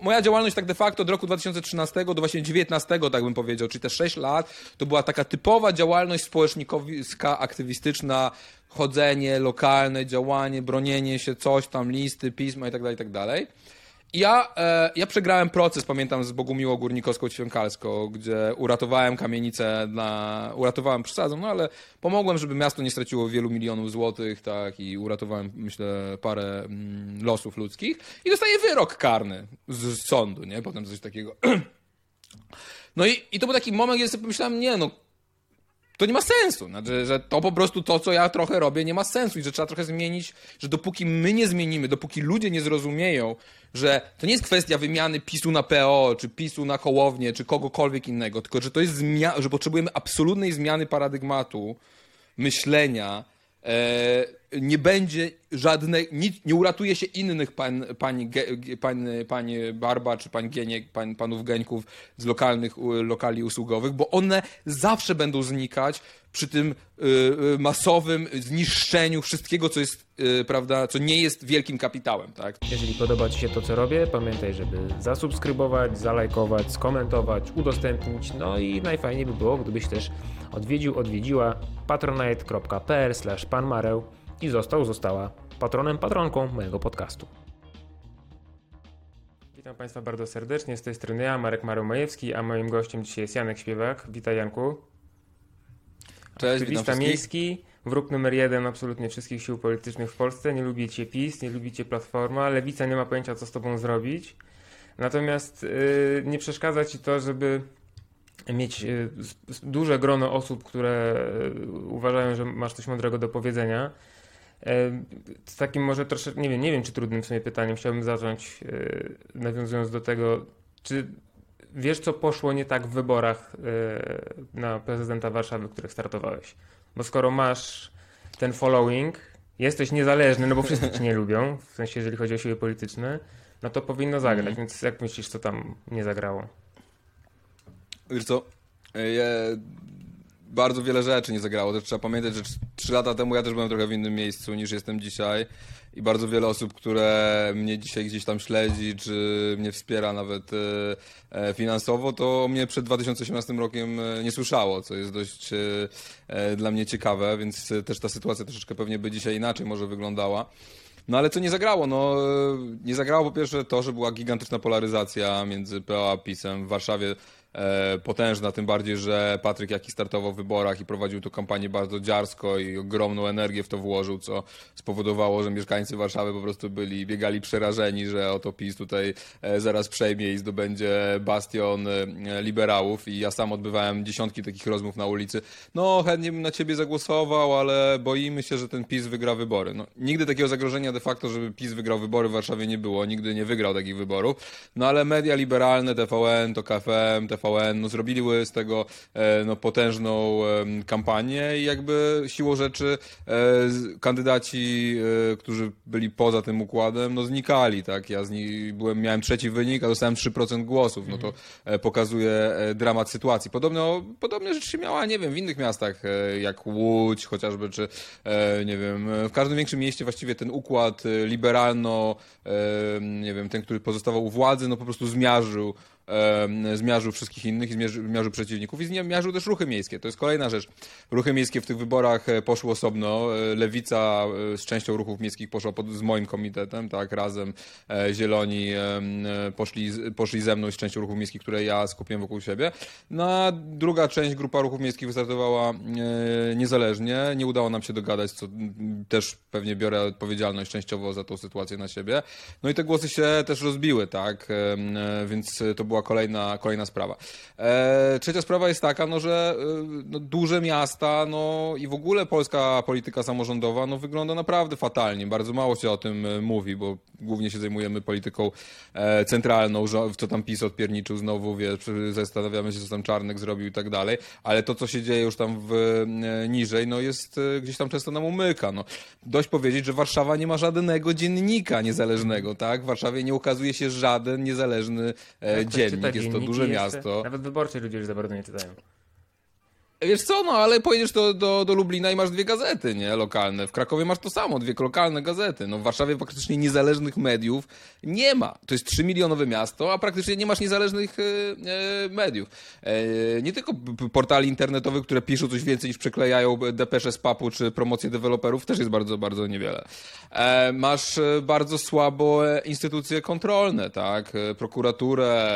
moja działalność tak de facto od roku 2013 do właśnie 2019, tak bym powiedział, czyli te 6 lat, to była taka typowa działalność społecznikowska, aktywistyczna, chodzenie lokalne, działanie, bronienie się, coś tam, listy, pisma i tak ja, e, ja przegrałem proces, pamiętam, z Bogumiło Górnikowską Ćwiąkalską, gdzie uratowałem kamienicę uratowałem, przesadzą, no ale pomogłem, żeby miasto nie straciło wielu milionów złotych, tak, i uratowałem, myślę, parę mm, losów ludzkich i dostaję wyrok karny z, z sądu, nie? Potem coś takiego. No i, i to był taki moment, gdzie sobie pomyślałem, nie no, to nie ma sensu. Znaczy, że to po prostu to, co ja trochę robię, nie ma sensu i że trzeba trochę zmienić, że dopóki my nie zmienimy, dopóki ludzie nie zrozumieją, że to nie jest kwestia wymiany PiSu na PO, czy PiSu na Hołownię, czy kogokolwiek innego, tylko że to jest zmiana, że potrzebujemy absolutnej zmiany paradygmatu myślenia, nie będzie żadnej, nic, nie uratuje się innych pan, pani, Ge- pan, panie Barba czy pan Gieniek, pan, panów Geńków z lokalnych lokali usługowych, bo one zawsze będą znikać przy tym y, y, masowym zniszczeniu wszystkiego, co jest, y, prawda, co nie jest wielkim kapitałem, tak? Jeżeli podoba Ci się to, co robię, pamiętaj, żeby zasubskrybować, zalajkować, skomentować, udostępnić. No i najfajniej by było, gdybyś też odwiedził, odwiedziła patronite.pl panmareł i został, została patronem, patronką mojego podcastu. Witam Państwa bardzo serdecznie, z tej strony ja, Marek Mareł-Majewski, a moim gościem dzisiaj jest Janek Śpiewak. Witaj Janku. Cześć, Aktywista miejski, wróg numer jeden absolutnie wszystkich sił politycznych w Polsce. Nie lubicie PiS, nie lubicie Platforma. Lewica nie ma pojęcia, co z tobą zrobić. Natomiast yy, nie przeszkadza ci to, żeby mieć yy, duże grono osób, które yy, uważają, że masz coś mądrego do powiedzenia. Yy, Z takim może troszeczkę, nie wiem, nie wiem czy trudnym w sumie pytaniem chciałbym zacząć, yy, nawiązując do tego, czy wiesz, co poszło nie tak w wyborach yy, na prezydenta Warszawy, w których startowałeś? Bo skoro masz ten following, jesteś niezależny, no bo wszyscy cię nie lubią, w sensie jeżeli chodzi o siły polityczne, no to powinno zagrać, Mhm. więc jak myślisz, co tam nie zagrało? Wiesz co, ja, bardzo wiele rzeczy nie zagrało. Też trzeba pamiętać, że 3 lata temu ja też byłem trochę w innym miejscu niż jestem dzisiaj i bardzo wiele osób, które mnie dzisiaj gdzieś tam śledzi, czy mnie wspiera nawet e, e, finansowo, to mnie przed 2018 rokiem e, nie słyszało, co jest dość dla mnie ciekawe, więc też ta sytuacja troszeczkę pewnie by dzisiaj inaczej może wyglądała. No ale co nie zagrało? No, nie zagrało po pierwsze to, że była gigantyczna polaryzacja między PO a PiSem w Warszawie. E, potężna, tym bardziej, że Patryk Jaki startował w wyborach i prowadził tu kampanię bardzo dziarsko i ogromną energię w to włożył, co spowodowało, że mieszkańcy Warszawy po prostu byli, biegali przerażeni, że oto PiS tutaj e, zaraz przejmie i zdobędzie bastion e, liberałów i ja sam odbywałem dziesiątki takich rozmów na ulicy. No, chętnie bym na ciebie zagłosował, ale boimy się, że ten PiS wygra wybory. No, nigdy takiego zagrożenia de facto, żeby PiS wygrał wybory w Warszawie nie było. Nigdy nie wygrał takich wyborów. No ale media liberalne, TVN, to KFM, TVN, no zrobiły z tego e, no, potężną kampanię i jakby siłą rzeczy e, kandydaci, e, którzy byli poza tym układem, no znikali, tak? Ja z nich byłem, miałem trzeci wynik, a dostałem 3% głosów. No to e, pokazuje dramat sytuacji. Podobno, podobnie rzecz się miała, nie wiem, w innych miastach, jak Łódź chociażby, czy nie wiem, w każdym większym mieście właściwie ten układ liberalno, nie wiem, ten, który pozostawał u władzy, no po prostu zmiażdżył zmiażdżył wszystkich innych i zmiażdżył przeciwników i zmiażdżył też ruchy miejskie. To jest kolejna rzecz. Ruchy miejskie w tych wyborach e, poszły osobno. E, Lewica e, z częścią ruchów miejskich poszła pod, z moim komitetem, tak, razem Zieloni poszli, poszli ze mną z częścią ruchów miejskich, które ja skupiłem wokół siebie. No a druga część, grupa ruchów miejskich wystartowała niezależnie. Nie udało nam się dogadać, co też pewnie biorę odpowiedzialność częściowo za tą sytuację na siebie. No i te głosy się też rozbiły, tak, więc to była kolejna, kolejna sprawa. E, trzecia sprawa jest taka, no, że e, no, duże miasta, no i w ogóle polska polityka samorządowa, no wygląda naprawdę fatalnie. Bardzo mało się o tym e, mówi, bo głównie się zajmujemy polityką e, centralną, w co tam PiS odpierniczył znowu, wiesz, zastanawiamy się, co tam Czarnek zrobił i tak dalej, ale to, co się dzieje już tam w, e, niżej, no jest e, gdzieś tam często nam umyka, no. Dość powiedzieć, że Warszawa nie ma żadnego dziennika niezależnego, tak? W Warszawie nie ukazuje się żaden niezależny e, ktoś czyta dziennik, jest to duże miasto. Nawet wyborczy ludzie już za bardzo nie czytają. Wiesz co, no ale pojedziesz do, do, do Lublina i masz dwie gazety, nie, lokalne. W Krakowie masz to samo, dwie lokalne gazety. No w Warszawie praktycznie niezależnych mediów nie ma. To jest 3 milionowe miasto, a praktycznie nie masz niezależnych e, e, mediów. E, nie tylko portali internetowych, które piszą coś więcej niż przeklejają depesze z papu czy promocje deweloperów, też jest bardzo, bardzo niewiele. E, masz e, bardzo słabo instytucje kontrolne, tak, e, prokuraturę,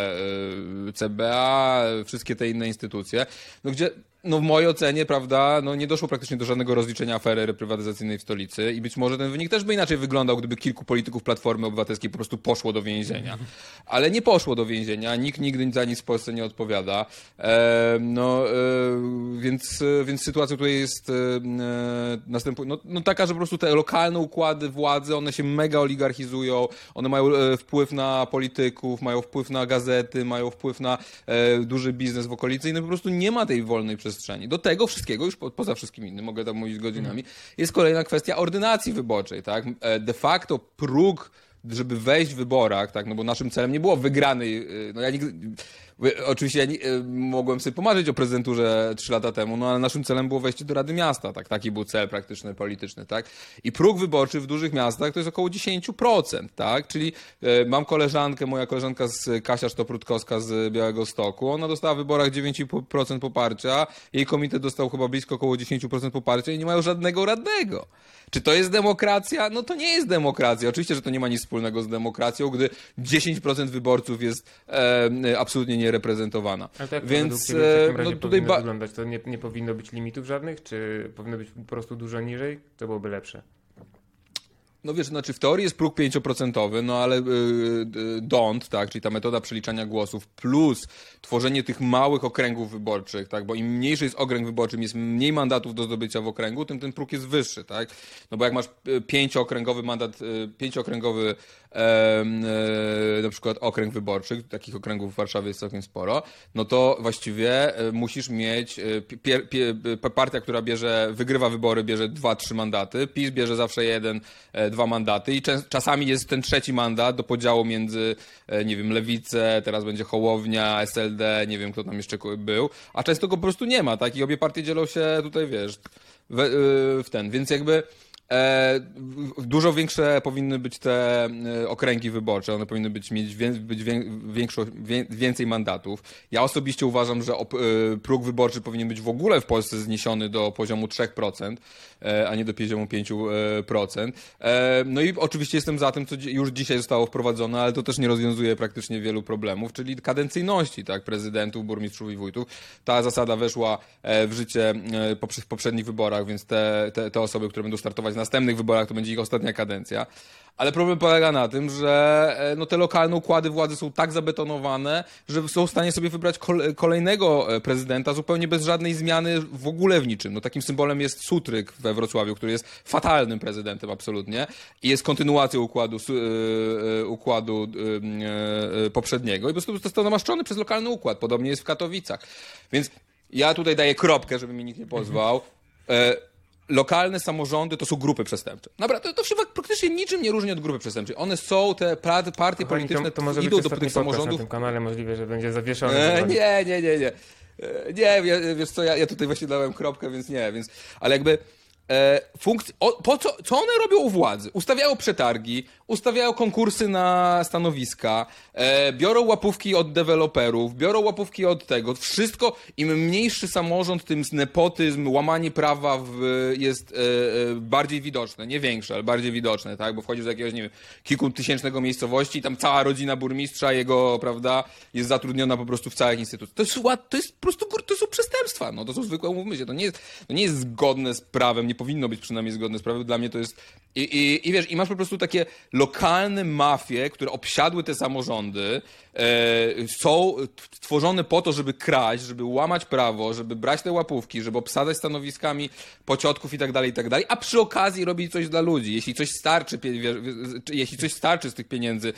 CBA, wszystkie te inne instytucje, no gdzie no w mojej ocenie, prawda, no nie doszło praktycznie do żadnego rozliczenia afery reprywatyzacyjnej w stolicy i być może ten wynik też by inaczej wyglądał, gdyby kilku polityków Platformy Obywatelskiej po prostu poszło do więzienia. Ale nie poszło do więzienia, nikt nigdy za nic w Polsce nie odpowiada. E, no, e, więc, więc sytuacja tutaj jest e, następuje, no, no taka, że po prostu te lokalne układy władzy, one się mega oligarchizują, one mają e, wpływ na polityków, mają wpływ na gazety, mają wpływ na e, duży biznes w okolicy i no po prostu nie ma tej wolnej przestrzeni przestrzeni. Do tego wszystkiego, już po, poza wszystkim innym, mogę tam mówić godzinami, jest kolejna kwestia ordynacji wyborczej. Tak? E, de facto próg żeby wejść w wyborach, tak, no bo naszym celem nie było wygrany, no ja nigdy, Oczywiście ja nie, e, mogłem sobie pomarzyć o prezydenturze trzy lata temu, no ale naszym celem było wejście do Rady Miasta, tak? Taki był cel praktyczny, polityczny, tak? I próg wyborczy w dużych miastach to jest około 10%, tak? Czyli e, mam koleżankę, moja koleżanka z Kasia Sztoprutkowska z Białego Stoku, ona dostała w wyborach 9,5% poparcia, jej komitet dostał chyba blisko około 10% poparcia i nie mają żadnego radnego. Czy to jest demokracja? No to nie jest demokracja. Oczywiście, że to nie ma nic wspólnego z demokracją, gdy 10% wyborców jest e, absolutnie niereprezentowana. Ale tak Więc w takim no, tutaj ba- wyglądać? To nie, nie powinno być limitów żadnych, czy powinno być po prostu dużo niżej? To byłoby lepsze. No wiesz, znaczy w teorii jest próg 5%, no ale yy, DONT, tak, czyli ta metoda przeliczania głosów, plus tworzenie tych małych okręgów wyborczych, tak, bo im mniejszy jest okręg wyborczy, jest mniej mandatów do zdobycia w okręgu, tym ten próg jest wyższy, tak. No bo jak masz y, pięciookręgowy mandat, y, pięciookręgowy na przykład okręg wyborczy, takich okręgów w Warszawie jest całkiem sporo, no to właściwie e, musisz mieć, e, partia, która bierze, wygrywa wybory, bierze dwa, trzy mandaty, PiS bierze zawsze jeden, dwa mandaty i czasami jest ten trzeci mandat do podziału między, nie wiem, Lewicę, teraz będzie Hołownia, SLD, nie wiem kto tam jeszcze był, a często go po prostu nie ma, tak? I obie partie dzielą się tutaj, wiesz, w, w ten, więc jakby E, dużo większe powinny być te e, okręgi wyborcze, one powinny być, mieć wie, być większo, wie, więcej mandatów. Ja osobiście uważam, że op, e, próg wyborczy powinien być w ogóle w Polsce zniesiony do poziomu 3%, e, a nie do poziomu 5%. E, no i oczywiście jestem za tym, co już dzisiaj zostało wprowadzone, ale to też nie rozwiązuje praktycznie wielu problemów, czyli kadencyjności tak, prezydentów, burmistrzów i wójtów. Ta zasada weszła e, w życie w poprzednich wyborach, więc te, te, te osoby, które będą startować w następnych wyborach to będzie ich ostatnia kadencja. Ale problem polega na tym, że e, no, te lokalne układy władzy są tak zabetonowane, że są w stanie sobie wybrać kolejnego e, prezydenta zupełnie bez żadnej zmiany w ogóle w niczym. No, takim symbolem jest Sutryk we Wrocławiu, który jest fatalnym prezydentem absolutnie i jest kontynuacją układu, e, układu poprzedniego i po prostu został namaszczony przez lokalny układ. Podobnie jest w Katowicach. Więc ja tutaj daję kropkę, żeby mi nikt nie pozwał lokalne samorządy to są grupy przestępcze. Dobra, to, to się praktycznie niczym nie różni od grupy przestępczej. One są, te partie Kochani, polityczne to, to może idą do tych samorządów. na tym kanale możliwe, że będzie zawieszony. E, nie, nie, nie, nie. E, nie, wiesz co, ja, ja tutaj właśnie dałem kropkę, więc nie, więc, ale jakby E, funkc- o, po co, co one robią u władzy? Ustawiają przetargi, ustawiają konkursy na stanowiska, e, biorą łapówki od deweloperów, biorą łapówki od tego. Wszystko, im mniejszy samorząd, tym nepotyzm, łamanie prawa w, jest e, e, bardziej widoczne. Nie większe, ale bardziej widoczne, tak? Bo wchodzisz do jakiegoś, nie wiem, kilkutysięcznego miejscowości i tam cała rodzina burmistrza, jego, prawda, jest zatrudniona po prostu w całych instytucjach. To jest, to jest po prostu, to są przestępstwa, no. To są zwykłe, umówmy się, to nie jest, to nie jest zgodne z prawem, nie powinno być przynajmniej zgodne z prawem. Dla mnie to jest... I, i, i wiesz, i masz po prostu takie lokalne mafie, które obsiadły te samorządy, e, są tworzone po to, żeby kraść, żeby łamać prawo, żeby brać te łapówki, żeby obsadzać stanowiskami pociotków i tak dalej, i tak dalej, a przy okazji robić coś dla ludzi. Jeśli coś starczy, jeśli coś starczy z tych pieniędzy,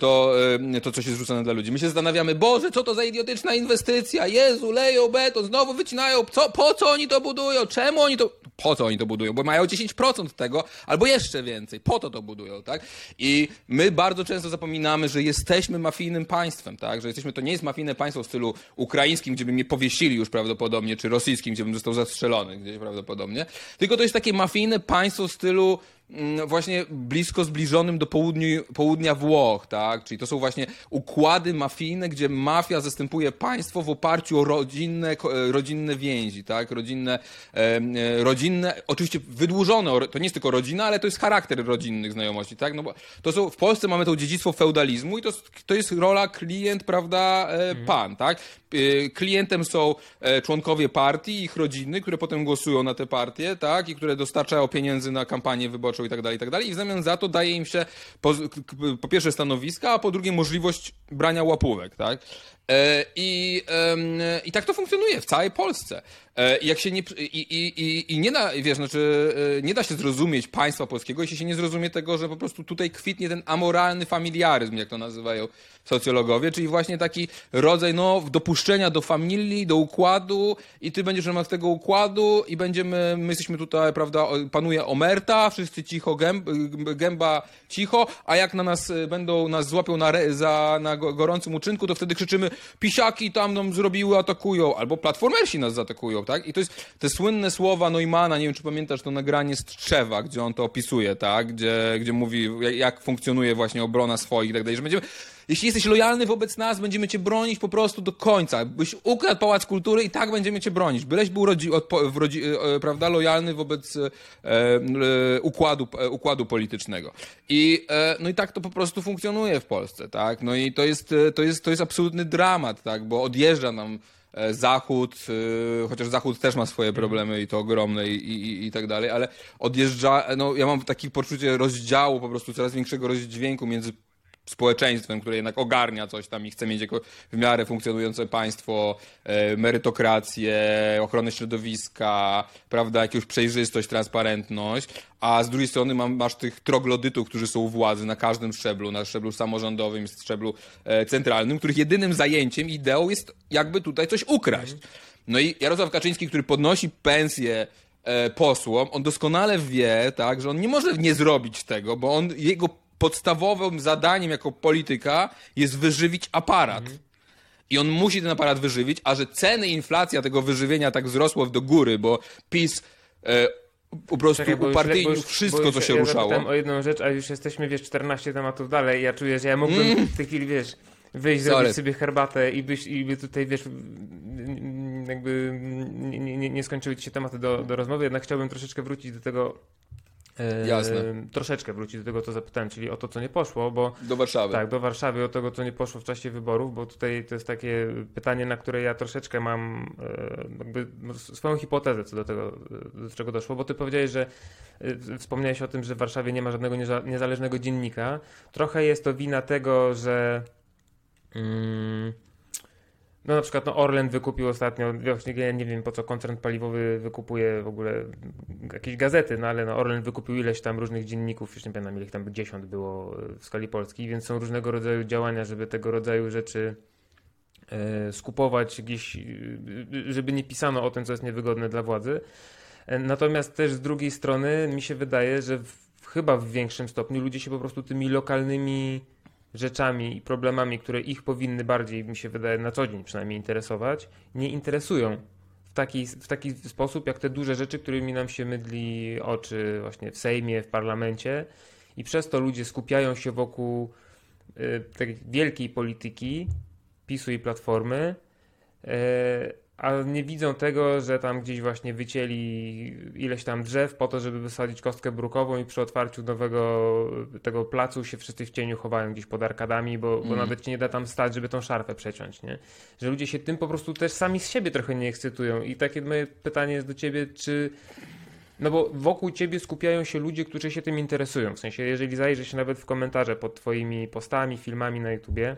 to, e, to coś jest rzucone dla ludzi. My się zastanawiamy, Boże, co to za idiotyczna inwestycja? Jezu, leją beton, znowu wycinają. Co, po co oni to budują? Czemu oni to Po co oni to budują? Bo mają 10% tego, albo jeszcze więcej. Po to to budują, tak? I my bardzo często zapominamy, że jesteśmy mafijnym państwem, tak? Że jesteśmy, to nie jest mafijne państwo w stylu ukraińskim, gdzie by mnie powiesili już prawdopodobnie, czy rosyjskim, gdzie bym został zastrzelony gdzieś prawdopodobnie. Tylko to jest takie mafijne państwo w stylu właśnie blisko zbliżonym do południu, południa Włoch, tak? Czyli to są właśnie układy mafijne, gdzie mafia zastępuje państwo w oparciu o rodzinne, e, rodzinne więzi, tak? Rodzinne, e, rodzinne, oczywiście wydłużone, to nie jest tylko rodzina, ale to jest charakter rodzinnych znajomości, tak? No bo to są, w Polsce mamy to dziedzictwo feudalizmu i to, jest- to jest rola klient, prawda, e, pan, tak? Klientem są członkowie partii, ich rodziny, które potem głosują na te partie, tak? I które dostarczają pieniędzy na kampanię wyborczą i tak dalej, i tak dalej. I w zamian za to daje im się po, po pierwsze stanowiska, a po drugie możliwość brania łapówek, tak? E, I, I tak to funkcjonuje w całej Polsce. E, I jak się nie, i, i, i, nie da, wiesz, znaczy, e, nie da się zrozumieć państwa polskiego, jeśli się nie zrozumie tego, że po prostu tutaj kwitnie ten amoralny familiaryzm, jak to nazywają socjologowie, czyli właśnie taki rodzaj, no, dopuszczenia do familii, do układu i ty będziesz w ramach tego układu i będziemy, my jesteśmy tutaj, prawda, panuje omerta, wszyscy cicho, gęb, gęba cicho, a jak na nas będą, nas złapią na, za, na go- gorącym uczynku, to wtedy krzyczymy, pisiaki tam nam zrobiły, atakują, albo platformersi nas zaatakują, tak? I to jest te słynne słowa Neumana, nie wiem, czy pamiętasz to nagranie z Trzewa, gdzie on to opisuje, tak? Gdzie, gdzie mówi, jak- funkcjonuje właśnie obrona swoich i tak dalej, że będziemy, jeśli jesteś lojalny wobec nas, będziemy cię bronić po prostu do końca. Byś ukradł Pałac Kultury i tak będziemy cię bronić. Byleś był rodzi, odpo, rodzi, e, prawda, lojalny wobec e, e, układu, e, układu politycznego. I, e, no i tak to po prostu funkcjonuje w Polsce, tak? No i to jest, e, to jest, to jest absolutny dramat, tak? Bo odjeżdża nam e, Zachód, e, chociaż Zachód też ma swoje problemy i to ogromne i, i, i tak dalej, ale odjeżdża, no ja mam takie poczucie rozdziału, po prostu coraz większego rozdźwięku między społeczeństwem, które jednak ogarnia coś tam i chce mieć jako w miarę funkcjonujące państwo, e, merytokrację, ochronę środowiska, prawda, jakąś przejrzystość, transparentność, a z drugiej strony masz tych troglodytów, którzy są u władzy na każdym szczeblu, na szczeblu samorządowym, szczeblu e, centralnym, których jedynym zajęciem, ideą jest jakby tutaj coś ukraść. No i Jarosław Kaczyński, który podnosi pensję e, posłom, on doskonale wie, tak, że on nie może nie zrobić tego, bo on, jego podstawowym zadaniem jako polityka jest wyżywić aparat. I on musi ten aparat wyżywić, a że ceny inflacja tego wyżywienia tak wzrosło do góry, bo PiS e, po prostu Czekaj, upartyjnił już- wszystko, już co się ja ruszało. o jedną rzecz, a już jesteśmy, wiesz, 14 tematów dalej. Ja czuję, że ja mógłbym w tej chwili, wiesz, wyjść, Sorry. zrobić sobie herbatę i byś, i by tutaj, wiesz, m, jakby nie, nie, nie skończyły ci się tematy do, do rozmowy, jednak chciałbym troszeczkę wrócić do tego. Jasne. Troszeczkę wrócić do tego, co zapytałem, czyli o to, co nie poszło, bo Do Warszawy. tak, do Warszawy, o tego, co nie poszło w czasie wyborów, bo tutaj to jest takie pytanie, na które ja troszeczkę mam jakby no, swoją hipotezę co do tego, do czego doszło, bo ty powiedziałeś, że e, wspomniałeś o tym, że w Warszawie nie ma żadnego nieza- niezależnego dziennika. Trochę jest to wina tego, że mm, no na przykład no Orlen wykupił ostatnio, właśnie ja nie wiem po co koncern paliwowy wykupuje w ogóle jakieś gazety, no ale no Orlen wykupił ileś tam różnych dzienników, już nie pamiętam ile ich tam dziesiąt było e, w skali Polski, więc są różnego rodzaju działania, żeby tego rodzaju rzeczy e, skupować gdzieś, e, żeby nie pisano o tym, co jest niewygodne dla władzy. Natomiast też z drugiej strony mi się wydaje, że w, chyba w większym stopniu ludzie się po prostu tymi lokalnymi rzeczami i problemami, które ich powinny bardziej, mi się wydaje, na co dzień przynajmniej interesować, nie interesują w taki, w taki sposób, jak te duże rzeczy, którymi nam się mydli oczy właśnie w Sejmie, w parlamencie. I przez to ludzie skupiają się wokół y, tej wielkiej polityki PiSu i Platformy, y, a nie widzą tego, że tam gdzieś właśnie wycięli ileś tam drzew po to, żeby wysadzić kostkę brukową i przy otwarciu nowego tego placu się wszyscy w cieniu chowają gdzieś pod arkadami, bo, bo Mm. nawet ci nie da tam stać, żeby tą szarfę przeciąć, nie? Że ludzie się tym po prostu też sami z siebie trochę nie ekscytują i takie moje pytanie jest do ciebie, czy no bo wokół ciebie skupiają się ludzie, którzy się tym interesują. W sensie, jeżeli zajrzy się nawet w komentarze pod twoimi postami, filmami na YouTubie,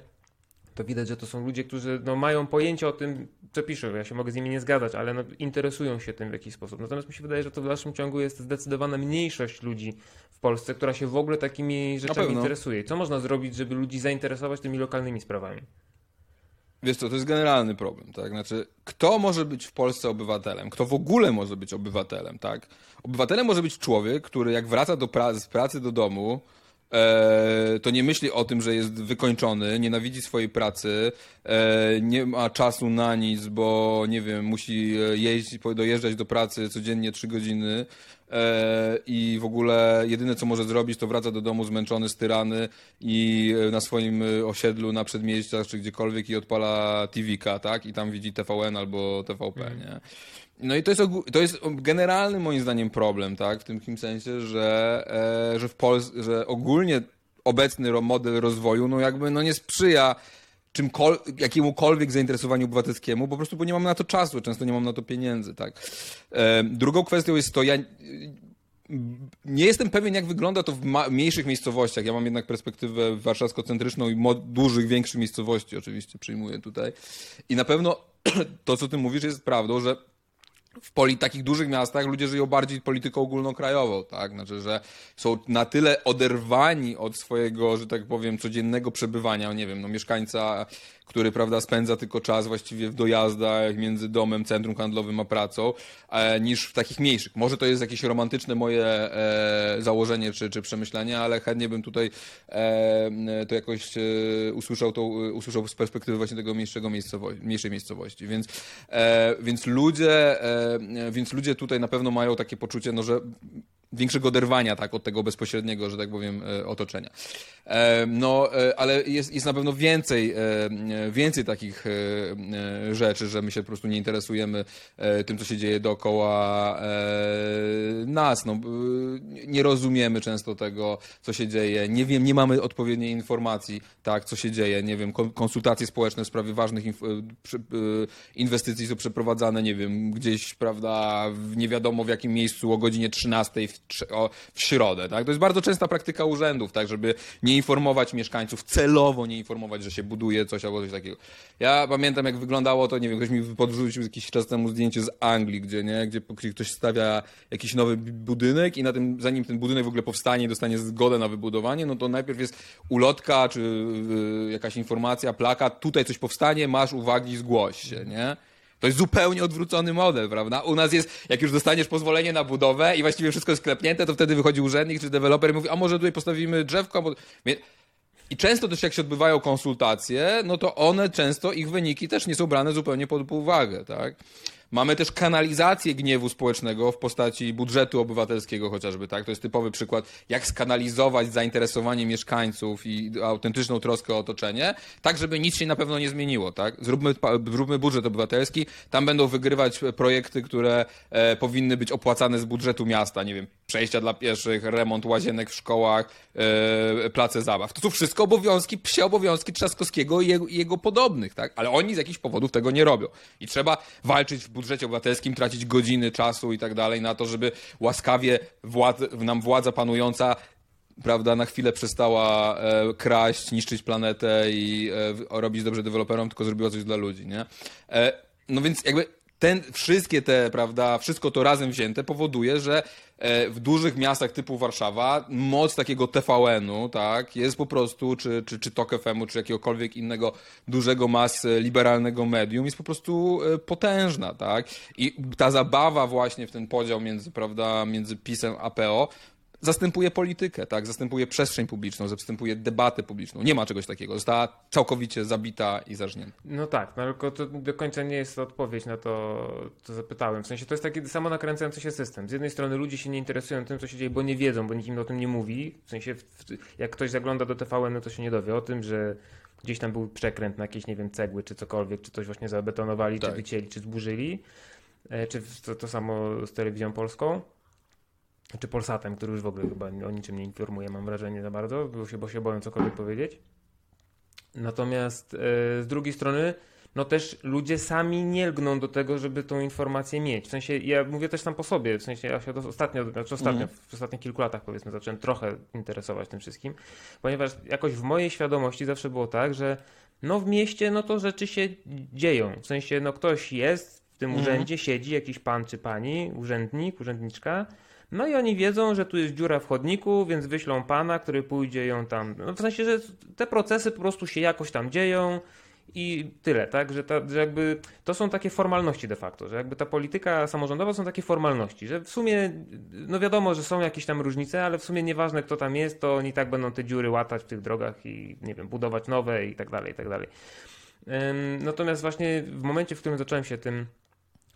to widać, że to są ludzie, którzy no, mają pojęcie o tym, co piszą. Ja się mogę z nimi nie zgadzać, ale no, interesują się tym w jakiś sposób. Natomiast mi się wydaje, że to w dalszym ciągu jest zdecydowana mniejszość ludzi w Polsce, która się w ogóle takimi rzeczami interesuje. Co można zrobić, żeby ludzi zainteresować tymi lokalnymi sprawami? Wiesz co, to jest generalny problem, tak? Znaczy, kto może być w Polsce obywatelem? Kto w ogóle może być obywatelem, tak? Obywatelem może być człowiek, który jak wraca do pra z pracy do domu, to nie myśli o tym, że jest wykończony, nienawidzi swojej pracy, e, nie ma czasu na nic, bo nie wiem, musi e, jeździć, dojeżdżać do pracy codziennie trzy godziny. e, i w ogóle jedyne co może zrobić, to wraca do domu zmęczony, styrany i e, na swoim e, osiedlu, na przedmieściach czy gdziekolwiek i odpala TV-ka, tak? I tam widzi TVN albo TVP, nie? No i to jest, to jest generalny moim zdaniem problem, tak? W tym sensie, że, e, że w Polsce, że ogólnie obecny model rozwoju, no jakby no nie sprzyja czymkol- jakiemukolwiek zainteresowaniu obywatelskiemu, po prostu bo nie mam na to czasu, często nie mam na to pieniędzy, tak? Drugą kwestią jest to, ja nie jestem pewien, jak wygląda to w mniejszych miejscowościach. Ja mam jednak perspektywę warszawsko-centryczną i dużych, większych miejscowości oczywiście przyjmuję tutaj. I na pewno to, co ty mówisz, jest prawdą, że w poli, takich dużych miastach ludzie żyją bardziej polityką ogólnokrajową, tak? Znaczy, że są na tyle oderwani od swojego, że tak powiem, codziennego przebywania, nie wiem, no mieszkańca który prawda, spędza tylko czas właściwie w dojazdach między domem, centrum handlowym a pracą, e, niż w takich mniejszych. Może to jest jakieś romantyczne moje e, założenie czy, czy przemyślenie, ale chętnie bym tutaj e, to jakoś usłyszał, to, usłyszał z perspektywy właśnie tego mniejszego miejscowości, mniejszej miejscowości. Więc, więc, ludzie, więc ludzie tutaj na pewno mają takie poczucie, no, że większego oderwania tak, od tego bezpośredniego, że tak powiem, e, otoczenia. E, no, e, ale jest, jest na pewno więcej, więcej takich rzeczy, że my się po prostu nie interesujemy tym, co się dzieje dookoła nas. No, nie rozumiemy często tego, co się dzieje. Nie wiem, nie mamy odpowiedniej informacji, tak, co się dzieje. Nie wiem, konsultacje społeczne w sprawie ważnych inwestycji są przeprowadzane, nie wiem, gdzieś, prawda, nie wiadomo w jakim miejscu o godzinie 13 w w środę. Tak? To jest bardzo częsta praktyka urzędów, tak, żeby nie informować mieszkańców, celowo nie informować, że się buduje coś albo coś takiego. Ja pamiętam, jak wyglądało to, nie wiem, ktoś mi podrzucił jakiś czas temu zdjęcie z Anglii, gdzie, nie, gdzie ktoś stawia jakiś nowy budynek i na tym, zanim ten budynek w ogóle powstanie i dostanie zgodę na wybudowanie, no to najpierw jest ulotka, czy y, jakaś informacja, plakat, tutaj coś powstanie, masz uwagi, zgłoś się, nie? To jest zupełnie odwrócony model, prawda? U nas jest, jak już dostaniesz pozwolenie na budowę i właściwie wszystko jest sklepnięte, to wtedy wychodzi urzędnik czy deweloper i mówi, a może tutaj postawimy drzewko? Bo... I często też jak się odbywają konsultacje, no to one często, ich wyniki też nie są brane zupełnie pod uwagę, tak? Mamy też kanalizację gniewu społecznego w postaci budżetu obywatelskiego chociażby, tak? To jest typowy przykład, jak skanalizować zainteresowanie mieszkańców i autentyczną troskę o otoczenie, tak żeby nic się na pewno nie zmieniło, tak? Zróbmy, zróbmy budżet obywatelski, tam będą wygrywać projekty, które e, powinny być opłacane z budżetu miasta, nie wiem, przejścia dla pieszych, remont łazienek w szkołach, e, place zabaw. To są wszystko obowiązki, psie obowiązki Trzaskowskiego i jego, i jego podobnych, tak? Ale oni z jakichś powodów tego nie robią. I trzeba walczyć w budżecie obywatelskim, tracić godziny czasu i tak dalej na to, żeby łaskawie władz, nam władza panująca prawda, na chwilę przestała e, kraść, niszczyć planetę i e, robić dobrze deweloperom, tylko zrobiła coś dla ludzi, nie? E, no więc jakby ten, wszystkie te, prawda, wszystko to razem wzięte powoduje, że e, w dużych miastach typu Warszawa moc takiego TVN-u, tak, jest po prostu, czy, czy, czy TOK FM-u, czy jakiegokolwiek innego dużego mas liberalnego medium jest po prostu e, potężna, tak. I ta zabawa właśnie w ten podział między, prawda, między PiSem a PO zastępuje politykę, tak? Zastępuje przestrzeń publiczną, zastępuje debatę publiczną. Nie ma czegoś takiego. Została całkowicie zabita i zażnięta. No tak, no tylko to do końca nie jest odpowiedź na to, co zapytałem. W sensie to jest taki samo nakręcający się system. Z jednej strony ludzie się nie interesują tym, co się dzieje, bo nie wiedzą, bo nikt im o tym nie mówi. W sensie jak ktoś zagląda do TVN, to się nie dowie o tym, że gdzieś tam był przekręt na jakieś, nie wiem, cegły czy cokolwiek, czy coś właśnie zabetonowali, tak. czy wycięli, czy zburzyli. E, czy to, to samo z telewizją polską czy Polsatem, który już w ogóle chyba o niczym nie informuje, mam wrażenie za bardzo, bo się, bo się boją cokolwiek powiedzieć. Natomiast e, z drugiej strony, no też ludzie sami nie lgną do tego, żeby tą informację mieć. W sensie, ja mówię też tam po sobie, w sensie ja się ostatnio, znaczy ostatnio, mm. w ostatnich kilku latach powiedzmy, zacząłem trochę interesować tym wszystkim, ponieważ jakoś w mojej świadomości zawsze było tak, że no w mieście, no to rzeczy się dzieją. W sensie, no ktoś jest w tym mm. urzędzie, siedzi jakiś pan czy pani, urzędnik, urzędniczka, no i oni wiedzą, że tu jest dziura w chodniku, więc wyślą pana, który pójdzie ją tam. No w sensie, że te procesy po prostu się jakoś tam dzieją i tyle, tak? Że, ta, że jakby to są takie formalności de facto, że jakby ta polityka samorządowa są takie formalności, że w sumie, no wiadomo, że są jakieś tam różnice, ale w sumie nieważne kto tam jest, to oni tak będą te dziury łatać w tych drogach i nie wiem, budować nowe i tak dalej, i tak dalej. Natomiast właśnie w momencie, w którym zacząłem się tym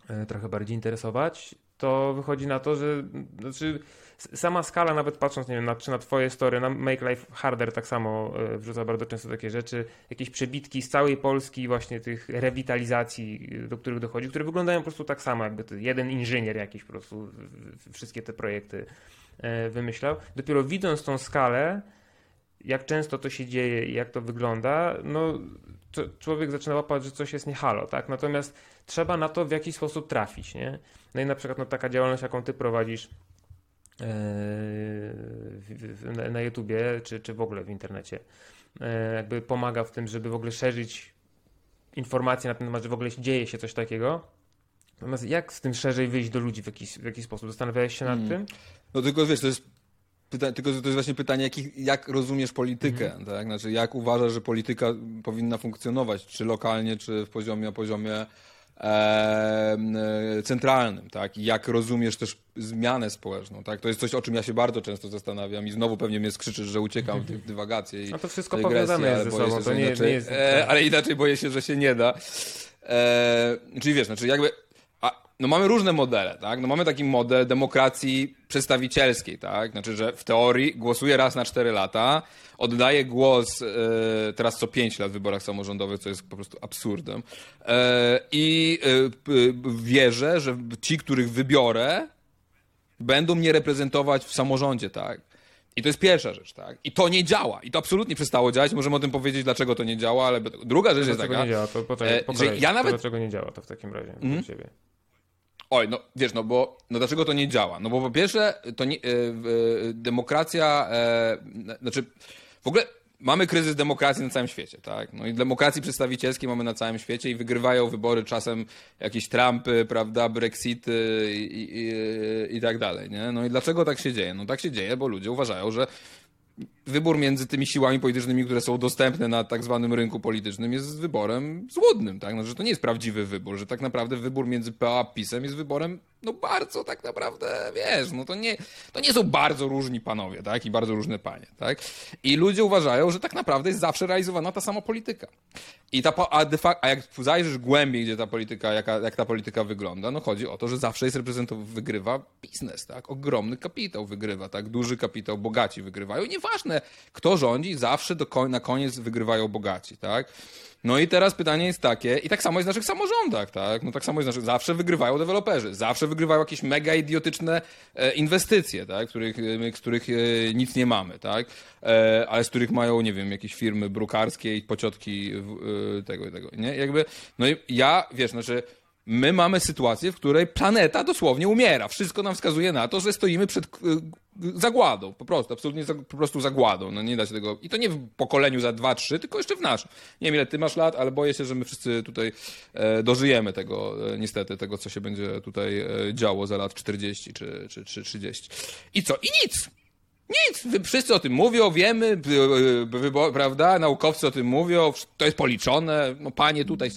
e, trochę bardziej interesować, to wychodzi na to, że znaczy, sama skala, nawet patrząc, nie wiem, na, czy na twoje story, na Make Life Harder tak samo e, wrzuca bardzo często takie rzeczy, jakieś przebitki z całej Polski właśnie tych rewitalizacji, do których dochodzi, które wyglądają po prostu tak samo, jakby to jeden inżynier jakiś po prostu wszystkie te projekty e, wymyślał. Dopiero widząc tą skalę, jak często to się dzieje i jak to wygląda, no człowiek zaczyna łapać, że coś jest nie halo, tak? Natomiast trzeba na to w jakiś sposób trafić, nie? No i na przykład no, taka działalność, jaką ty prowadzisz e, na YouTubie, czy, czy w ogóle w internecie, e, jakby pomaga w tym, żeby w ogóle szerzyć informacje na ten temat, że w ogóle dzieje się coś takiego. Natomiast jak z tym szerzej wyjść do ludzi w jakiś, w jakiś sposób? Zastanawiałeś się nad hmm. tym? No tylko wiesz, to jest Pyta, tylko to jest właśnie pytanie, jak, jak rozumiesz politykę, mhm. tak? Znaczy, jak uważasz, że polityka powinna funkcjonować, czy lokalnie, czy w poziomie, na poziomie e, centralnym, tak? I jak rozumiesz też zmianę społeczną, tak? To jest coś, o czym ja się bardzo często zastanawiam i znowu pewnie mnie skrzyczysz, że uciekam w tych dywagacje i No to wszystko powiązane jest ze sobą, to nie, inaczej, nie jest... E, ale inaczej boję się, że się nie da. E, czyli wiesz, znaczy jakby no mamy różne modele, tak? No mamy taki model demokracji przedstawicielskiej, tak? Znaczy, że w teorii głosuje raz na 4 lata, oddaje głos e, teraz co 5 lat w wyborach samorządowych, co jest po prostu absurdem. E, I e, wierzę, że ci, których wybiorę, będą mnie reprezentować w samorządzie, tak? I to jest pierwsza rzecz, tak? I to nie działa. I to absolutnie przestało działać. Możemy o tym powiedzieć, dlaczego to nie działa, ale druga rzecz jest taka. nie działa? To po że ja nawet... dlaczego nie działa to w takim razie mm? ciebie? Oj, no wiesz, no bo no dlaczego to nie działa? No bo po pierwsze, to nie, e, e, demokracja, e, znaczy w ogóle mamy kryzys demokracji na całym świecie, tak? No i demokracji przedstawicielskiej mamy na całym świecie i wygrywają wybory czasem jakieś Trumpy, prawda, Brexity i, i, i, i tak dalej, nie? No i dlaczego tak się dzieje? No tak się dzieje, bo ludzie uważają, że wybór między tymi siłami politycznymi, które są dostępne na tak zwanym rynku politycznym jest wyborem złudnym, tak? No, że to nie jest prawdziwy wybór, że tak naprawdę wybór między PO a PiSem jest wyborem no bardzo tak naprawdę, wiesz, no to nie, to nie są bardzo różni panowie, tak? I bardzo różne panie, tak? I ludzie uważają, że tak naprawdę jest zawsze realizowana ta sama polityka. I ta, a, de facto, a jak zajrzysz głębiej, gdzie ta polityka, jaka, jak ta polityka wygląda, no chodzi o to, że zawsze jest reprezentowany, wygrywa biznes, tak? Ogromny kapitał wygrywa, tak? Duży kapitał, bogaci wygrywają. Nieważne, kto rządzi, zawsze do, na koniec wygrywają bogaci, tak? No i teraz pytanie jest takie, i tak samo jest w naszych samorządach, tak? No tak samo jest w naszych, zawsze wygrywają deweloperzy, zawsze wygrywają jakieś mega idiotyczne e, inwestycje, tak? Których, z których e, nic nie mamy, tak? E, ale z których mają, nie wiem, jakieś firmy brukarskie i pociotki tego i tego, nie? Jakby, no i ja, wiesz, znaczy, my mamy sytuację, w której planeta dosłownie umiera. Wszystko nam wskazuje na to, że stoimy przed zagładą, po prostu, absolutnie po prostu zagładą. No nie da się tego. I to nie w pokoleniu za dwa, trzy, tylko jeszcze w naszym. Nie wiem, ile ty masz lat, ale boję się, że my wszyscy tutaj e, dożyjemy tego, e, niestety, tego, co się będzie tutaj e, działo za lat 40 czy, czy, czy 30. I co? I nic! Nic, wszyscy o tym mówią, wiemy, prawda? Naukowcy o tym mówią, to jest policzone. No panie, tutaj,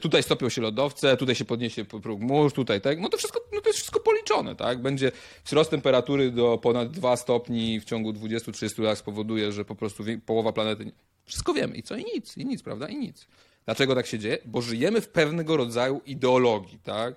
tutaj stopią się lodowce, tutaj się podniesie próg mórz, tutaj tak. No to wszystko, no to jest wszystko policzone, tak? Będzie wzrost temperatury do ponad 2 stopni w ciągu 20-30 lat spowoduje, że po prostu połowa planety. Wszystko wiemy. I co? I nic, i nic, prawda? I nic. Dlaczego tak się dzieje? Bo żyjemy w pewnego rodzaju ideologii, tak?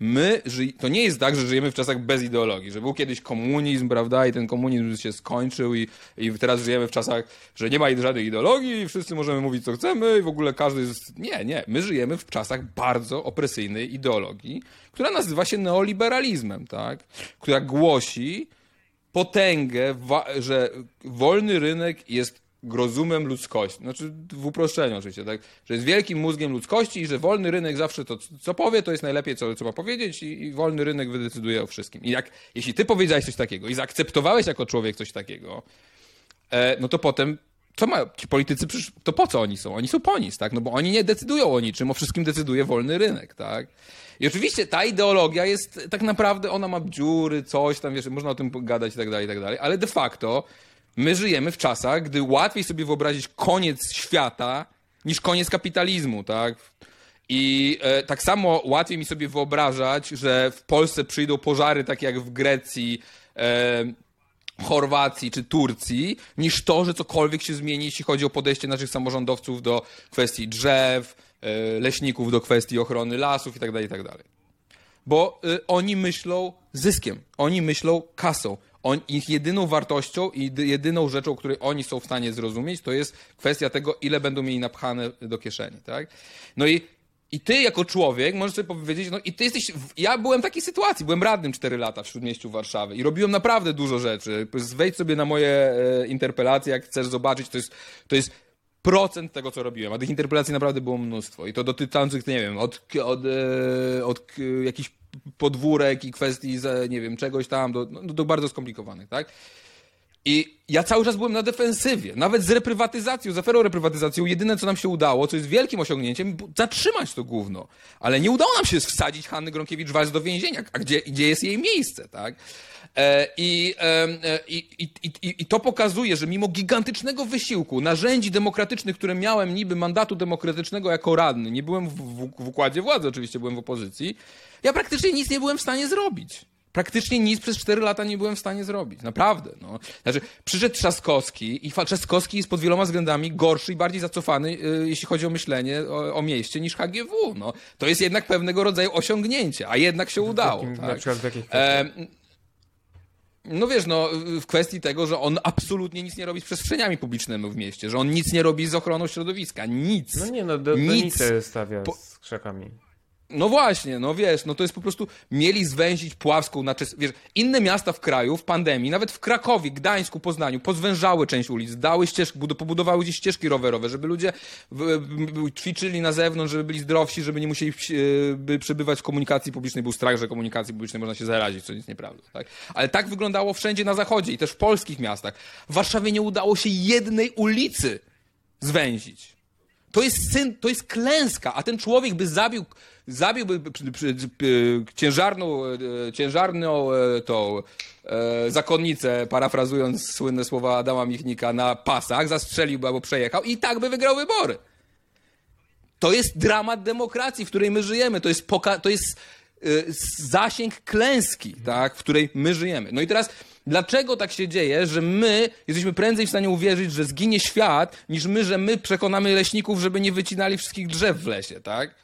My, to nie jest tak, że żyjemy w czasach bez ideologii, że był kiedyś komunizm, prawda, i ten komunizm się skończył i, i teraz żyjemy w czasach, że nie ma żadnej ideologii i wszyscy możemy mówić, co chcemy i w ogóle każdy jest... Nie, nie. My żyjemy w czasach bardzo opresyjnej ideologii, która nazywa się neoliberalizmem, tak, która głosi potęgę, że wolny rynek jest rozumem ludzkości. Znaczy w uproszczeniu oczywiście, tak? Że jest wielkim mózgiem ludzkości i że wolny rynek zawsze to, co powie, to jest najlepiej, co, co ma powiedzieć i, i wolny rynek wydecyduje o wszystkim. I jak, jeśli ty powiedziałeś coś takiego i zaakceptowałeś jako człowiek coś takiego, e, no to potem co mają ci politycy, to po co oni są? Oni są po nic, tak? No bo oni nie decydują o niczym, o wszystkim decyduje wolny rynek, tak? I oczywiście ta ideologia jest, tak naprawdę ona ma dziury, coś tam, wiesz, można o tym gadać i tak dalej, i tak dalej, ale de facto My żyjemy w czasach, gdy łatwiej sobie wyobrazić koniec świata niż koniec kapitalizmu, tak? I e, tak samo łatwiej mi sobie wyobrażać, że w Polsce przyjdą pożary takie jak w Grecji, e, Chorwacji czy Turcji, niż to, że cokolwiek się zmieni, jeśli chodzi o podejście naszych samorządowców do kwestii drzew, e, leśników, do kwestii ochrony lasów itd. itd. Bo y, oni myślą zyskiem, oni myślą kasą. On, ich jedyną wartością i dy- jedyną rzeczą, której oni są w stanie zrozumieć, to jest kwestia tego, ile będą mieli napchane do kieszeni, tak? No i, i ty jako człowiek możesz sobie powiedzieć, no i ty jesteś, ja byłem w takiej sytuacji, byłem radnym 4 lata w Śródmieściu Warszawy i robiłem naprawdę dużo rzeczy. Wejdź sobie na moje e, interpelacje, jak chcesz zobaczyć, to jest, to jest procent tego, co robiłem, a tych interpelacji naprawdę było mnóstwo i to dotyczących, nie wiem, od, od, e, od k- jakichś podwórek i kwestii, nie wiem, czegoś tam, do, no, do bardzo skomplikowanych, tak? I ja cały czas byłem na defensywie, nawet z reprywatyzacją, z aferą reprywatyzacją, jedyne co nam się udało, co jest wielkim osiągnięciem, zatrzymać to gówno. Ale nie udało nam się wsadzić Hanny Gronkiewicz-Waltz do więzienia, a gdzie, gdzie jest jej miejsce, tak? E, e, i, i, i, i, I to pokazuje, że mimo gigantycznego wysiłku, narzędzi demokratycznych, które miałem niby mandatu demokratycznego jako radny, nie byłem w, w, w układzie władzy, oczywiście byłem w opozycji, ja praktycznie nic nie byłem w stanie zrobić. Praktycznie nic przez 4 lata nie byłem w stanie zrobić. Naprawdę. No. Znaczy, przyszedł Trzaskowski i Trzaskowski jest pod wieloma względami gorszy i bardziej zacofany, y, jeśli chodzi o myślenie o, o mieście, niż HGW. No. To jest jednak pewnego rodzaju osiągnięcie, a jednak się udało. Tak. Na przykład w jakich kwestiach? E, no wiesz, no w kwestii tego, że on absolutnie nic nie robi z przestrzeniami publicznymi w mieście, że on nic nie robi z ochroną środowiska, nic. No nie, no do, nic. donicę stawia Po- z krzakami. No właśnie, no wiesz, no to jest po prostu, mieli zwęzić Puławską na czes... Wiesz, inne miasta w kraju w pandemii, nawet w Krakowie, Gdańsku, Poznaniu, pozwężały część ulic, dały ścieżki, bud- pobudowały gdzieś ścieżki rowerowe, żeby ludzie ćwiczyli na zewnątrz, żeby byli zdrowsi, żeby nie musieli e, by przebywać w komunikacji publicznej, był strach, że komunikacji publicznej można się zarazić, co nic nieprawda, tak? Ale tak wyglądało wszędzie na zachodzie i też w polskich miastach. W Warszawie nie udało się jednej ulicy zwęzić. To jest syn, to jest klęska, a ten człowiek by zabił, zabiłby ciężarną, e, ciężarną e, tą e, zakonnicę, parafrazując słynne słowa Adama Michnika, na pasach, zastrzeliłby albo przejechał i tak by wygrał wybory. To jest dramat demokracji, w której my żyjemy. To jest, poka- to jest zasięg klęski, tak, w której my żyjemy. No i teraz, dlaczego tak się dzieje, że my jesteśmy prędzej w stanie uwierzyć, że zginie świat, niż my, że my przekonamy leśników, żeby nie wycinali wszystkich drzew w lesie, tak?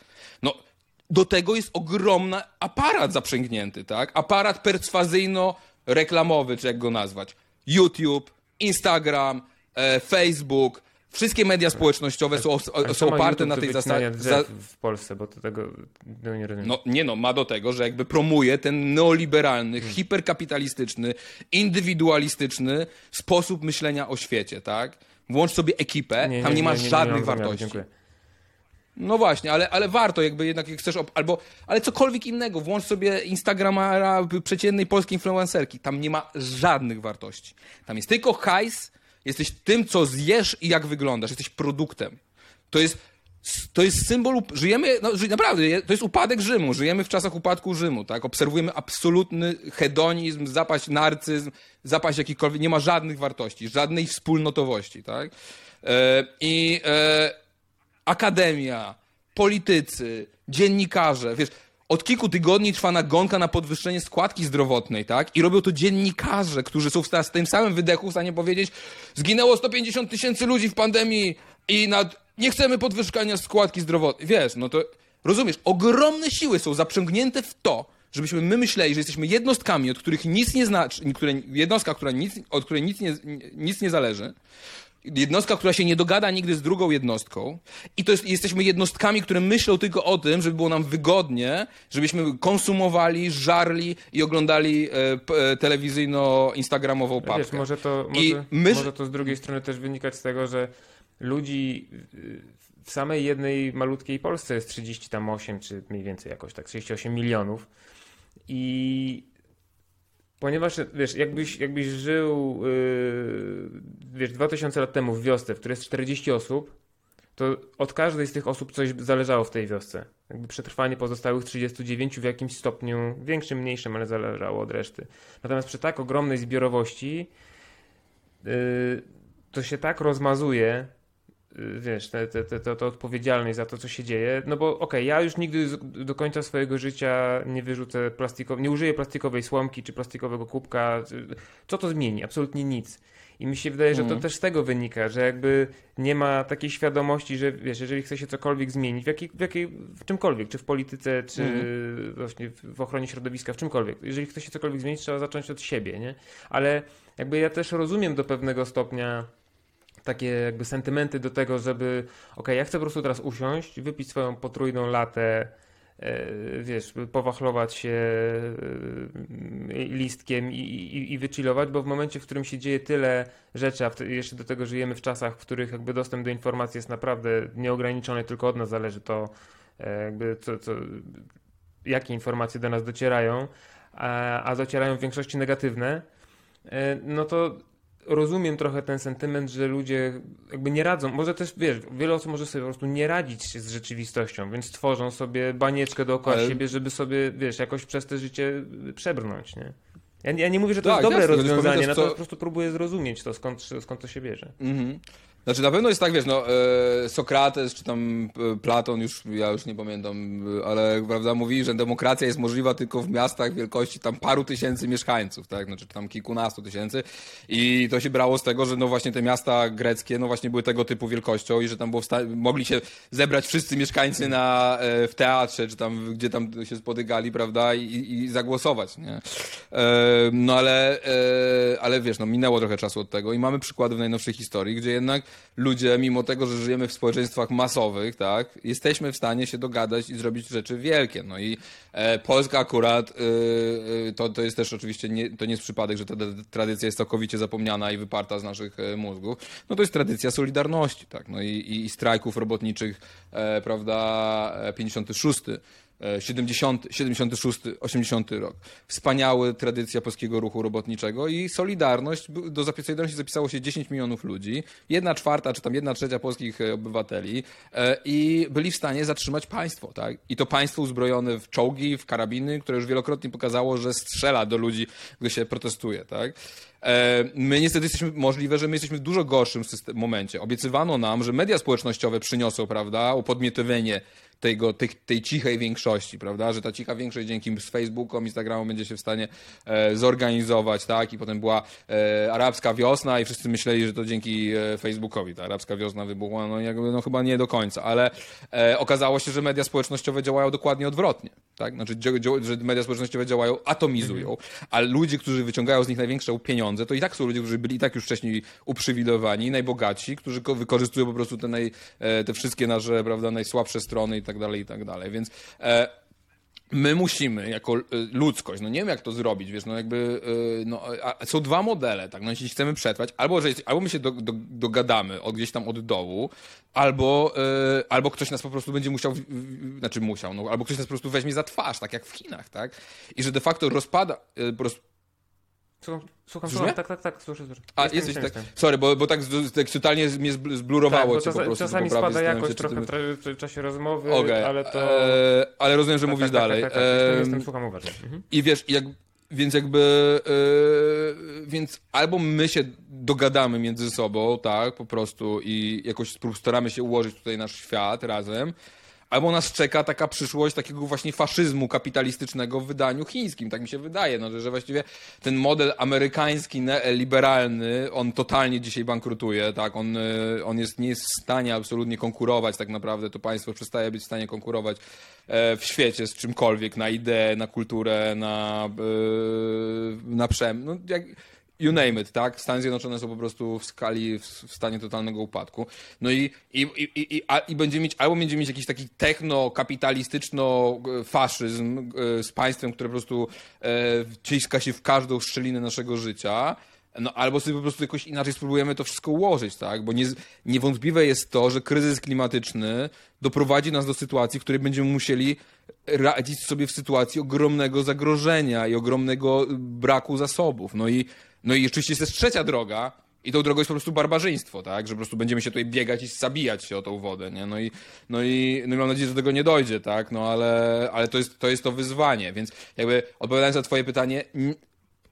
Do tego jest ogromny aparat zaprzęgnięty, tak? Aparat perswazyjno-reklamowy, czy jak go nazwać. YouTube, Instagram, e, Facebook, wszystkie media społecznościowe są, są ma oparte na tej zasadzie. drzew w Polsce, bo to tego no, nie rozumiem. No nie no, ma do tego, że jakby promuje ten neoliberalny, hiperkapitalistyczny, indywidualistyczny sposób myślenia o świecie, tak? Włącz sobie ekipę, tam nie, ma żadnych mam zamiaru, wartości. dziękuję. No właśnie, ale, ale warto jakby jednak jak chcesz, albo, ale cokolwiek innego, włącz sobie Instagrama przeciętnej polskiej influencerki, tam nie ma żadnych wartości. Tam jest tylko hajs, jesteś tym, co zjesz i jak wyglądasz, jesteś produktem. To jest, to jest symbol, żyjemy, no naprawdę, to jest upadek Rzymu, żyjemy w czasach upadku Rzymu, tak? Obserwujemy absolutny hedonizm, zapaść narcyzm, zapaść jakichkolwiek, nie ma żadnych wartości, żadnej wspólnotowości, tak? E, I e, akademia, politycy, dziennikarze, wiesz, od kilku tygodni trwa nagonka na podwyższenie składki zdrowotnej, tak? I robią to dziennikarze, którzy są w z tym samym wydechu w stanie powiedzieć, zginęło 150 tysięcy ludzi w pandemii i nad... nie chcemy podwyższania składki zdrowotnej. Wiesz, no to rozumiesz, ogromne siły są zaprzęgnięte w to, żebyśmy my myśleli, że jesteśmy jednostkami, od których nic nie znaczy, jednostka, która nic, od której nic nie, nic nie zależy, jednostka, która się nie dogada nigdy z drugą jednostką i to jest, jesteśmy jednostkami, które myślą tylko o tym, żeby było nam wygodnie, żebyśmy konsumowali, żarli i oglądali e, e, telewizyjno-instagramową Ale papkę. Wiesz, może to, I może, my- może to z drugiej strony też wynikać z tego, że ludzi y, w samej jednej malutkiej Polsce jest 38, czy mniej więcej jakoś tak, 38 milionów. I ponieważ, wiesz, jakbyś, jakbyś żył, yy, wiesz, 2000 lat temu w wiosce, w której jest 40 osób, to od każdej z tych osób coś zależało w tej wiosce. Jakby przetrwanie pozostałych 39 w jakimś stopniu, większym, mniejszym, ale zależało od reszty. Natomiast przy tak ogromnej zbiorowości yy, to się tak rozmazuje wiesz, te, te, te, to, odpowiedzialność za to, co się dzieje. No bo okej, okay, ja już nigdy do końca swojego życia nie wyrzucę plastikowej, nie użyję plastikowej słomki czy plastikowego kubka. Co to zmieni? Absolutnie nic. I mi się wydaje, że to mhm. też z tego wynika, że jakby nie ma takiej świadomości, że wiesz, jeżeli chce się cokolwiek zmienić, w, jakiej, w, jakiej, w czymkolwiek, czy w polityce, czy mm. właśnie w ochronie środowiska, w czymkolwiek. Jeżeli chce się cokolwiek zmienić, trzeba zacząć od siebie, nie? Ale jakby ja też rozumiem do pewnego stopnia takie jakby sentymenty do tego, żeby ok, ja chcę po prostu teraz usiąść, wypić swoją potrójną latę, e, wiesz, powachlować się e, listkiem i, i, i wychillować, bo w momencie, w którym się dzieje tyle rzeczy, a jeszcze do tego żyjemy w czasach, w których jakby dostęp do informacji jest naprawdę nieograniczony, tylko od nas zależy to, e, jakby co, co, jakie informacje do nas docierają, a, a docierają w większości negatywne, no to rozumiem trochę ten sentyment, że ludzie jakby nie radzą. Może też, wiesz, wiele osób może sobie po prostu nie radzić z rzeczywistością, więc tworzą sobie banieczkę dookoła Ale... siebie, żeby sobie, wiesz, jakoś przez te życie przebrnąć, nie? Ja, ja nie mówię, że to tak, jest dobre jasne, rozwiązanie, natomiast co... po prostu próbuję zrozumieć to, skąd, skąd to się bierze. Mhm. Znaczy na pewno jest tak, wiesz, no, e, Sokrates czy tam e, Platon, już ja już nie pamiętam, e, ale prawda, mówi, że demokracja jest możliwa tylko w miastach wielkości tam paru tysięcy mieszkańców, tak, znaczy tam kilkunastu tysięcy i to się brało z tego, że no właśnie te miasta greckie, no właśnie były tego typu wielkością i że tam było mogli się zebrać wszyscy mieszkańcy na, w teatrze, czy tam, gdzie tam się spotykali, prawda, i, i zagłosować, nie? No ale, ale wiesz, no minęło trochę czasu od tego i mamy przykłady w najnowszej historii, gdzie jednak ludzie, mimo tego, że żyjemy w społeczeństwach masowych, tak, jesteśmy w stanie się dogadać i zrobić rzeczy wielkie. No i e, Polska akurat, e, e to, to jest też oczywiście, nie, to nie jest przypadek, że ta tradycja jest całkowicie zapomniana i wyparta z naszych e, mózgów. No to jest tradycja Solidarności, tak, no i, i, i strajków robotniczych, e, prawda, 56 e, 70, 76, 80 rok. Wspaniały tradycja polskiego ruchu robotniczego i Solidarność, do Solidarności zapisało się 10 milionów ludzi, jedna czwarta czy tam jedna trzecia polskich e, obywateli e, i byli w stanie zatrzymać państwo, tak? I to państwo uzbrojone w czołgi, w karabiny, które już wielokrotnie pokazało, że strzela do ludzi, gdy się protestuje, tak? E, my niestety jesteśmy, możliwe, że my jesteśmy w dużo gorszym momencie. Obiecywano nam, że media społecznościowe przyniosą, prawda, upodmiotowienie tego, tej, tej cichej większości, prawda? Że ta cicha większość dzięki Facebookom, Instagramu będzie się w stanie e, zorganizować, tak? I potem była e, arabska wiosna i wszyscy myśleli, że to dzięki e, Facebookowi ta arabska wiosna wybuchła. No jakby, no chyba nie do końca, ale e, okazało się, że media społecznościowe działają dokładnie odwrotnie, tak? Znaczy, że media społecznościowe działają, atomizują, a ludzie, którzy wyciągają z nich największe pieniądze, to i tak są ludzie, którzy byli i tak już wcześniej uprzywilejowani, najbogatsi, którzy wykorzystują po prostu te, naj, e, te wszystkie nasze, prawda, najsłabsze strony i tak dalej, i tak dalej. Więc e, my musimy jako e, ludzkość, no nie wiem jak to zrobić, wiesz, no jakby, e, no, są dwa modele, tak, no jeśli chcemy przetrwać, albo, że, albo my się do, do, dogadamy od gdzieś tam od dołu, albo, albo ktoś nas po prostu będzie musiał, znaczy musiał, no, albo ktoś nas po prostu weźmie za twarz, tak jak w Chinach, tak, i że de facto rozpada, po prostu Słucham, słucham, tak, tak, tak, słyszę, słyszę. A, jesteś tak, sorry, bo, bo tak, tak totalnie mnie zblurowało tak, cię po prostu. Czasami spada jakoś trochę w czasie rozmowy, okay. ale to... E, ale rozumiem, że tak, mówisz tak, tak dalej. Tak, tak, tak, jestem, słucham uważnie. Mhm. I wiesz, jak, więc jakby, e, więc albo my się dogadamy między sobą, tak, po prostu i jakoś staramy się ułożyć tutaj nasz świat razem, albo nas czeka taka przyszłość takiego właśnie faszyzmu kapitalistycznego w wydaniu chińskim, tak mi się wydaje, no, że, że właściwie ten model amerykański, liberalny, on totalnie dzisiaj bankrutuje, tak, on, y, on jest, nie jest w stanie absolutnie konkurować tak naprawdę, to państwo przestaje być w stanie konkurować e, w świecie z czymkolwiek, na ideę, na kulturę, na, e, na przem... No, you name it, tak? Stany Zjednoczone są po prostu w skali, w, stanie totalnego upadku. No i, i, i, i, a, i będzie mieć, albo będzie mieć jakiś taki techno-kapitalistyczno-faszyzm e, z państwem, które po prostu e, wciska się w każdą szczelinę naszego życia, no albo sobie po prostu jakoś inaczej spróbujemy to wszystko ułożyć, tak? Bo nie, niewątpliwe jest to, że kryzys klimatyczny doprowadzi nas do sytuacji, w której będziemy musieli radzić sobie w sytuacji ogromnego zagrożenia i ogromnego braku zasobów. No i no i oczywiście jest też trzecia droga, i tą drogą jest po prostu barbarzyństwo, tak? Że po prostu będziemy się tutaj biegać i zabijać się o tą wodę, nie? No i, no i, no mam nadzieję, że do tego nie dojdzie, tak? No ale, ale to, jest, to jest to wyzwanie, więc jakby odpowiadając na twoje pytanie,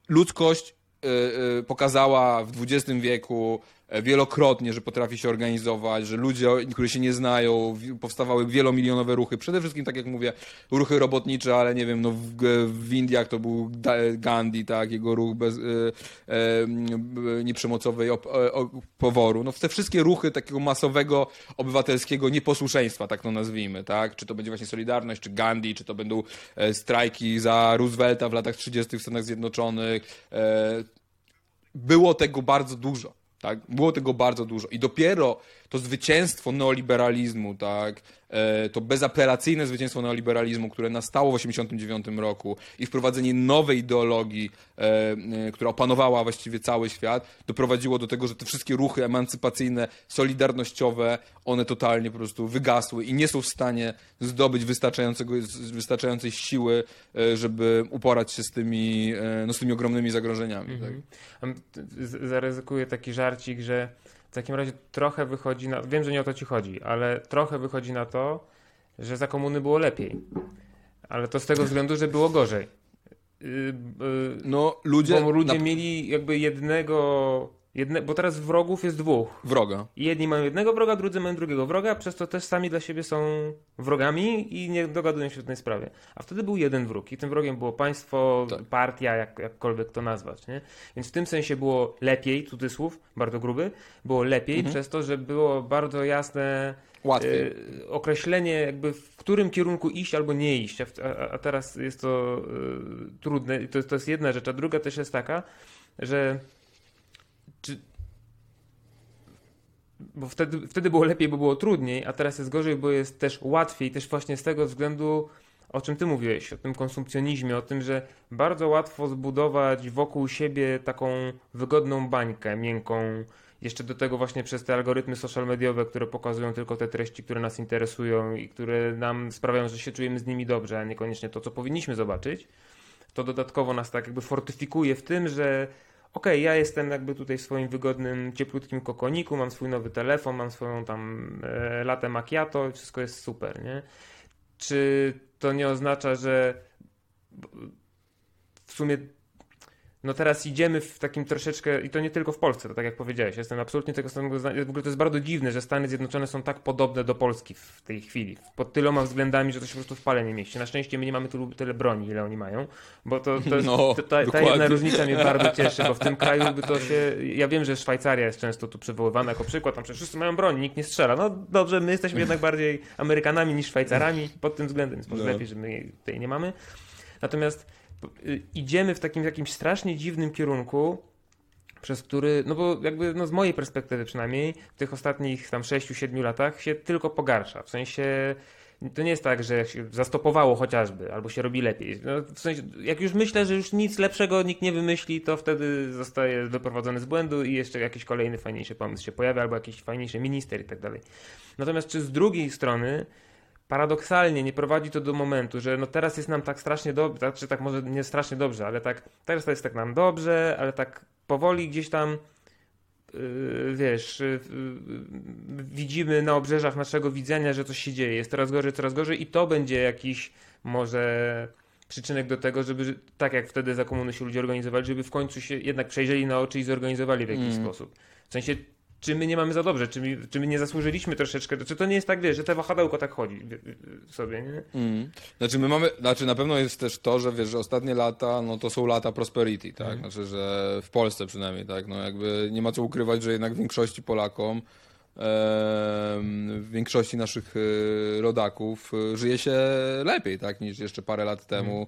ludzkość yy, yy, pokazała w XX wieku wielokrotnie, że potrafi się organizować, że ludzie, którzy się nie znają, powstawały wielomilionowe ruchy. Przede wszystkim, tak jak mówię, ruchy robotnicze, ale nie wiem, no w, w Indiach to był Gandhi, tak, jego ruch bez, e, e, m, nieprzemocowej op, e, poworu. No te wszystkie ruchy takiego masowego obywatelskiego nieposłuszeństwa, tak to nazwijmy, tak? Czy to będzie właśnie Solidarność, czy Gandhi, czy to będą e, strajki za Roosevelta w latach 30. w Stanach Zjednoczonych. E, było tego bardzo dużo. Tak? Było tego bardzo dużo. I dopiero to zwycięstwo neoliberalizmu, tak? e, to bezapelacyjne zwycięstwo neoliberalizmu, które nastało w 1989 roku i wprowadzenie nowej ideologii, e, e, która opanowała właściwie cały świat, doprowadziło do tego, że te wszystkie ruchy emancypacyjne, solidarnościowe, one totalnie po prostu wygasły i nie są w stanie zdobyć wystarczającego, wystarczającej siły, żeby uporać się z tymi, no, z tymi ogromnymi zagrożeniami. Tak? Am- t- z- Zaryzykuję taki żarcik, że w takim razie trochę wychodzi na. Wiem, że nie o to ci chodzi, ale trochę wychodzi na to, że za komuny było lepiej. Ale to z tego względu, że było gorzej. Yy, yy, No, ludzie, bo ludzie na... mieli jakby jednego. Jedne, bo teraz wrogów jest dwóch. wroga. I jedni mają jednego wroga, drudzy mają drugiego wroga, przez to też sami dla siebie są wrogami i nie dogadują się w tej sprawie. A wtedy był jeden wróg i tym wrogiem było państwo, Tak. partia, jak, jakkolwiek to nazwać. Nie? Więc w tym sensie było lepiej, cudzysłów, bardzo gruby, było lepiej Mhm. przez to, że było bardzo jasne Łatwiej. e, określenie jakby w którym kierunku iść albo nie iść, a, a, teraz jest to e, trudne i to, to jest jedna rzecz, a druga też jest taka, że czy bo wtedy, wtedy było lepiej, bo było trudniej, a teraz jest gorzej, bo jest też łatwiej, też właśnie z tego względu, o czym ty mówiłeś, o tym konsumpcjonizmie, o tym, że bardzo łatwo zbudować wokół siebie taką wygodną bańkę, miękką, jeszcze do tego właśnie przez te algorytmy social mediowe, które pokazują tylko te treści, które nas interesują i które nam sprawiają, że się czujemy z nimi dobrze, a niekoniecznie to, co powinniśmy zobaczyć, to dodatkowo nas tak jakby fortyfikuje w tym, że okej, ja jestem jakby tutaj w swoim wygodnym, cieplutkim kokoniku, mam swój nowy telefon, mam swoją tam e, latę macchiato wszystko jest super, nie? Czy to nie oznacza, że w sumie no teraz idziemy w takim troszeczkę, i to nie tylko w Polsce, to tak jak powiedziałeś, jestem absolutnie tego samego zdania, w ogóle to jest bardzo dziwne, że Stany Zjednoczone są tak podobne do Polski w tej chwili, pod tyloma względami, że to się po prostu w pale nie mieści. Na szczęście my nie mamy tylu, tyle broni, ile oni mają, bo to, to jest, No, to, ta, ta jedna różnica mnie bardzo cieszy, bo w tym kraju by to się, ja wiem, że Szwajcaria jest często tu przywoływana jako przykład, tam przecież wszyscy mają broń, nikt nie strzela, no dobrze, my jesteśmy jednak bardziej Amerykanami niż Szwajcarami pod tym względem, więc może No. lepiej, że my tutaj nie mamy. Natomiast idziemy w takim jakimś strasznie dziwnym kierunku, przez który, no bo jakby no z mojej perspektywy przynajmniej, w tych ostatnich tam 6-7 latach się tylko pogarsza. W sensie to nie jest tak, że się zastopowało chociażby, albo się robi lepiej. No, w sensie, jak już myślę, że już nic lepszego nikt nie wymyśli, to wtedy zostaje doprowadzony z błędu i jeszcze jakiś kolejny fajniejszy pomysł się pojawia, albo jakiś fajniejszy minister i tak dalej. Natomiast czy z drugiej strony paradoksalnie nie prowadzi to do momentu, że no teraz jest nam tak strasznie dobrze, czy tak może nie strasznie dobrze, ale tak teraz jest tak nam dobrze, ale tak powoli gdzieś tam yy, wiesz, yy, yy, widzimy na obrzeżach naszego widzenia, że coś się dzieje, jest coraz gorzej, coraz gorzej i to będzie jakiś może przyczynek do tego, żeby że- tak jak wtedy za komuny się ludzie organizowali, żeby w końcu się jednak przejrzeli na oczy i zorganizowali w jakiś Mm. sposób. W sensie czy my nie mamy za dobrze, czy my, czy my nie zasłużyliśmy troszeczkę, czy to nie jest tak, wiesz, że te wahadełko tak chodzi sobie, nie? Mm. Znaczy my mamy, znaczy na pewno jest też to, że wiesz, że ostatnie lata, no to są lata prosperity, tak? Mhm. Znaczy, że w Polsce przynajmniej, tak? No jakby nie ma co ukrywać, że jednak w większości Polakom, większości naszych e, rodaków e, żyje się lepiej, tak? Niż jeszcze parę lat temu.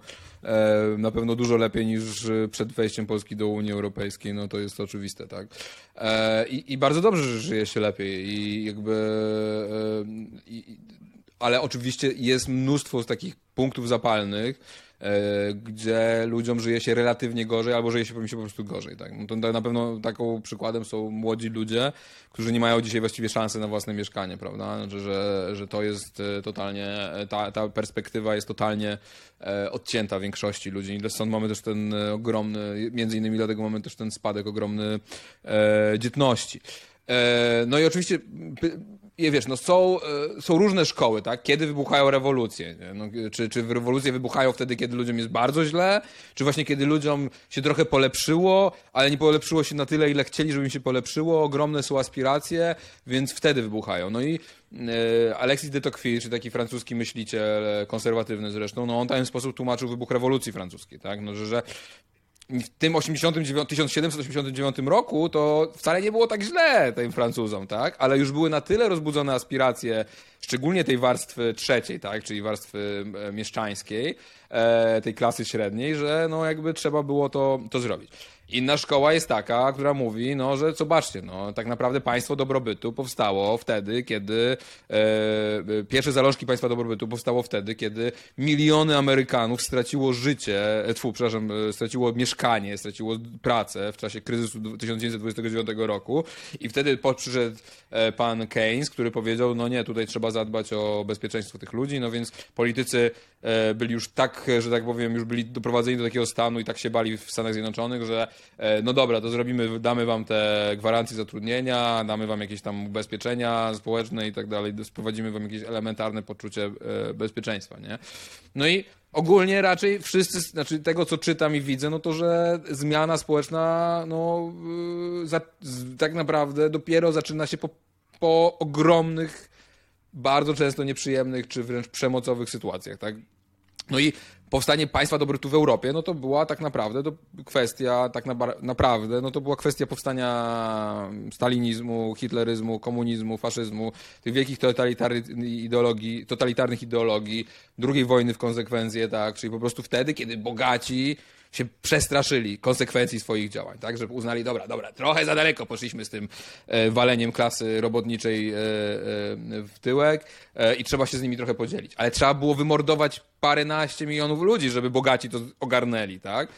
Na pewno dużo lepiej niż e, przed wejściem Polski do Unii Europejskiej, no to jest oczywiste, tak? I, I bardzo dobrze, że żyje się lepiej i jakby... I, ale oczywiście jest mnóstwo takich punktów zapalnych, gdzie ludziom żyje się relatywnie gorzej, albo żyje się po prostu gorzej. Tak? No to na pewno taką przykładem są młodzi ludzie, którzy nie mają dzisiaj właściwie szansy na własne mieszkanie, prawda? Znaczy, że, że to jest e, totalnie, e, ta, ta perspektywa jest totalnie e, odcięta większości ludzi. I stąd mamy też ten e, ogromny, między innymi dlatego mamy też ten spadek ogromny e, dzietności. E, no i oczywiście i wiesz, no są, e, są różne szkoły, tak? Kiedy wybuchają rewolucje? No, czy, czy rewolucje wybuchają wtedy, kiedy ludziom jest bardzo źle? Czy właśnie kiedy ludziom się trochę polepszyło, ale nie polepszyło się na tyle, ile chcieli, żeby im się polepszyło? Ogromne są aspiracje, więc wtedy wybuchają. No i e, Alexis de Tocqueville, czy taki francuski myśliciel, e, konserwatywny zresztą, no on w ten sposób tłumaczył wybuch rewolucji francuskiej, tak? No, że, że w tym 89, 1789 roku to wcale nie było tak źle tym Francuzom, tak? Ale już były na tyle rozbudzone aspiracje, szczególnie tej warstwy trzeciej, tak? Czyli warstwy e, mieszczańskiej, e, tej klasy średniej, że no jakby trzeba było to, to zrobić. Inna szkoła jest taka, która mówi, no, że zobaczcie, no, tak naprawdę państwo dobrobytu powstało wtedy, kiedy e, pierwsze zalążki państwa dobrobytu powstało wtedy, kiedy miliony Amerykanów straciło życie, e, tfu, przepraszam, e, straciło mieszkanie, straciło pracę w czasie kryzysu 1929 roku. I wtedy przyszedł e, pan Keynes, który powiedział, no nie, tutaj trzeba zadbać o bezpieczeństwo tych ludzi, no więc politycy byli już tak, że tak powiem, już byli doprowadzeni do takiego stanu i tak się bali w Stanach Zjednoczonych, że no dobra, to zrobimy, damy wam te gwarancje zatrudnienia, damy wam jakieś tam ubezpieczenia społeczne i tak dalej, sprowadzimy wam jakieś elementarne poczucie e, bezpieczeństwa, nie? No i ogólnie raczej wszyscy, znaczy tego co czytam i widzę, no to, że zmiana społeczna, no e, za, tak naprawdę dopiero zaczyna się po, po ogromnych, bardzo często nieprzyjemnych, czy wręcz przemocowych sytuacjach, tak? No i powstanie państwa dobrotu w Europie, no to była tak naprawdę to kwestia, tak na, naprawdę, no to była kwestia powstania stalinizmu, hitleryzmu, komunizmu, faszyzmu, tych wielkich totalitarnych ideologii, totalitarnych ideologii, drugiej wojny w konsekwencje, tak, czyli po prostu wtedy, kiedy bogaci się przestraszyli konsekwencji swoich działań, tak, że uznali, dobra, dobra, trochę za daleko poszliśmy z tym e, waleniem klasy robotniczej e, e, w tyłek i trzeba się z nimi trochę podzielić. Ale trzeba było wymordować paręnaście milionów ludzi, żeby bogaci to ogarnęli, tak?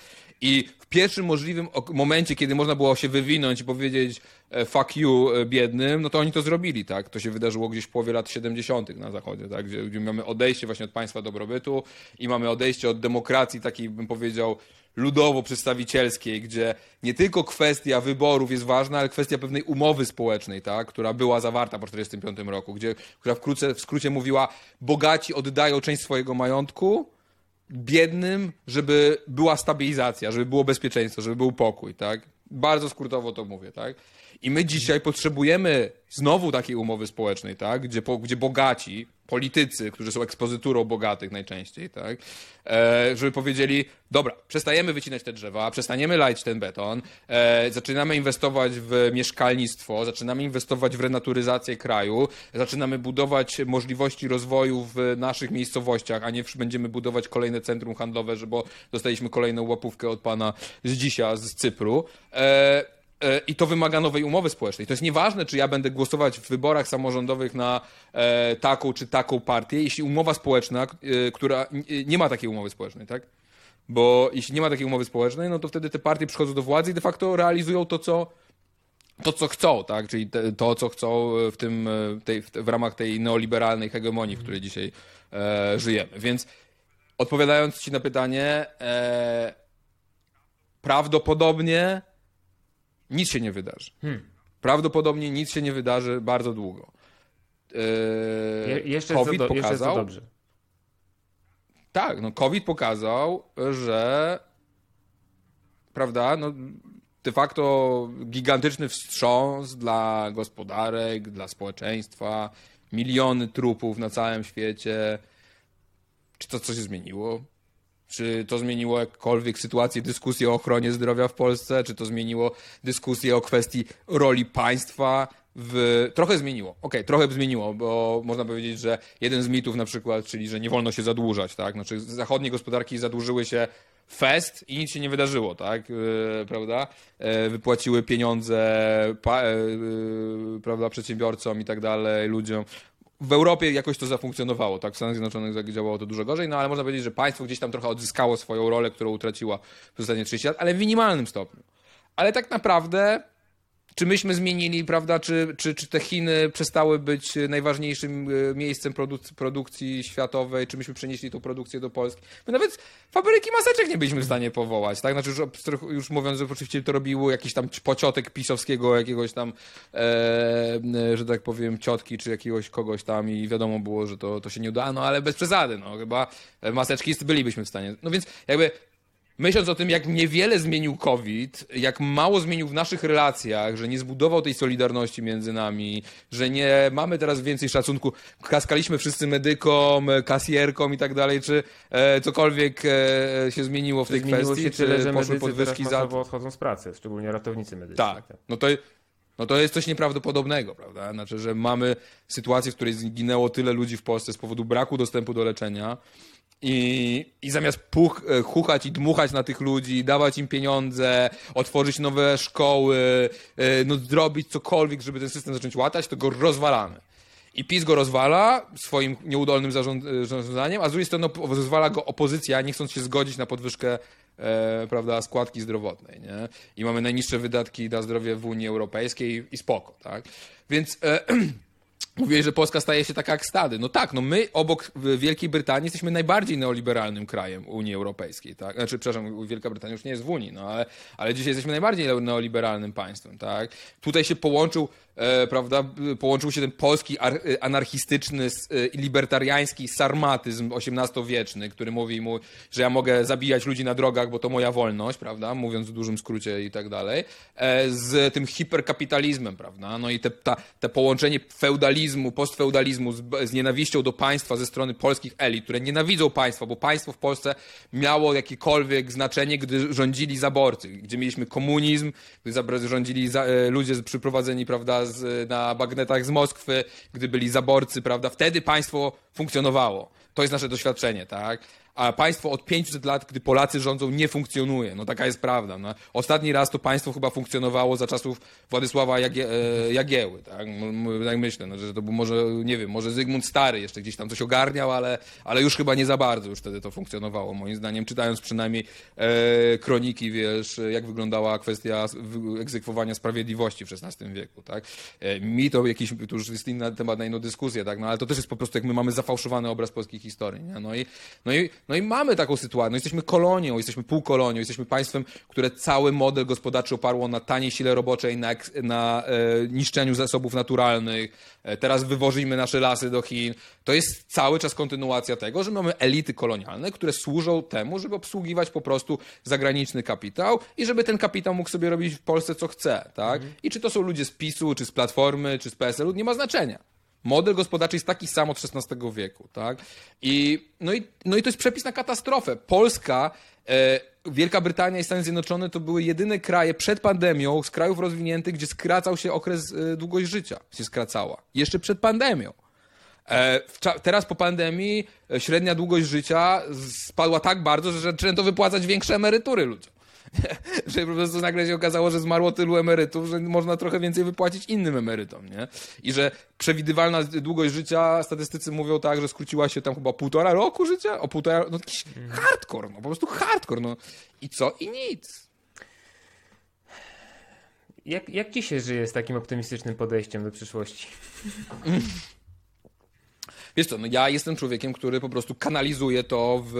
I w pierwszym możliwym momencie, kiedy można było się wywinąć i powiedzieć fuck you biednym, no to oni to zrobili, tak? To się wydarzyło gdzieś w połowie lat 70. na zachodzie, tak? Gdzie, gdzie mamy odejście właśnie od państwa dobrobytu i mamy odejście od demokracji takiej, bym powiedział, ludowo-przedstawicielskiej, gdzie nie tylko kwestia wyborów jest ważna, ale kwestia pewnej umowy społecznej, tak, która była zawarta po 1945 roku, gdzie, która wkrótce, w skrócie mówiła, bogaci oddają część swojego majątku biednym, żeby była stabilizacja, żeby było bezpieczeństwo, żeby był pokój, tak? Bardzo skrótowo to mówię, tak? I my dzisiaj potrzebujemy znowu takiej umowy społecznej, tak? Gdzie, po, gdzie bogaci, politycy, którzy są ekspozyturą bogatych najczęściej, tak? E, żeby powiedzieli, dobra, przestajemy wycinać te drzewa, przestaniemy lać ten beton, e, zaczynamy inwestować w mieszkalnictwo, zaczynamy inwestować w renaturyzację kraju, zaczynamy budować możliwości rozwoju w naszych miejscowościach, a nie będziemy budować kolejne centrum handlowe, że bo dostaliśmy kolejną łapówkę od pana z dzisiaj, z Cypru. E, i to wymaga nowej umowy społecznej. To jest nieważne, czy ja będę głosować w wyborach samorządowych na e, taką czy taką partię, jeśli umowa społeczna, e, która nie ma takiej umowy społecznej, tak? Bo jeśli nie ma takiej umowy społecznej, no to wtedy te partie przychodzą do władzy i de facto realizują to, co, to, co chcą, tak? Czyli te, to, co chcą w, tym, tej, w, w ramach tej neoliberalnej hegemonii, w której dzisiaj e, żyjemy. Więc odpowiadając Ci na pytanie, e, prawdopodobnie nic się nie wydarzy. Hmm. Prawdopodobnie nic się nie wydarzy bardzo długo. Yy, Je, jeszcze, COVID do, pokazał, jeszcze dobrze. Tak, no COVID pokazał, że prawda, no de facto gigantyczny wstrząs dla gospodarek, dla społeczeństwa, miliony trupów na całym świecie. Czy to coś zmieniło? Czy to zmieniło jakkolwiek sytuację, dyskusję o ochronie zdrowia w Polsce? Czy to zmieniło dyskusję o kwestii roli państwa? W... Trochę zmieniło. Okej, okay, trochę zmieniło, bo można powiedzieć, że jeden z mitów na przykład, czyli że nie wolno się zadłużać, tak? Znaczy zachodnie gospodarki zadłużyły się fest i nic się nie wydarzyło, tak? Yy, prawda? Yy, wypłaciły pieniądze, pa, yy, prawda, przedsiębiorcom i tak dalej, ludziom w Europie jakoś to zafunkcjonowało, tak? W Stanach Zjednoczonych działało to dużo gorzej, no ale można powiedzieć, że państwo gdzieś tam trochę odzyskało swoją rolę, którą utraciła przez ostatnie 30 lat, ale w minimalnym stopniu. Ale tak naprawdę czy myśmy zmienili, prawda, czy, czy, czy te Chiny przestały być najważniejszym e, miejscem produk- produkcji światowej, czy myśmy przenieśli tą produkcję do Polski. My nawet fabryki maseczek nie byliśmy w stanie powołać, tak? Znaczy już, już mówiąc, że oczywiście to robiło jakiś tam pociotek pisowskiego, jakiegoś tam, e, e, że tak powiem, ciotki, czy jakiegoś kogoś tam i wiadomo było, że to, to się nie uda, no ale bez przesady, no chyba maseczki bylibyśmy w stanie. No więc jakby Myśląc o tym, jak niewiele zmienił COVID, jak mało zmienił w naszych relacjach, że nie zbudował tej solidarności między nami, że nie mamy teraz więcej szacunku, kaskaliśmy wszyscy medykom, kasjerkom i tak dalej, czy e, cokolwiek e, się zmieniło w tej zmieniło kwestii, się tyle, czy że poszły podwyżki za... odchodzą z pracy, szczególnie ratownicy medyczni. Tak, no to, no to jest coś nieprawdopodobnego, prawda? Znaczy, że mamy sytuację, w której zginęło tyle ludzi w Polsce z powodu braku dostępu do leczenia, i, I zamiast puch, e, chuchać i dmuchać na tych ludzi, dawać im pieniądze, otworzyć nowe szkoły, e, no zrobić cokolwiek, żeby ten system zacząć łatać, to go rozwalamy. I PiS go rozwala swoim nieudolnym e, zarządzaniem, a z drugiej strony rozwala go opozycja, nie chcąc się zgodzić na podwyżkę e, prawda, składki zdrowotnej. Nie? I mamy najniższe wydatki na zdrowie w Unii Europejskiej i spoko. Tak? Więc... E, Mówiłeś, że Polska staje się taka jak Stady. No tak, no my obok Wielkiej Brytanii jesteśmy najbardziej neoliberalnym krajem Unii Europejskiej, tak? Znaczy, przepraszam, Wielka Brytania już nie jest w Unii, no ale, ale dzisiaj jesteśmy najbardziej neoliberalnym państwem, tak? Tutaj się połączył e, prawda, połączył się ten polski anarchistyczny e, libertariański sarmatyzm XVIII-wieczny, który mówi mu, że ja mogę zabijać ludzi na drogach, bo to moja wolność, prawda, mówiąc w dużym skrócie i tak dalej, e, z tym hiperkapitalizmem, prawda, no i te, ta, te połączenie feudalizmu, postfeudalizmu z, z nienawiścią do państwa ze strony polskich elit, które nienawidzą państwa, bo państwo w Polsce miało jakiekolwiek znaczenie, gdy rządzili zaborcy, gdzie mieliśmy komunizm, gdy rządzili za, e, ludzie przyprowadzeni, prawda, z, na bagnetach z Moskwy, gdy byli zaborcy, prawda? Wtedy państwo funkcjonowało. To jest nasze doświadczenie, tak? A państwo od 500 lat, gdy Polacy rządzą, nie funkcjonuje. No taka jest prawda. No. Ostatni raz to państwo chyba funkcjonowało za czasów Władysława Jagie, e, Jagieły, tak? Tak myślę, no, że to był może, nie wiem, może Zygmunt Stary jeszcze gdzieś tam coś ogarniał, ale, ale już chyba nie za bardzo już wtedy to funkcjonowało, moim zdaniem, czytając przynajmniej e, kroniki, wiesz, jak wyglądała kwestia egzekwowania sprawiedliwości w XVI wieku, tak? E, mi to jakiś, to już jest inny temat na inną dyskusję, tak? No ale to też jest po prostu, jak my mamy zafałszowany obraz polskiej historii, nie? No i, no i no i mamy taką sytuację. No jesteśmy kolonią, jesteśmy półkolonią, jesteśmy państwem, które cały model gospodarczy oparło na taniej sile roboczej, na, na e, niszczeniu zasobów naturalnych. E, teraz wywozimy nasze lasy do Chin. To jest cały czas kontynuacja tego, że mamy elity kolonialne, które służą temu, żeby obsługiwać po prostu zagraniczny kapitał i żeby ten kapitał mógł sobie robić w Polsce co chce. Tak? Mhm. I czy to są ludzie z PiSu, czy z Platformy, czy z PSL-u, nie ma znaczenia. Model gospodarczy jest taki sam od XVI wieku, tak? I, no, i, no i to jest przepis na katastrofę. Polska, e, Wielka Brytania i Stany Zjednoczone to były jedyne kraje przed pandemią z krajów rozwiniętych, gdzie skracał się okres e, długość życia, się skracała. Jeszcze przed pandemią. E, teraz po pandemii e, średnia długość życia spadła tak bardzo, że zaczęto wypłacać większe emerytury ludziom. że po prostu nagle się okazało, że zmarło tylu emerytów, że można trochę więcej wypłacić innym emerytom, nie? I że przewidywalna długość życia, statystycy mówią tak, że skróciła się tam chyba półtora roku życia, o półtora, no jakiś mhm. hardcore, no po prostu hardcore, no. I co? I nic. Jak, jak ci się żyje z takim optymistycznym podejściem do przyszłości? Wiesz co, no ja jestem człowiekiem, który po prostu kanalizuje to w,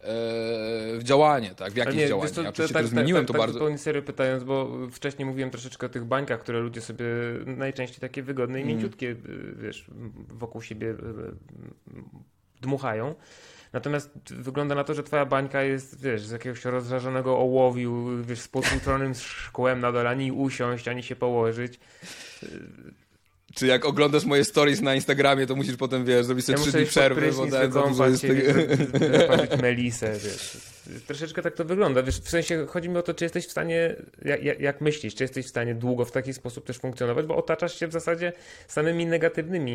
w działanie, tak? W jakieś nie, działanie. Co, ja oczywiście tak, zmieniłem tak, to tak, bardzo. Tak serio pytając, bo wcześniej mówiłem troszeczkę o tych bańkach, które ludzie sobie najczęściej takie wygodne i mm. mięciutkie, wiesz, wokół siebie dmuchają. Natomiast wygląda na to, że twoja bańka jest, wiesz, z jakiegoś rozżarzonego ołowiu, wiesz, z potłuczonym szkłem na dole, ani usiąść, ani się położyć. Czy jak oglądasz moje stories na Instagramie, to musisz potem, wiesz, zrobić sobie trzy dni przerwy, bo tak, za jest melisę, wiesz. Troszeczkę tak to wygląda, wiesz, w sensie chodzi mi o to, czy jesteś w stanie, jak, jak myślisz, czy jesteś w stanie długo w taki sposób też funkcjonować, bo otaczasz się w zasadzie samymi negatywnymi,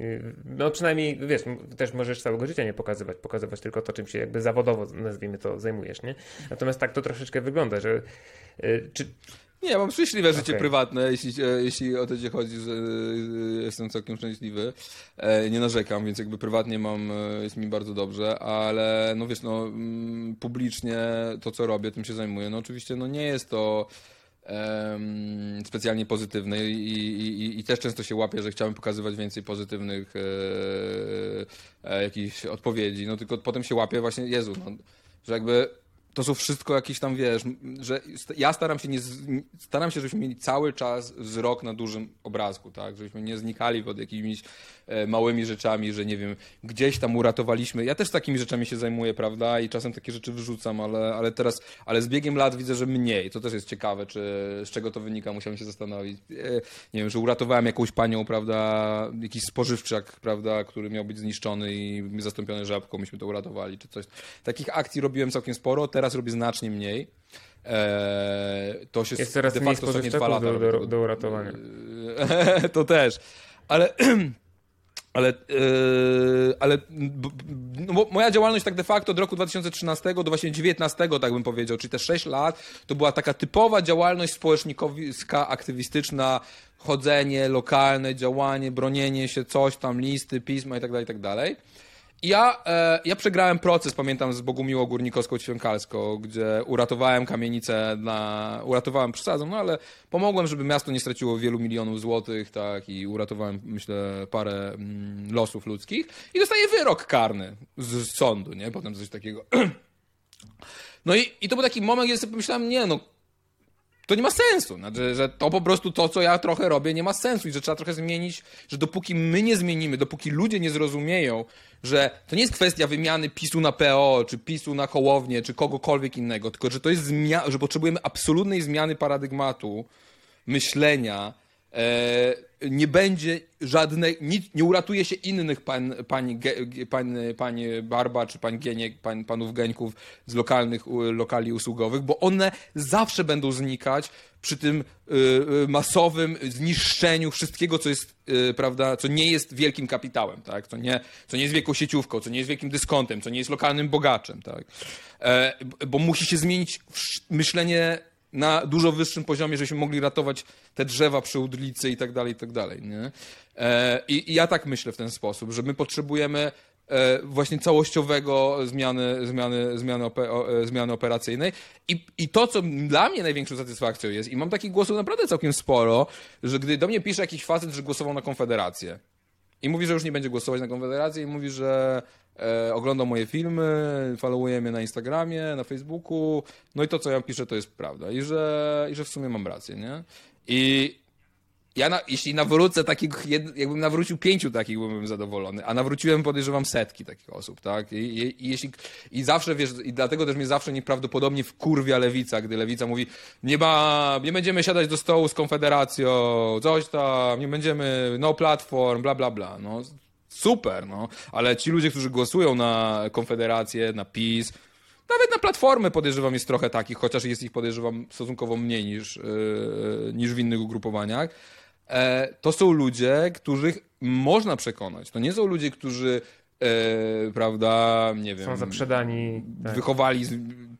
y, no przynajmniej, wiesz, też możesz całego życia nie pokazywać, pokazywać tylko to, czym się jakby zawodowo, nazwijmy to, zajmujesz, nie? Natomiast tak to troszeczkę wygląda, że y, czy nie, mam szczęśliwe życie okay. prywatne, jeśli, e, jeśli o to ci chodzi, że e, jestem całkiem szczęśliwy. E, nie narzekam, więc jakby prywatnie mam, jest mi bardzo dobrze, ale no wiesz, no mm, publicznie to, co robię, tym się zajmuję. No oczywiście, no nie jest to em, specjalnie pozytywny i, i, i też często się łapię, że chciałem pokazywać więcej pozytywnych e, e, jakichś odpowiedzi, no tylko potem się łapię właśnie, Jezu, no, że jakby to są wszystko jakieś tam, wiesz, że ja staram się nie, staram się, żebyśmy mieli cały czas wzrok na dużym obrazku, tak, żebyśmy nie znikali pod jakimiś małymi rzeczami, że nie wiem, gdzieś tam uratowaliśmy, ja też takimi rzeczami się zajmuję, prawda, i czasem takie rzeczy wyrzucam, ale, ale teraz, ale z biegiem lat widzę, że mniej, to też jest ciekawe, czy z czego to wynika, musiałem się zastanowić, e, nie wiem, że uratowałem jakąś panią, prawda, jakiś spożywczak, prawda, który miał być zniszczony i zastąpiony żabką, myśmy to uratowali, czy coś. Takich akcji robiłem całkiem sporo, teraz robię znacznie mniej. Eee, to się jest coraz de facto dwa lata do, do, do uratowania. to też. Ale ale, yy, ale no, moja działalność tak de facto od roku 2013 do właśnie 2019, tak bym powiedział, czyli te 6 lat, to była taka typowa działalność społecznikowska, aktywistyczna, chodzenie lokalne, działanie, bronienie się, coś tam, listy, pisma itd., tak itd. Ja, e, ja przegrałem proces, pamiętam, z Bogumiło Górnikowską Ćwiąkalską, gdzie uratowałem kamienicę na... Uratowałem, przesadzą, no ale pomogłem, żeby miasto nie straciło wielu milionów złotych, tak, i uratowałem, myślę, parę mm, losów ludzkich i dostaję wyrok karny z, z sądu, nie? Potem coś takiego. No i, i to był taki moment, gdzie sobie pomyślałem, nie no, to nie ma sensu. Znaczy, że to po prostu to, co ja trochę robię, nie ma sensu i że trzeba trochę zmienić, że dopóki my nie zmienimy, dopóki ludzie nie zrozumieją, że to nie jest kwestia wymiany PiSu na PO, czy PiSu na Hołownię, czy kogokolwiek innego, tylko że to jest zmiana, że potrzebujemy absolutnej zmiany paradygmatu myślenia, e, nie będzie żadnej, nie uratuje się innych pan, pani, pan, Barba czy pan Gieniek, pan, panów Geńków z lokalnych lokali usługowych, bo one zawsze będą znikać przy tym y, y, masowym zniszczeniu wszystkiego, co jest, y, prawda, co nie jest wielkim kapitałem, tak? co, nie, co nie jest wielką sieciówką, co nie jest wielkim dyskontem, co nie jest lokalnym bogaczem. Tak? E, bo musi się zmienić myślenie na dużo wyższym poziomie, żebyśmy mogli ratować te drzewa przy Udlicy i tak dalej, i tak dalej. Nie? E, I, I ja tak myślę w ten sposób, że my potrzebujemy e, właśnie całościowego zmiany, zmiany, zmiany, e, zmiany operacyjnej. I, I to, co dla mnie największą satysfakcją jest, i mam takich głosów naprawdę całkiem sporo, że gdy do mnie pisze jakiś facet, że głosował na Konfederację i mówi, że już nie będzie głosować na Konfederację i mówi, że e, moje filmy, followuje mnie na Instagramie, na Facebooku, no i to, co ja piszę, to jest prawda i że, i że w sumie mam rację, nie? I ja na, jeśli nawrócę takich, jakbym nawrócił pięciu takich, byłbym zadowolony, a nawróciłem, podejrzewam, setki takich osób, tak? I, i, i jeśli, i zawsze, wiesz, i dlatego też mnie zawsze nieprawdopodobnie wkurwia lewica, gdy lewica mówi, nie ma, nie będziemy siadać do stołu z Konfederacją, coś tam, nie będziemy, no platform, bla, bla, bla, no. Super, no. Ale ci ludzie, którzy głosują na Konfederację, na PiS, nawet na platformę podejrzewam jest trochę takich, chociaż jest ich podejrzewam stosunkowo mniej niż, yy, niż w innych ugrupowaniach E, to są ludzie, których można przekonać. To nie są ludzie, którzy E, prawda, nie wiem. Są zaprzedani. Tak. Wychowali,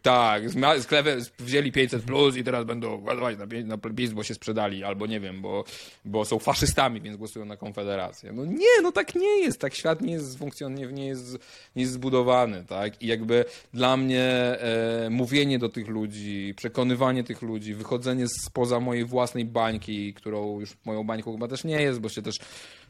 tak, klewem wzięli 500 plus i teraz będą głosować na, na PiS, bo się sprzedali, albo nie wiem, bo, bo są faszystami, więc głosują na Konfederację. No nie, no tak nie jest, tak świat nie jest funkcjonuje, nie jest, nie jest zbudowany, tak, i jakby dla mnie e, mówienie do tych ludzi, przekonywanie tych ludzi, wychodzenie spoza mojej własnej bańki, którą już moją bańką chyba też nie jest, bo się też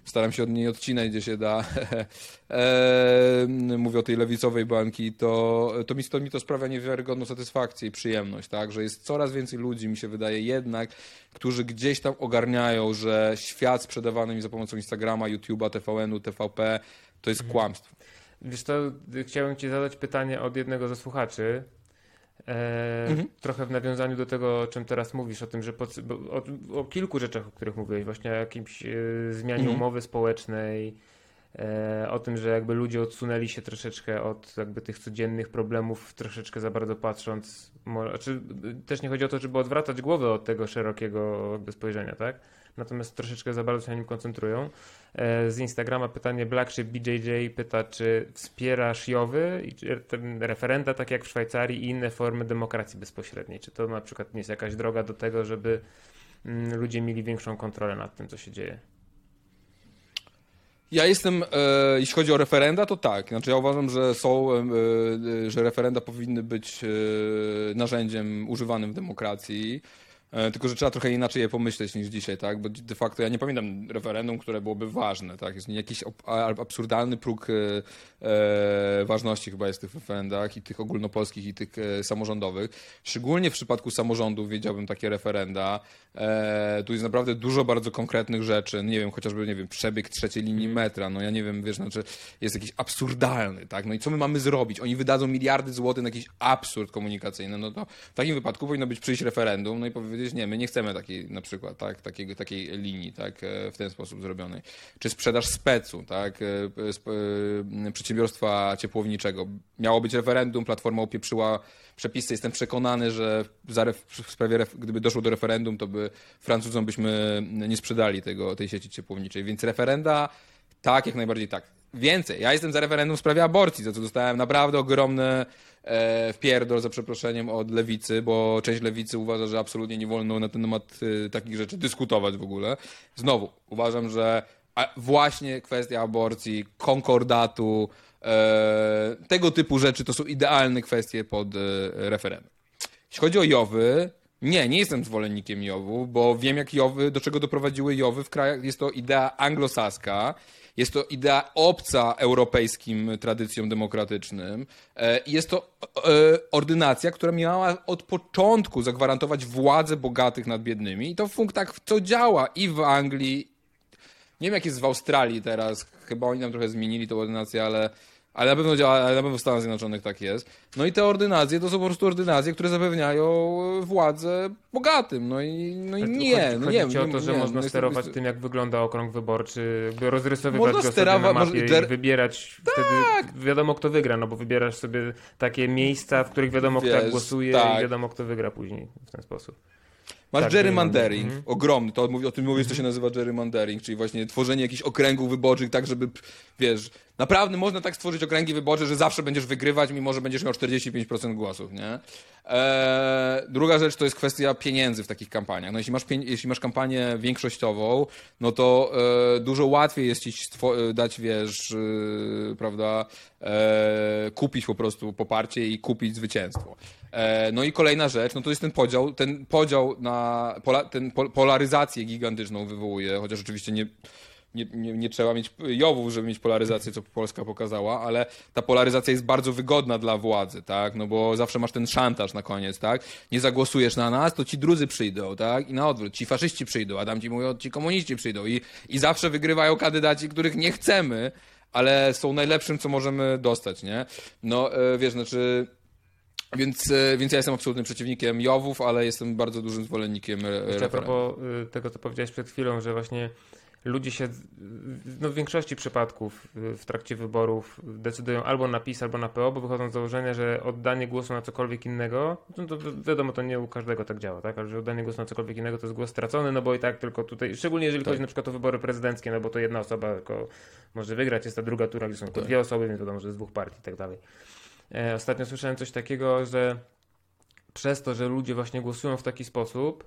staram się od niej odcinać, gdzie się da. e, mówię o tej lewicowej banki, to, to, mi, to mi to sprawia niewiarygodną satysfakcję i przyjemność, tak? Że jest coraz więcej ludzi, mi się wydaje jednak, którzy gdzieś tam ogarniają, że świat sprzedawany mi za pomocą Instagrama, YouTube'a, TVN-u, TVP to jest mhm. kłamstwo. Wiesz to chciałem ci zadać pytanie od jednego ze słuchaczy, E, mhm. Trochę w nawiązaniu do tego, o czym teraz mówisz, o tym, że o, o, kilku rzeczach, o których mówiłeś, właśnie o jakimś e, zmianie mhm. umowy społecznej, e, o tym, że jakby ludzie odsunęli się troszeczkę od jakby tych codziennych problemów, troszeczkę za bardzo patrząc. Może, znaczy, też nie chodzi o to, żeby odwracać głowę od tego szerokiego jakby spojrzenia, tak? Natomiast troszeczkę za bardzo się na nim koncentrują. E, z Instagrama pytanie Blackship BJJ pyta, czy wspierasz Jowy i referenda, tak jak w Szwajcarii i inne formy demokracji bezpośredniej? Czy to na przykład nie jest jakaś droga do tego, żeby mm, ludzie mieli większą kontrolę nad tym, co się dzieje? Ja jestem, e, jeśli chodzi o referenda, to tak. Znaczy ja uważam, że są, e, e że referenda powinny być e, narzędziem używanym w demokracji. E, tylko, że trzeba trochę inaczej je pomyśleć niż dzisiaj, tak? Bo de facto ja nie pamiętam referendum, które byłoby ważne, tak? Jest jakiś absurdalny próg e, e, ważności chyba jest w tych referendach i tych ogólnopolskich i tych samorządowych. Szczególnie w przypadku samorządów wiedziałbym takie referenda. Tu jest naprawdę dużo bardzo konkretnych rzeczy. Nie wiem, chociażby, nie wiem, przebieg trzeciej linii Mhm. metra. No ja nie wiem, wiesz, znaczy jest jakiś absurdalny, tak? No i co my mamy zrobić? Oni wydadzą miliardy złotych na jakiś absurd komunikacyjny. No to w takim wypadku powinno być przyjść referendum, no i powiedzieć, nie, my nie chcemy takiej na przykład, tak, takiego, takiej linii, tak, e, w ten sposób zrobionej. Czy sprzedaż specu, tak, e, e, przedsiębiorstwa ciepłowniczego. Miało być referendum, Platforma upieprzyła przepisy. Jestem przekonany, że w sprawie, gdyby doszło do referendum, to by Francuzom byśmy nie sprzedali tego, tej sieci ciepłowniczej. Więc referenda, tak, jak najbardziej tak. Więcej, ja jestem za referendum w sprawie aborcji, za co dostałem naprawdę ogromny e, wpierdol, za przeproszeniem, od lewicy, bo część lewicy uważa, że absolutnie nie wolno na ten temat e, takich rzeczy dyskutować w ogóle. Znowu, uważam, że właśnie kwestia aborcji, konkordatu, e, tego typu rzeczy to są idealne kwestie pod referendum. Jeśli chodzi o Jowy, nie, nie jestem zwolennikiem Jowów, bo wiem, jak Jowy, do czego doprowadziły Jowy w krajach. Jest to idea anglosaska, jest to idea obca europejskim tradycjom demokratycznym. e, Jest to e, ordynacja, która miała od początku zagwarantować władzę bogatych nad biednymi. I to w punktach, co działa i w Anglii, nie wiem jak jest w Australii teraz, chyba oni tam trochę zmienili tą ordynację, ale, ale na pewno działa, ale na pewno w Stanach Zjednoczonych tak jest. No i te ordynacje to są po prostu ordynacje, które zapewniają władzę bogatym. No i, no i nie, chodzi, no chodzi nie o nie- to, że nie, można no sterować tym, jak wygląda okrąg wyborczy, jakby rozrysowywać Można go sobie sterowa- na mapie der- i wybierać wtedy wiadomo, kto wygra, no bo wybierasz sobie takie miejsca, w których wiadomo, kto Wiesz, głosuje tak. i wiadomo, kto wygra później w ten sposób. Masz Tak, gerrymandering, mhm. ogromny, to o tym mówisz, to się nazywa gerrymandering, czyli właśnie tworzenie jakichś okręgów wyborczych tak, żeby, wiesz, naprawdę można tak stworzyć okręgi wyborcze, że zawsze będziesz wygrywać, mimo że będziesz miał 45% głosów, nie? Eee, druga rzecz to jest kwestia pieniędzy w takich kampaniach. No jeśli masz, jeśli masz kampanię większościową, no to e, dużo łatwiej jest ci e, dać, wiesz, e, prawda, e, kupić po prostu poparcie i kupić zwycięstwo. E, no i kolejna rzecz, no to jest ten podział, ten podział na, pola, ten pol, polaryzację gigantyczną wywołuje, chociaż oczywiście nie, nie, nie, nie trzeba mieć Jowów, żeby mieć polaryzację, co Polska pokazała, ale ta polaryzacja jest bardzo wygodna dla władzy, tak? No bo zawsze masz ten szantaż na koniec, tak? Nie zagłosujesz na nas, to ci drudzy przyjdą, tak? I na odwrót, ci faszyści przyjdą, a tam ci mówią, ci komuniści przyjdą. I, i zawsze wygrywają kandydaci, których nie chcemy, ale są najlepszym, co możemy dostać, nie? No, e, wiesz, znaczy... Więc, e, więc ja jestem absolutnym przeciwnikiem Jowów, ale jestem bardzo dużym zwolennikiem Jeszcze a referendum. propos y, tego, co powiedziałeś przed chwilą, że właśnie ludzie się no w większości przypadków y, w trakcie wyborów decydują albo na PiS, albo na PO, bo wychodzą z założenia, że oddanie głosu na cokolwiek innego, no to wi- wiadomo, to nie u każdego tak działa, tak? Ale że oddanie głosu na cokolwiek innego to jest głos stracony, no bo i tak tylko tutaj, szczególnie jeżeli Tak. chodzi na przykład o wybory prezydenckie, no bo to jedna osoba tylko może wygrać, jest ta druga tura, gdzie są tylko Tak. dwie osoby, więc wiadomo, że z dwóch partii i tak dalej. E, ostatnio słyszałem coś takiego, że przez to, że ludzie właśnie głosują w taki sposób,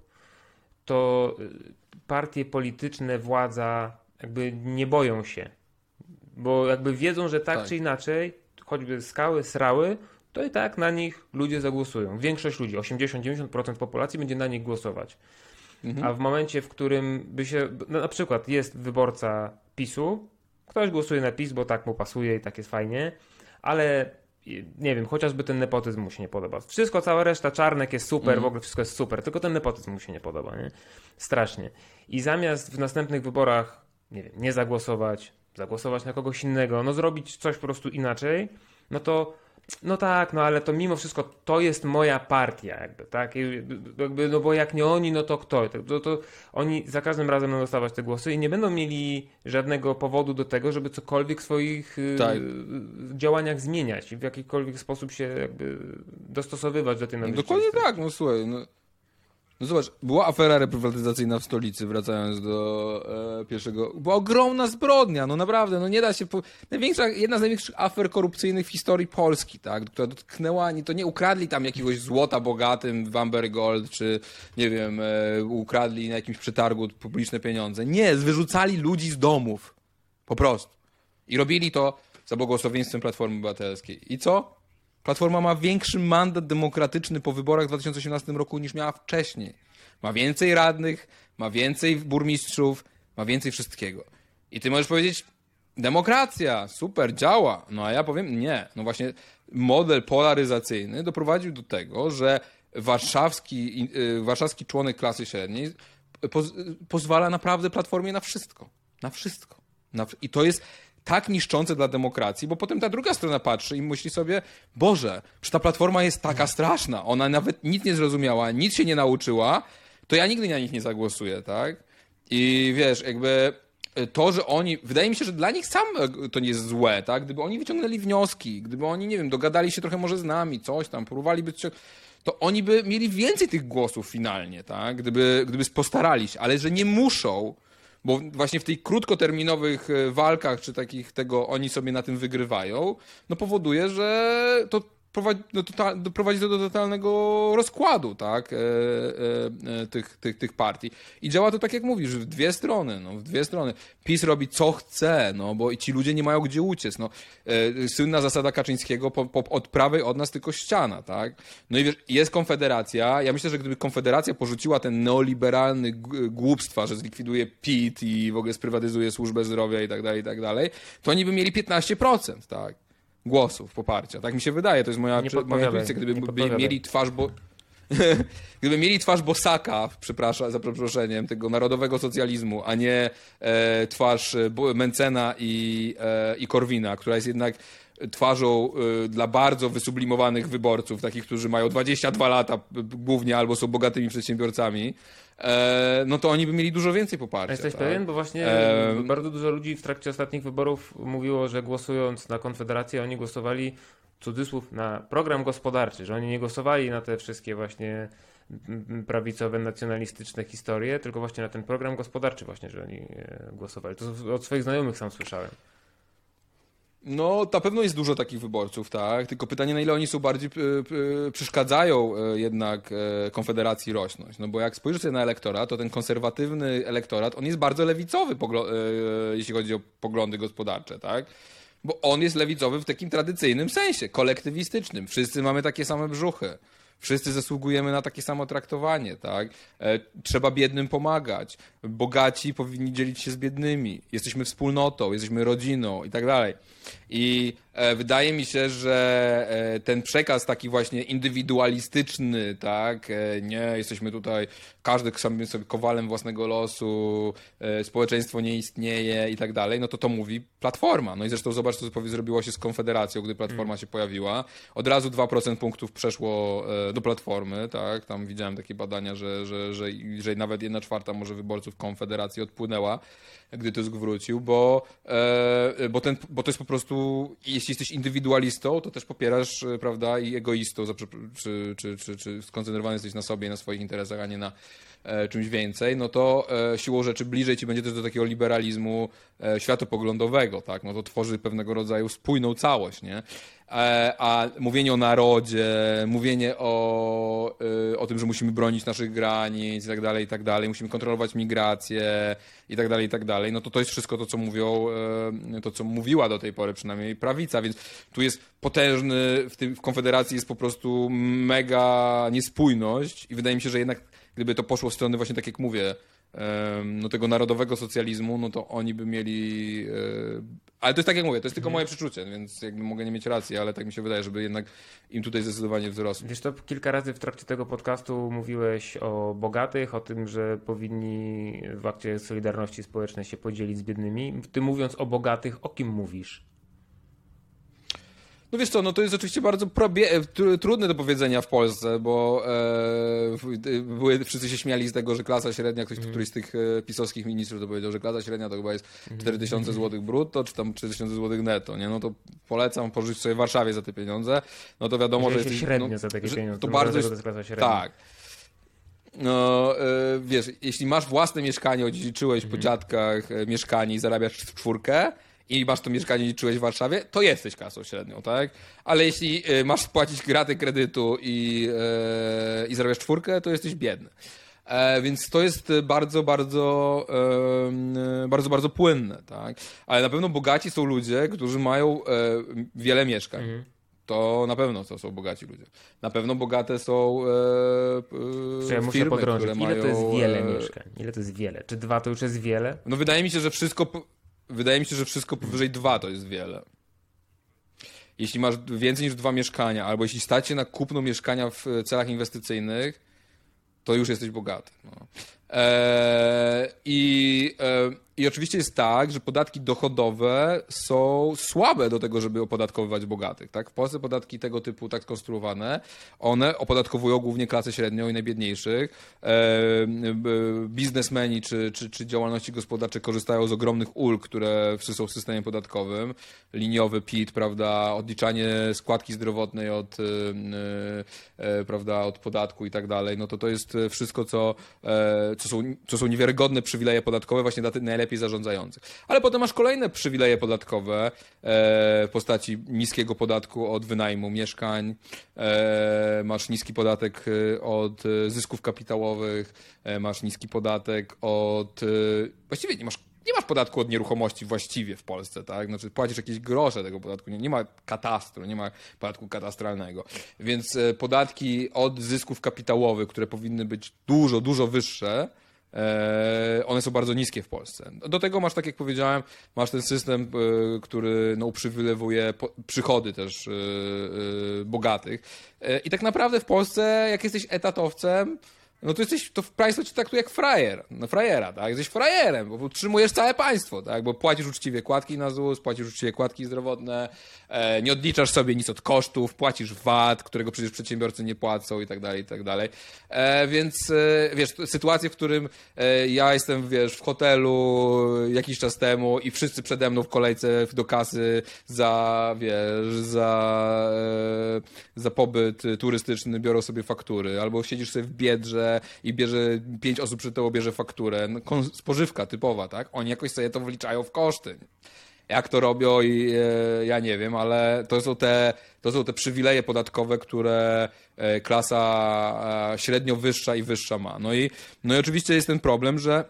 to y, partie polityczne, władza jakby nie boją się. Bo jakby wiedzą, że tak, Tak. czy inaczej, choćby skały, srały, to i tak na nich ludzie zagłosują. Większość ludzi, 80-90% populacji będzie na nich głosować. Mhm. A w momencie, w którym by się, na przykład jest wyborca PiSu, ktoś głosuje na PiS, bo tak mu pasuje i tak jest fajnie, ale nie wiem, chociażby ten nepotyzm mu się nie podoba. Wszystko, cała reszta, Czarnek jest super, Mhm. w ogóle wszystko jest super, tylko ten nepotyzm mu się nie podoba, nie? Strasznie. I zamiast w następnych wyborach, nie wiem, nie zagłosować, zagłosować na kogoś innego, no zrobić coś po prostu inaczej, no to no tak, no ale to mimo wszystko to jest moja partia, jakby, tak? I jakby, no bo jak nie oni, no to kto? To, to oni za każdym razem będą dostawać te głosy i nie będą mieli żadnego powodu do tego, żeby cokolwiek w swoich y, Tak. działaniach zmieniać i w jakikolwiek sposób się jakby dostosowywać do tej nowej No, dokładnie tak, no słuchaj. No, no zobacz, była afera reprywatyzacyjna w stolicy, wracając do e, pierwszego. Była ogromna zbrodnia, no naprawdę, no nie da się. Po... Największa, jedna z największych afer korupcyjnych w historii Polski, tak, która dotknęła, nie, to nie ukradli tam jakiegoś złota bogatym w Amber Gold, czy nie wiem, e, ukradli na jakimś przetargu publiczne pieniądze. Nie, wyrzucali ludzi z domów. Po prostu. I robili to za błogosławieństwem Platformy Obywatelskiej. I co? Platforma ma większy mandat demokratyczny po wyborach w 2018 roku niż miała wcześniej. Ma więcej radnych, ma więcej burmistrzów, ma więcej wszystkiego. I ty możesz powiedzieć, demokracja, super, działa. No a ja powiem, nie. No właśnie model polaryzacyjny doprowadził do tego, że warszawski, y, warszawski członek klasy średniej poz, pozwala naprawdę platformie na wszystko. Na wszystko. Na, I to jest tak niszczące dla demokracji, bo potem ta druga strona patrzy i myśli sobie, Boże, że ta platforma jest taka straszna, ona nawet nic nie zrozumiała, nic się nie nauczyła, to ja nigdy na nich nie zagłosuję, tak? I wiesz, jakby to, że oni, wydaje mi się, że dla nich sam to nie jest złe, tak? Gdyby oni wyciągnęli wnioski, gdyby oni, nie wiem, dogadali się trochę może z nami, coś tam, próbowali być, to oni by mieli więcej tych głosów finalnie, tak? Gdyby, gdyby postarali się, ale że nie muszą, bo właśnie w tych krótkoterminowych e, walkach, czy takich tego, oni sobie na tym wygrywają, no powoduje, że to prowadzi, no, total, prowadzi to do totalnego rozkładu, tak, e, e, e, tych, tych, tych partii. I działa to tak, jak mówisz, w dwie strony, no, w dwie strony. PiS robi co chce, no, bo ci ludzie nie mają gdzie uciec, no. E, słynna zasada Kaczyńskiego, po, po, od prawej od nas tylko ściana, tak. No i wiesz, jest Konfederacja, ja myślę, że gdyby Konfederacja porzuciła ten neoliberalny głupstwa, że zlikwiduje PIT i w ogóle sprywatyzuje służbę zdrowia i tak dalej, i tak dalej, to oni by mieli 15%, tak głosów poparcia. Tak mi się wydaje, to jest moja, moja intuicja. Gdyby mieli twarz, bo... Gdyby mieli twarz Bosaka, przepraszam, za przeproszeniem, tego narodowego socjalizmu, a nie e, twarz e, Mencena i, e, i Korwina, która jest jednak twarzą e, dla bardzo wysublimowanych wyborców, takich, którzy mają 22 lata głównie albo są bogatymi przedsiębiorcami, e, no to oni by mieli dużo więcej poparcia. Jesteś tak? pewien? Bo właśnie e... bardzo dużo ludzi w trakcie ostatnich wyborów mówiło, że głosując na Konfederację, oni głosowali cudzysłów na program gospodarczy, że oni nie głosowali na te wszystkie właśnie prawicowe, nacjonalistyczne historie, tylko właśnie na ten program gospodarczy właśnie, że oni e, głosowali. To od swoich znajomych sam słyszałem. No, na pewno jest dużo takich wyborców, tak? Tylko pytanie, na ile oni są bardziej y, y, przeszkadzają y, jednak Konfederacji rosnąć. No bo jak spojrzysz sobie na elektorat, to ten konserwatywny elektorat, on jest bardzo lewicowy, jeśli chodzi o poglądy gospodarcze, tak? Bo on jest lewicowy w takim tradycyjnym sensie, kolektywistycznym. Wszyscy mamy takie same brzuchy. Wszyscy zasługujemy na takie samo traktowanie, tak? E, trzeba biednym pomagać. Bogaci powinni dzielić się z biednymi. Jesteśmy wspólnotą, jesteśmy rodziną i tak dalej. I e, wydaje mi się, że e, ten przekaz taki właśnie indywidualistyczny, tak, e, nie, jesteśmy tutaj, każdy sobie, sobie kowalem własnego losu, społeczeństwo nie istnieje i tak dalej, no to to mówi Platforma. No i zresztą zobacz, co zrobiło się z Konfederacją, gdy Platforma mm. się pojawiła. Od razu 2% punktów przeszło do Platformy, tak, tam widziałem takie badania, że, że, że, że nawet jedna czwarta może wyborców Konfederacji odpłynęła, gdy Tusk wrócił, bo, bo, ten, bo to jest po prostu prostu, jeśli jesteś indywidualistą, to też popierasz, e, prawda, i egoistą, czy, czy, czy, czy skoncentrowany jesteś na sobie, na swoich interesach, a nie na czymś więcej, no to e, siłą rzeczy bliżej ci będzie też do takiego liberalizmu e, światopoglądowego, tak, no to tworzy pewnego rodzaju spójną całość, nie? E, a mówienie o narodzie, mówienie o, e, o tym, że musimy bronić naszych granic i tak dalej, i tak dalej, musimy kontrolować migrację i tak dalej, i tak dalej, no to to jest wszystko to, co mówią, e, to, co mówiła do tej pory przynajmniej prawica, więc tu jest potężny, w, tym, w Konfederacji jest po prostu mega niespójność i wydaje mi się, że jednak gdyby to poszło w stronę właśnie tak jak mówię, no, tego narodowego socjalizmu, no to oni by mieli. E, ale to jest tak jak mówię, to jest tylko moje przeczucie, więc jakby mogę nie mieć racji, ale tak mi się wydaje, żeby jednak im tutaj zdecydowanie wzrosło. Wiesz, to kilka razy w trakcie tego podcastu mówiłeś o bogatych, o tym, że powinni w akcie Solidarności Społecznej się podzielić z biednymi. Ty mówiąc o bogatych, o kim mówisz? No wiesz co, no to jest oczywiście bardzo probie- trudne do powiedzenia w Polsce, bo e, były, wszyscy się śmiali z tego, że klasa średnia, ktoś, mm. któryś z tych e, pisowskich ministrów to powiedział, że klasa średnia to chyba jest 4000 mm. zł brutto, czy tam 3000 zł netto, nie? No to polecam pożyczyć sobie w Warszawie za te pieniądze, no to wiadomo, że jest... średnio no, za takie pieniądze. To bardzo jest, klasa średnia. Tak. No, e, wiesz, jeśli masz własne mieszkanie, odziedziczyłeś mm. po dziadkach e, mieszkanie i zarabiasz w czwórkę, i masz to mieszkanie i liczyłeś w Warszawie, to jesteś kasą średnią, tak? Ale jeśli y, masz spłacić graty kredytu i, e, i zarabiasz czwórkę, to jesteś biedny. E, więc to jest bardzo, bardzo, e, bardzo, bardzo płynne, tak? Ale na pewno bogaci są ludzie, którzy mają e, wiele mieszkań. Mhm. to na pewno to są bogaci ludzie. Na pewno bogate są e, e, ja muszę firmy. Ile mają, to jest wiele e, mieszkań? Ile to jest wiele? Czy dwa to już jest wiele? No wydaje mi się, że wszystko, wydaje mi się, że wszystko powyżej dwa to jest wiele. Jeśli masz więcej niż dwa mieszkania, albo jeśli stać się na kupno mieszkania w celach inwestycyjnych, to już jesteś bogaty. No. Eee, I e, i oczywiście jest tak, że podatki dochodowe są słabe do tego, żeby opodatkowywać bogatych. Tak? W Polsce podatki tego typu, tak skonstruowane, one opodatkowują głównie klasę średnią i najbiedniejszych. E, biznesmeni czy, czy, czy działalności gospodarcze korzystają z ogromnych ulg, które są w systemie podatkowym. Liniowy PIT, prawda, odliczanie składki zdrowotnej od, e, e, prawda, od podatku i tak dalej. No to to jest wszystko, co, e, co, są, co są niewiarygodne przywileje podatkowe właśnie dla tych najlepiej zarządzających. Ale potem masz kolejne przywileje podatkowe e, w postaci niskiego podatku od wynajmu mieszkań, e, masz niski podatek e, od zysków kapitałowych, masz niski podatek od... Właściwie nie masz nie masz podatku od nieruchomości właściwie w Polsce, tak? Znaczy płacisz jakieś grosze tego podatku, nie, nie ma katastru, nie ma podatku katastralnego. Więc podatki od zysków kapitałowych, które powinny być dużo, dużo wyższe, E, one są bardzo niskie w Polsce. Do tego masz, tak jak powiedziałem, masz ten system, e, który no, uprzywilejowuje przychody też e, bogatych. I tak naprawdę w Polsce, jak jesteś etatowcem, no to jesteś, to państwo cię traktuje jak frajer, no frajera, tak? Jesteś frajerem, bo utrzymujesz całe państwo, tak? Bo płacisz uczciwie kładki na ZUS, płacisz uczciwie kładki zdrowotne, e, nie odliczasz sobie nic od kosztów, płacisz VAT, którego przecież przedsiębiorcy nie płacą i tak dalej, i tak dalej. E, więc, e, wiesz, sytuacje, w którym e, ja jestem, wiesz, w hotelu jakiś czas temu i wszyscy przede mną w kolejce do kasy za, wiesz, za, e, za pobyt turystyczny biorą sobie faktury, albo siedzisz sobie w biedrze i bierze, pięć osób przy tobą bierze fakturę. No, spożywka typowa, tak? Oni jakoś sobie to wliczają w koszty. Jak to robią i e, ja nie wiem, ale to są te, to są te przywileje podatkowe, które e, klasa e, średnio wyższa i wyższa ma. No i, no i oczywiście jest ten problem, że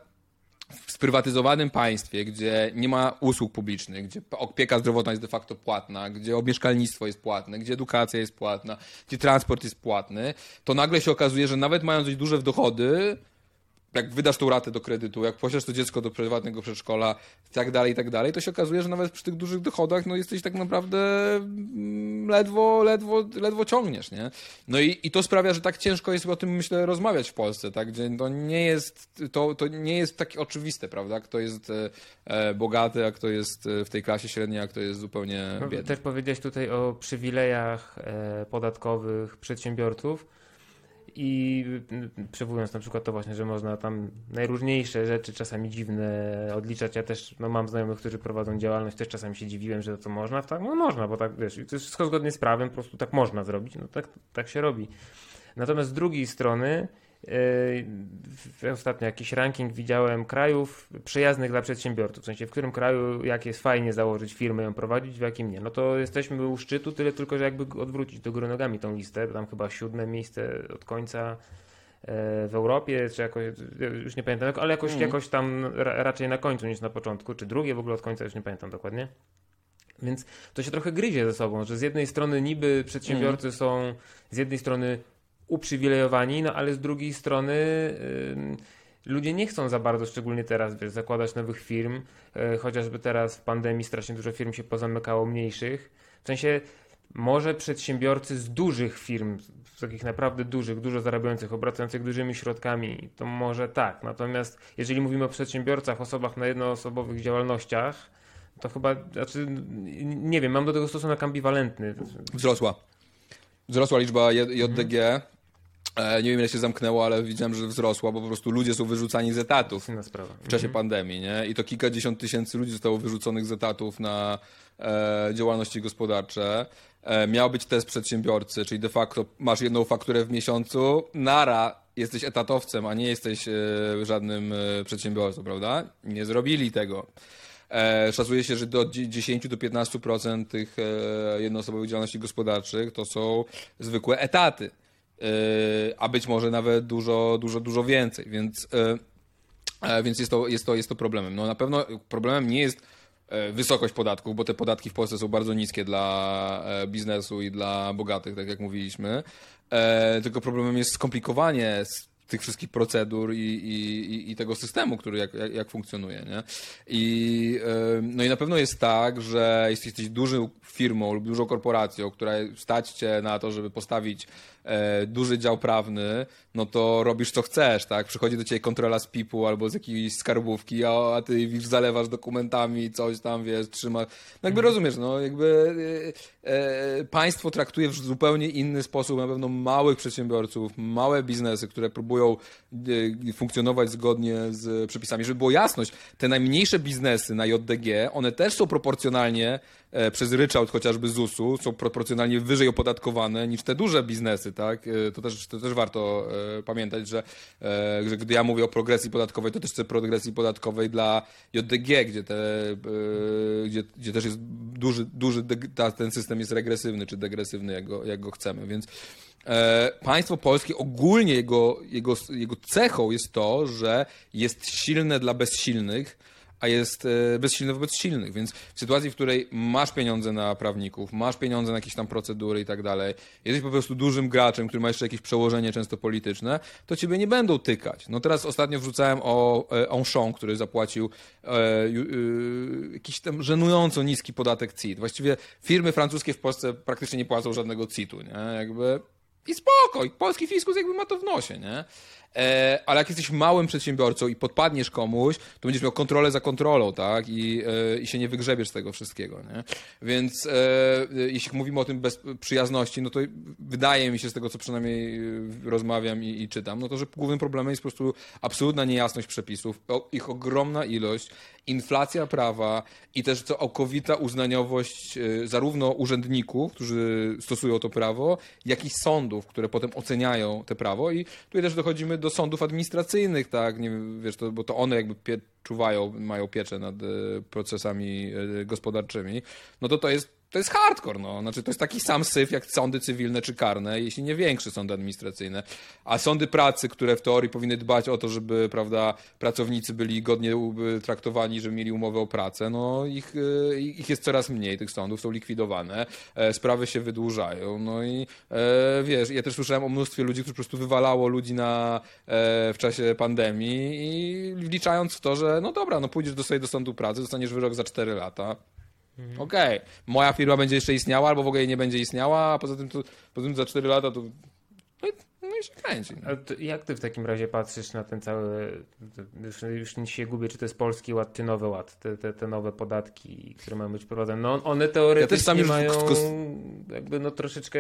sprywatyzowanym państwie, gdzie nie ma usług publicznych, gdzie opieka zdrowotna jest de facto płatna, gdzie mieszkalnictwo jest płatne, gdzie edukacja jest płatna, gdzie transport jest płatny, to nagle się okazuje, że nawet mając dość duże dochody, jak wydasz tą ratę do kredytu, jak poślesz to dziecko do prywatnego przedszkola i tak dalej, i tak dalej, to się okazuje, że nawet przy tych dużych dochodach, no jesteś tak naprawdę mm, ledwo, ledwo, ledwo ciągniesz, nie? No i, i to sprawia, że tak ciężko jest o tym, myślę, rozmawiać w Polsce, tak? Gdzie to nie jest, to, to nie jest takie oczywiste, prawda? Kto jest e, e bogaty, a kto jest e, w tej klasie średniej, a kto jest zupełnie no, biedny. Też powiedziałeś tutaj o przywilejach podatkowych przedsiębiorców i przywołując na przykład to właśnie, że można tam najróżniejsze rzeczy, czasami dziwne odliczać. Ja też no, mam znajomych, którzy prowadzą działalność, też czasami się dziwiłem, że to można. Tak, no można, bo tak wiesz, to jest wszystko zgodnie z prawem, po prostu tak można zrobić. No tak, tak się robi. Natomiast z drugiej strony ostatnio jakiś ranking widziałem krajów przyjaznych dla przedsiębiorców. W sensie, w którym kraju, jak jest fajnie założyć firmę, ją prowadzić, w jakim nie. No to jesteśmy u szczytu, tyle tylko, że jakby odwrócić do góry nogami tą listę, tam chyba siódme miejsce od końca e, w Europie, czy jakoś, już nie pamiętam, ale jakoś, mm. jakoś tam raczej na końcu niż na początku, czy drugie w ogóle od końca, już nie pamiętam dokładnie. Więc to się trochę gryzie ze sobą, że z jednej strony niby przedsiębiorcy mm. są z jednej strony uprzywilejowani, no ale z drugiej strony ludzie nie chcą za bardzo, szczególnie teraz, wiesz, zakładać nowych firm, yy, chociażby teraz w pandemii strasznie dużo firm się pozamykało mniejszych. W sensie może przedsiębiorcy z dużych firm, z takich naprawdę dużych, dużo zarabiających, obracających dużymi środkami, to może tak. Natomiast jeżeli mówimy o przedsiębiorcach, osobach na jednoosobowych działalnościach, to chyba, znaczy, nie wiem, mam do tego stosunek ambiwalentny. Wzrosła. Wzrosła liczba JDG, E, nie wiem ile się zamknęło, ale widziałem, że wzrosła, bo po prostu ludzie są wyrzucani z etatów w czasie mhm. pandemii, nie? I to kilkadziesiąt tysięcy ludzi zostało wyrzuconych z etatów na e, działalności gospodarcze. E, miał być test przedsiębiorcy, czyli de facto masz jedną fakturę w miesiącu, nara jesteś etatowcem, a nie jesteś e, żadnym e, przedsiębiorcą, prawda? Nie zrobili tego. E, szacuje się, że do 10 do 15% tych e, jednoosobowych działalności gospodarczych to są zwykłe etaty. Yy, a być może nawet dużo, dużo, dużo więcej, więc, yy, więc jest, to, jest, to, jest to problemem. No na pewno problemem nie jest e, wysokość podatków, bo te podatki w Polsce są bardzo niskie dla e, biznesu i dla bogatych, tak jak mówiliśmy. E, tylko problemem jest skomplikowanie tych wszystkich procedur i, i, i tego systemu, który jak, jak, jak funkcjonuje. Nie? I, no i na pewno jest tak, że jeśli jesteś dużą firmą lub dużą korporacją, która stać cię na to, żeby postawić e, duży dział prawny, no to robisz co chcesz, tak? Przychodzi do ciebie kontrola z PIP-u albo z jakiejś skarbówki, a, a ty już zalewasz dokumentami, coś tam, wiesz, trzyma. No jakby mhm. rozumiesz, no jakby e, e, państwo traktuje w zupełnie inny sposób na pewno małych przedsiębiorców, małe biznesy, które próbują e, funkcjonować zgodnie z przepisami. Żeby było jasność, te najmniejsze biznesy na JDG, one też są proporcjonalnie przez ryczałt chociażby ZUS-u są proporcjonalnie wyżej opodatkowane niż te duże biznesy, tak? E, to też, to też warto e, pamiętać, że, że gdy ja mówię o progresji podatkowej, to też chcę progresji podatkowej dla JDG, gdzie, te, gdzie, gdzie też jest duży, duży ten system jest regresywny czy degresywny, jak go, jak go chcemy, więc państwo polskie ogólnie jego, jego, jego cechą jest to, że jest silne dla bezsilnych, a jest e, bezsilny wobec silnych. Więc w sytuacji, w której masz pieniądze na prawników, masz pieniądze na jakieś tam procedury i tak dalej, jesteś po prostu dużym graczem, który ma jeszcze jakieś przełożenie często polityczne, to ciebie nie będą tykać. No teraz ostatnio wrzucałem o Enchon, który zapłacił e, e, jakiś tam żenująco niski podatek CIT. Właściwie firmy francuskie w Polsce praktycznie nie płacą żadnego CIT-u, nie? Jakby i spoko, i polski fiskus jakby ma to w nosie, nie? E, ale jak jesteś małym przedsiębiorcą i podpadniesz komuś, to będziesz miał kontrolę za kontrolą, tak? I, e, i się nie wygrzebiesz z tego wszystkiego, nie? Więc e, jeśli mówimy o tym bez przyjazności, no to wydaje mi się z tego, co przynajmniej rozmawiam i, i czytam, no to, że głównym problemem jest po prostu absolutna niejasność przepisów, ich ogromna ilość, inflacja prawa i też całkowita uznaniowość zarówno urzędników, którzy stosują to prawo, jak i sądów, które potem oceniają te prawo. I tutaj też dochodzimy do do sądów administracyjnych, tak, nie, wiesz, to, bo to one jakby pie, czuwają, mają pieczę nad e, procesami e, gospodarczymi, no to to jest to jest hardcore, no. Znaczy, to jest taki sam syf jak sądy cywilne czy karne, jeśli nie większe sądy administracyjne. A sądy pracy, które w teorii powinny dbać o to, żeby, prawda, pracownicy byli godnie traktowani, żeby mieli umowę o pracę, no ich, e, ich jest coraz mniej, tych sądów są likwidowane, e, sprawy się wydłużają, no i e, wiesz, ja też słyszałem o mnóstwie ludzi, którzy po prostu wywalało ludzi na, w czasie pandemii i wliczając w to, że no dobra, no pójdziesz do sobie do sądu pracy, dostaniesz wyrok za 4 lata, Mhm. Okej, okay. moja firma będzie jeszcze istniała, albo w ogóle nie będzie istniała, a poza tym, to, poza tym za 4 lata to. No i, no i się kręci. No. jak ty w takim razie patrzysz na ten cały. Już, już nie się gubię, czy to jest polski ład, czy nowy ład, te, te, te nowe podatki, które mają być prowadzone. No one teoretycznie ja mają jakby no troszeczkę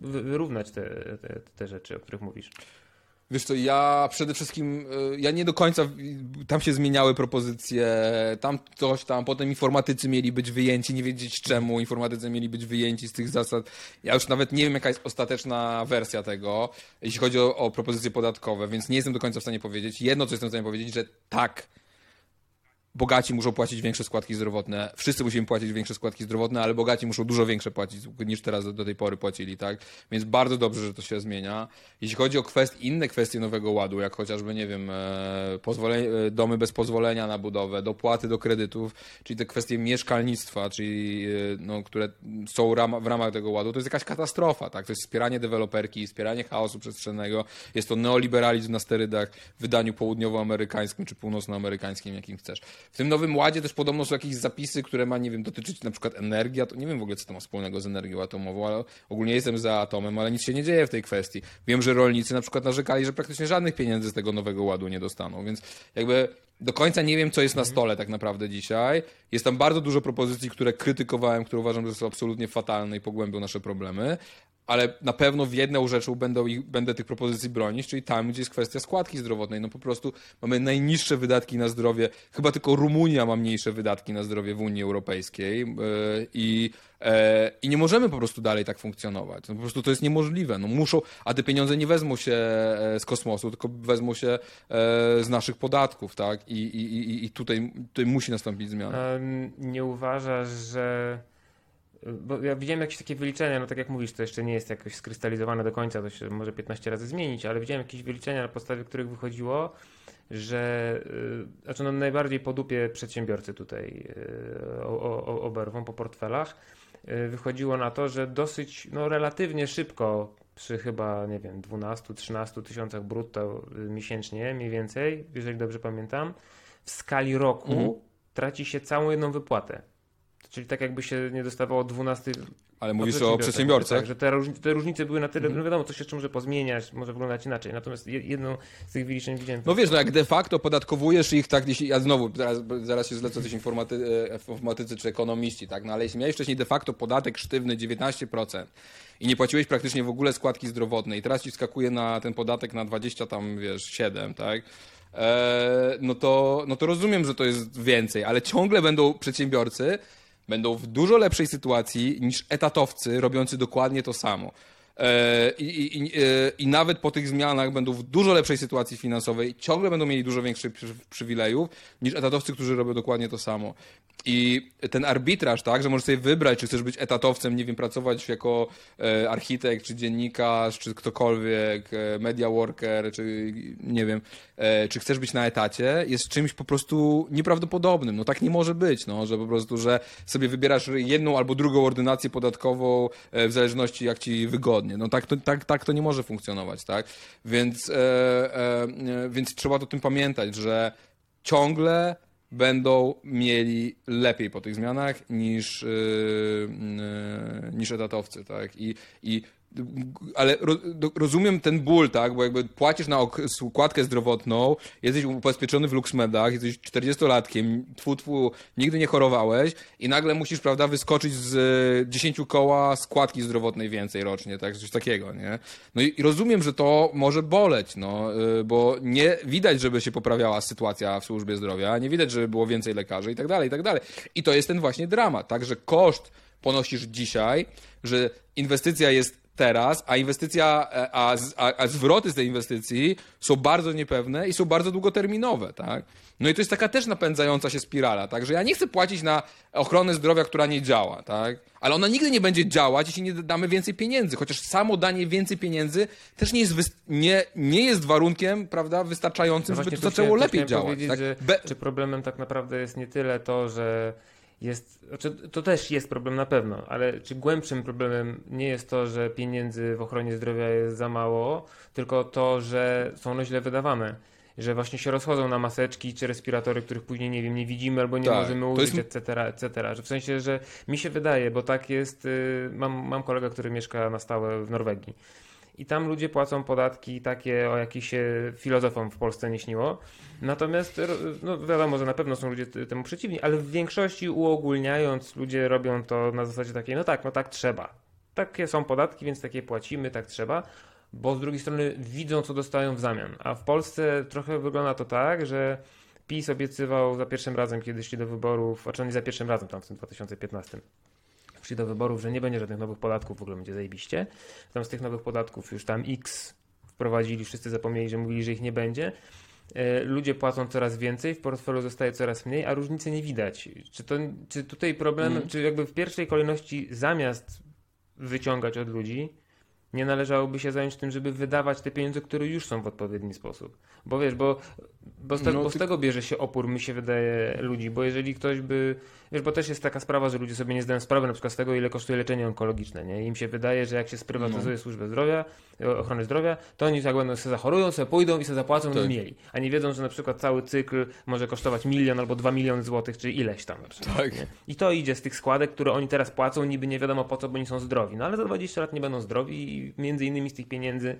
wyrównać te, te, te rzeczy, o których mówisz. Wiesz co, ja przede wszystkim, e, ja nie do końca, tam się zmieniały propozycje, tam coś tam, potem informatycy mieli być wyjęci, nie wiedzieć czemu informatycy mieli być wyjęci z tych zasad. Ja już nawet nie wiem, jaka jest ostateczna wersja tego, jeśli chodzi o, o propozycje podatkowe, więc nie jestem do końca w stanie powiedzieć. Jedno, co jestem w stanie powiedzieć, że tak, bogaci muszą płacić większe składki zdrowotne, wszyscy musimy płacić większe składki zdrowotne, ale bogaci muszą dużo większe płacić niż teraz do, tej pory płacili, tak? Więc bardzo dobrze, że to się zmienia. Jeśli chodzi o kwest, inne kwestie Nowego Ładu, jak chociażby, nie wiem, e, e, domy bez pozwolenia na budowę, dopłaty do kredytów, czyli te kwestie mieszkalnictwa, czyli, e, no, które są w ramach tego Ładu, to jest jakaś katastrofa, tak? To jest wspieranie deweloperki, wspieranie chaosu przestrzennego, jest to neoliberalizm na sterydach w wydaniu południowoamerykańskim czy północnoamerykańskim, jakim chcesz. W tym Nowym Ładzie też podobno są jakieś zapisy, które ma, nie wiem, dotyczyć na przykład energii, to nie wiem w ogóle, co to ma wspólnego z energią atomową, ale ogólnie jestem za atomem, ale nic się nie dzieje w tej kwestii. Wiem, że rolnicy na przykład narzekali, że praktycznie żadnych pieniędzy z tego Nowego Ładu nie dostaną, więc jakby do końca nie wiem, co jest na mhm. stole tak naprawdę dzisiaj. Jest tam bardzo dużo propozycji, które krytykowałem, które uważam, że są absolutnie fatalne i pogłębią nasze problemy, ale na pewno w jedną rzeczą będą, będę tych propozycji bronić, czyli tam, gdzie jest kwestia składki zdrowotnej. No po prostu mamy najniższe wydatki na zdrowie, chyba tylko Rumunia ma mniejsze wydatki na zdrowie w Unii Europejskiej yy, i, yy, i nie możemy po prostu dalej tak funkcjonować. No po prostu to jest niemożliwe. No muszą, a te pieniądze nie wezmą się e, z kosmosu, tylko wezmą się z naszych podatków, tak? I, i, i tutaj, tutaj musi nastąpić zmiana. Nie uważasz, że bo ja widziałem jakieś takie wyliczenia, no tak jak mówisz, to jeszcze nie jest jakoś skrystalizowane do końca, to się może 15 razy zmienić, ale widziałem jakieś wyliczenia, na podstawie których wychodziło, że znaczy no najbardziej po dupie przedsiębiorcy tutaj oberwą po portfelach. Y, wychodziło na to, że dosyć no, relatywnie szybko przy chyba, nie wiem, 12-13 tysiącach brutto miesięcznie mniej więcej, jeżeli dobrze pamiętam, w skali roku mhm. traci się całą jedną wypłatę. Czyli tak jakby się nie dostawało 12 ale mówisz o przedsiębiorcach. Tak, że te, różnice, te różnice były na tyle, mhm. no wiadomo, się jeszcze może pozmieniać, może wyglądać inaczej. Natomiast jedną z tych wyliczeń widziałem. No wiesz, no jak de facto podatkowujesz ich tak, jeśli, ja znowu, zaraz, zaraz się zlecę coś informaty, e, informatycy czy ekonomiści, tak, no ale jeśli miałeś wcześniej de facto podatek sztywny 19% i nie płaciłeś praktycznie w ogóle składki zdrowotnej i teraz ci skakuje na ten podatek na 20 tam, wiesz, 7, tak, e, no, to, no to rozumiem, że to jest więcej, ale ciągle będą przedsiębiorcy, będą w dużo lepszej sytuacji niż etatowcy robiący dokładnie to samo. E, I, i, e, I, nawet po tych zmianach będą w dużo lepszej sytuacji finansowej, ciągle będą mieli dużo większych przywilejów niż etatowcy, którzy robią dokładnie to samo. I ten arbitraż, tak, że możesz sobie wybrać, czy chcesz być etatowcem, nie wiem, pracować jako e, architekt, czy dziennikarz, czy ktokolwiek, media worker, czy nie wiem, czy chcesz być na etacie, jest czymś po prostu nieprawdopodobnym. No tak nie może być, no, że po prostu, że sobie wybierasz jedną albo drugą ordynację podatkową w zależności jak ci wygodnie. No tak to, tak, tak to nie może funkcjonować, tak? Więc, e, e, więc trzeba o tym pamiętać, że ciągle będą mieli lepiej po tych zmianach niż, yy, niż etatowcy, tak? I, i ale rozumiem ten ból, tak, bo jakby płacisz na składkę zdrowotną, jesteś ubezpieczony w Luxmedach, jesteś 40-latkiem, tfu, tfu, nigdy nie chorowałeś i nagle musisz, prawda, wyskoczyć z 10 koła składki zdrowotnej więcej rocznie, tak, coś takiego, nie? No i rozumiem, że to może boleć, no, y, bo nie widać, żeby się poprawiała sytuacja w służbie zdrowia, nie widać, żeby było więcej lekarzy i tak dalej, i tak dalej. I to jest ten właśnie dramat, tak, że koszt ponosisz dzisiaj, że inwestycja jest teraz, a inwestycja, e, a, a, a, zwroty z tej inwestycji są bardzo niepewne i są bardzo długoterminowe, tak? No i to jest taka też napędzająca się spirala, tak? Że ja nie chcę płacić na ochronę zdrowia, która nie działa, tak? Ale ona nigdy nie będzie działać, jeśli nie damy więcej pieniędzy, chociaż samo danie więcej pieniędzy też nie jest, nie, nie jest warunkiem, prawda, wystarczającym, no żeby to zaczęło lepiej działać. Tak? Be... Czy problemem tak naprawdę jest nie tyle to, że jest, znaczy to też jest problem na pewno, ale czy głębszym problemem nie jest to, że pieniędzy w ochronie zdrowia jest za mało, tylko to, że są one źle wydawane. Że właśnie się rozchodzą na maseczki czy respiratory, których później nie wiem, nie widzimy albo nie tak, możemy użyć, jest... etc., etc. Że w sensie, że mi się wydaje, bo tak jest, y, mam, mam kolegę, który mieszka na stałe w Norwegii i tam ludzie płacą podatki takie, o jakich się filozofom w Polsce nie śniło. Natomiast no wiadomo, że na pewno są ludzie temu przeciwni, ale w większości uogólniając, ludzie robią to na zasadzie takiej, no tak, no tak trzeba. Takie są podatki, więc takie płacimy, tak trzeba. Bo z drugiej strony widzą, co dostają w zamian. A w Polsce trochę wygląda to tak, że PiS obiecywał za pierwszym razem, kiedy szli do wyborów, a czy nie za pierwszym razem, tam w tym 2015 szli do wyborów, że nie będzie żadnych nowych podatków, w ogóle będzie zajebiście. Tam z tych nowych podatków już tam X wprowadzili, wszyscy zapomnieli, że mówili, że ich nie będzie. E, ludzie płacą coraz więcej, w portfelu zostaje coraz mniej, a różnicy nie widać. Czy, to, czy tutaj problem, mm. czy jakby w pierwszej kolejności zamiast wyciągać od ludzi, nie należałoby się zająć tym, żeby wydawać te pieniądze, które już są w odpowiedni sposób. Bo wiesz, bo, bo, z, te, no, bo z tego bierze się opór, mi się wydaje, ludzi, bo jeżeli ktoś by Wiesz, bo też jest taka sprawa, że ludzie sobie nie zdają sprawy na przykład z tego, ile kosztuje leczenie onkologiczne. Nie? Im się wydaje, że jak się sprywatyzuje no. służbę zdrowia, e, ochrony zdrowia, to oni tak będą sobie zachorują, sobie pójdą i sobie zapłacą tak. mieli. A nie wiedzą, że na przykład cały cykl może kosztować milion albo dwa miliony złotych, czy ileś tam. Przykład, tak. Nie? I to idzie z tych składek, które oni teraz płacą, niby nie wiadomo po co, bo oni są zdrowi. No ale za 20 lat nie będą zdrowi i między innymi z tych pieniędzy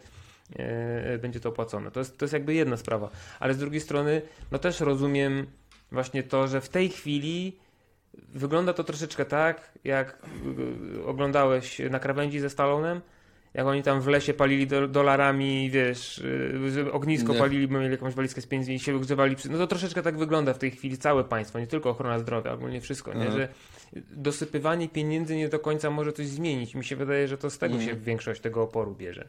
będzie to opłacone. To jest, to jest jakby jedna sprawa. Ale z drugiej strony, no też rozumiem właśnie to, że w tej chwili Wygląda to troszeczkę tak, jak y, oglądałeś na krawędzi ze Stalonem, jak oni tam w lesie palili do, dolarami, wiesz, ognisko nie. palili, bo mieli jakąś walizkę z pieniędzmi i się grzewali. No to troszeczkę tak wygląda w tej chwili całe państwo, nie tylko ochrona zdrowia, ogólnie wszystko, nie? że dosypywanie pieniędzy nie do końca może coś zmienić. Mi się wydaje, że to z tego mhm. się większość tego oporu bierze.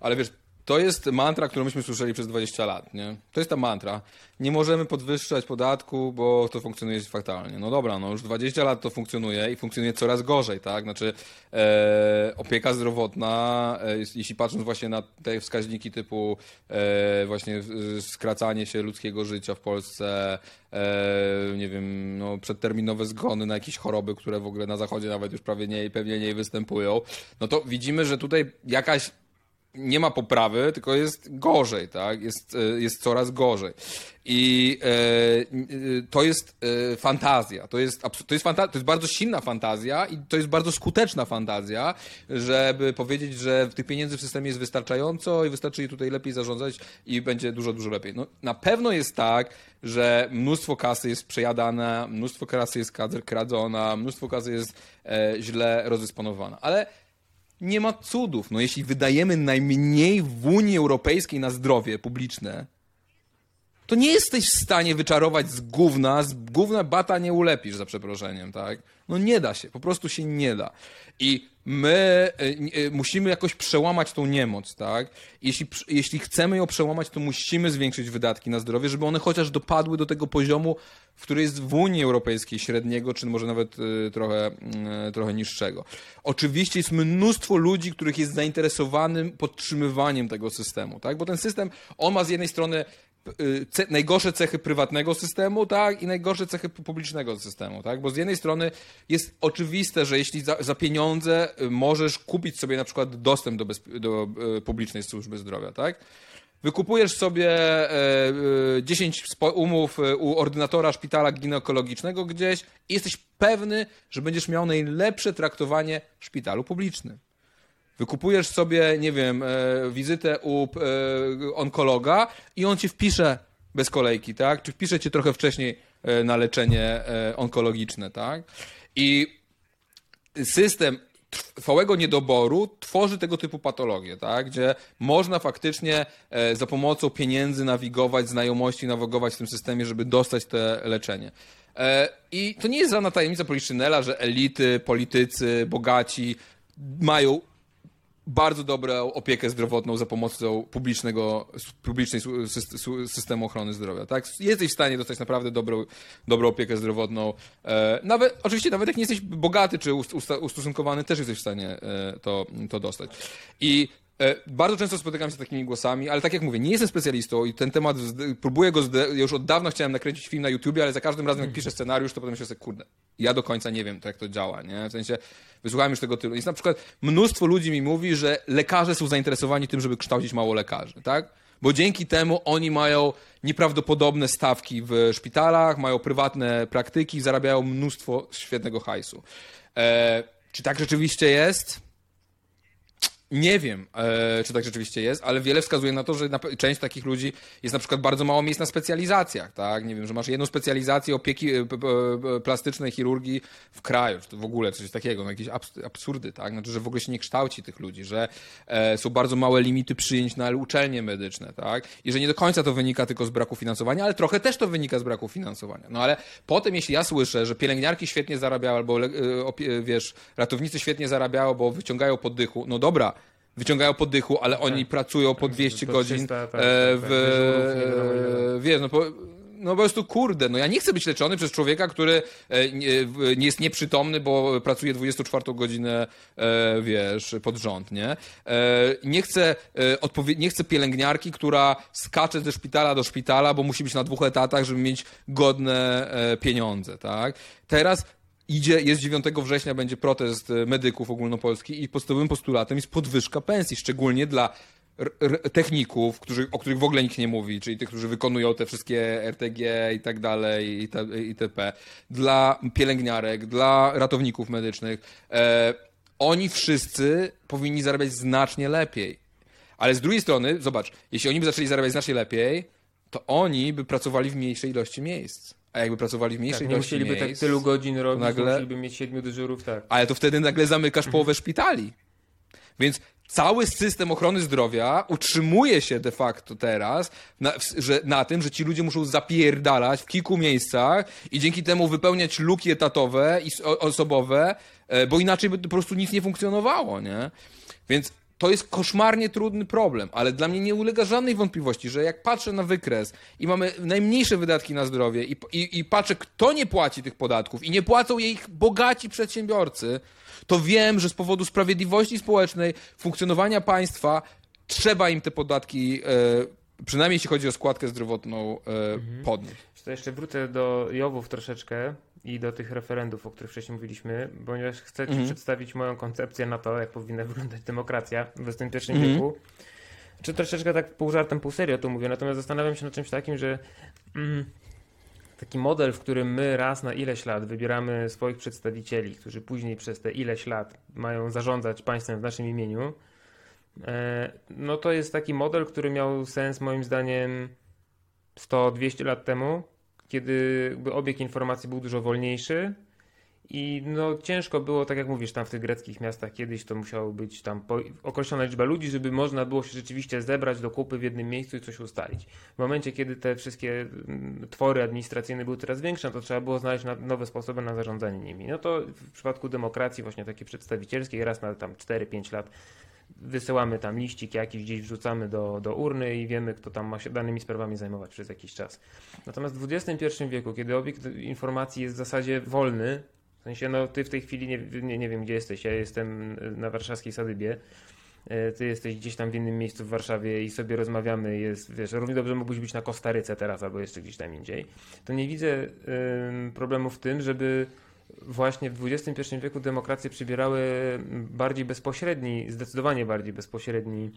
Ale wiesz, to jest mantra, którą myśmy słyszeli przez 20 lat, nie? To jest ta mantra. Nie możemy podwyższać podatku, bo to funkcjonuje fatalnie. No dobra, no już 20 lat to funkcjonuje i funkcjonuje coraz gorzej, tak? Znaczy e, opieka zdrowotna, e, jeśli patrząc właśnie na te wskaźniki typu e, właśnie skracanie się ludzkiego życia w Polsce, e, nie wiem, no przedterminowe zgony na jakieś choroby, które w ogóle na zachodzie nawet już prawie nie, pewnie nie występują, no to widzimy, że tutaj jakaś nie ma poprawy, tylko jest gorzej, tak? Jest, e, jest coraz gorzej. I e, e, to jest e, fantazja. To jest, to, jest fanta to jest bardzo silna fantazja i to jest bardzo skuteczna fantazja, żeby powiedzieć, że tych pieniędzy w systemie jest wystarczająco i wystarczy je tutaj lepiej zarządzać i będzie dużo, dużo lepiej. No, na pewno jest tak, że mnóstwo kasy jest przejadane, mnóstwo kasy jest kradzona, mnóstwo kasy jest e, źle rozdysponowana. Ale nie ma cudów. No jeśli wydajemy najmniej w Unii Europejskiej na zdrowie publiczne, to nie jesteś w stanie wyczarować z gówna, z gówna bata nie ulepisz, za przeproszeniem, tak? No nie da się, po prostu się nie da. I my y, y, musimy jakoś przełamać tą niemoc, tak? Jeśli, jeśli chcemy ją przełamać, to musimy zwiększyć wydatki na zdrowie, żeby one chociaż dopadły do tego poziomu, który jest w Unii Europejskiej średniego, czy może nawet y, trochę, trochę niższego. Oczywiście jest mnóstwo ludzi, których jest zainteresowanym podtrzymywaniem tego systemu, tak? Bo ten system, on ma z jednej strony ce najgorsze cechy prywatnego systemu, tak, i najgorsze cechy publicznego systemu, tak, bo z jednej strony jest oczywiste, że jeśli za, za pieniądze y, możesz kupić sobie na przykład dostęp do, do y, publicznej służby zdrowia, tak, Wykupujesz sobie e, 10 umów u ordynatora szpitala ginekologicznego gdzieś i jesteś pewny, że będziesz miał najlepsze traktowanie w szpitalu publicznym. Wykupujesz sobie, nie wiem, e, wizytę u e, onkologa i on ci wpisze bez kolejki, tak? Czy wpisze cię trochę wcześniej e, na leczenie onkologiczne, tak? I system trwałego niedoboru tworzy tego typu patologie, tak? gdzie można faktycznie za pomocą pieniędzy nawigować, znajomości nawigować w tym systemie, żeby dostać te leczenie. I to nie jest żadna tajemnica Poliszynela, że elity, politycy, bogaci mają bardzo dobrą opiekę zdrowotną za pomocą publicznego, publicznej systemu ochrony zdrowia. Tak? Jesteś w stanie dostać naprawdę dobrą, dobrą opiekę zdrowotną. E, nawet, oczywiście nawet jak nie jesteś bogaty czy ustosunkowany, też jesteś w stanie e, to, to dostać. I bardzo często spotykam się z takimi głosami, ale tak jak mówię, nie jestem specjalistą i ten temat, próbuję go, już od dawna chciałem nakręcić film na YouTubie, ale za każdym razem jak piszę scenariusz, to potem się sobie, kurde, ja do końca nie wiem, to jak to działa, nie? W sensie, wysłuchałem już tego tylu. Jest na przykład, mnóstwo ludzi mi mówi, że lekarze są zainteresowani tym, żeby kształcić mało lekarzy, tak? Bo dzięki temu oni mają nieprawdopodobne stawki w szpitalach, mają prywatne praktyki, zarabiają mnóstwo świetnego hajsu. E, czy tak rzeczywiście jest? Nie wiem, e, czy tak rzeczywiście jest, ale wiele wskazuje na to, że część takich ludzi jest na przykład bardzo mało miejsc na specjalizacjach, tak? Nie wiem, że masz jedną specjalizację opieki e, plastycznej, chirurgii w kraju, czy w ogóle coś takiego, no jakieś absurdy, tak? Znaczy, że w ogóle się nie kształci tych ludzi, że e, są bardzo małe limity przyjęć na uczelnie medyczne, tak? I że nie do końca to wynika tylko z braku finansowania, ale trochę też to wynika z braku finansowania. No ale potem, jeśli ja słyszę, że pielęgniarki świetnie zarabiały, albo, wiesz, ratownicy świetnie zarabiają, bo wyciągają poddychu, no dobra, wyciągają poddychu, ale oni tak. pracują po 200 tak, godzin 300, tak, e, w, tak, e, wiesz, no po, no po prostu kurde, no ja nie chcę być leczony przez człowieka, który e, nie, nie jest nieprzytomny, bo pracuje 24 godzinę, wiesz, pod rząd, nie? Nie chcę, nie chcę pielęgniarki, która skacze ze szpitala do szpitala, bo musi być na dwóch etatach, żeby mieć godne pieniądze, tak? Teraz idzie, jest 9 września, będzie protest e, medyków ogólnopolski i podstawowym postulatem jest podwyżka pensji, szczególnie dla techników, którzy, o których w ogóle nikt nie mówi, czyli tych, którzy wykonują te wszystkie RTG i tak dalej, itp. Dla pielęgniarek, dla ratowników medycznych. E, oni wszyscy powinni zarabiać znacznie lepiej. Ale z drugiej strony, zobacz, jeśli oni by zaczęli zarabiać znacznie lepiej, to oni by pracowali w mniejszej ilości miejsc. A jakby pracowali w mniejszej tak, ilości nie musieliby miejsc, tak tylu godzin robić, nagle... musieliby mieć siedmiu dyżurów, tak. Ale to wtedy nagle zamykasz mhm. połowę szpitali. Więc cały system ochrony zdrowia utrzymuje się de facto teraz na, że, na tym, że ci ludzie muszą zapierdalać w kilku miejscach i dzięki temu wypełniać luki etatowe i osobowe, e, bo inaczej by po prostu nic nie funkcjonowało, nie? Więc to jest koszmarnie trudny problem, ale dla mnie nie ulega żadnej wątpliwości, że jak patrzę na wykres i mamy najmniejsze wydatki na zdrowie i, i, i patrzę, kto nie płaci tych podatków i nie płacą jej bogaci przedsiębiorcy, to wiem, że z powodu sprawiedliwości społecznej, funkcjonowania państwa, trzeba im te podatki, e, przynajmniej jeśli chodzi o składkę zdrowotną, e, Mhm. podnieść. To jeszcze wrócę do Jowów troszeczkę i do tych referendów, o których wcześniej mówiliśmy, ponieważ chcę Ci Mhm. przedstawić moją koncepcję na to, jak powinna wyglądać demokracja w XXI Mhm. wieku. Czy troszeczkę tak pół żartem, pół serio to mówię, natomiast zastanawiam się nad czymś takim, że mm, taki model, w którym my raz na ileś lat wybieramy swoich przedstawicieli, którzy później przez te ileś lat mają zarządzać państwem w naszym imieniu, e, no to jest taki model, który miał sens moim zdaniem 100-200 lat temu, kiedy obieg informacji był dużo wolniejszy i no ciężko było, tak jak mówisz, tam w tych greckich miastach kiedyś to musiało być tam określona liczba ludzi, żeby można było się rzeczywiście zebrać do kupy w jednym miejscu i coś ustalić. W momencie, kiedy te wszystkie mm, twory administracyjne były coraz większe, no to trzeba było znaleźć na, nowe sposoby na zarządzanie nimi. No to w przypadku demokracji właśnie takiej przedstawicielskiej raz na tam 4-5 lat wysyłamy tam liścik jakiś, gdzieś wrzucamy do, do urny i wiemy, kto tam ma się danymi sprawami zajmować przez jakiś czas. Natomiast w XXI wieku, kiedy obieg informacji jest w zasadzie wolny, w sensie, no ty w tej chwili nie, nie, nie wiem, gdzie jesteś, ja jestem na warszawskiej Sadybie, e, ty jesteś gdzieś tam w innym miejscu w Warszawie i sobie rozmawiamy, jest, wiesz, równie dobrze mógłbyś być na Kostaryce teraz albo jeszcze gdzieś tam indziej, to nie widzę ym, problemu w tym, żeby właśnie w XXI wieku demokracje przybierały bardziej bezpośredni, zdecydowanie bardziej bezpośredni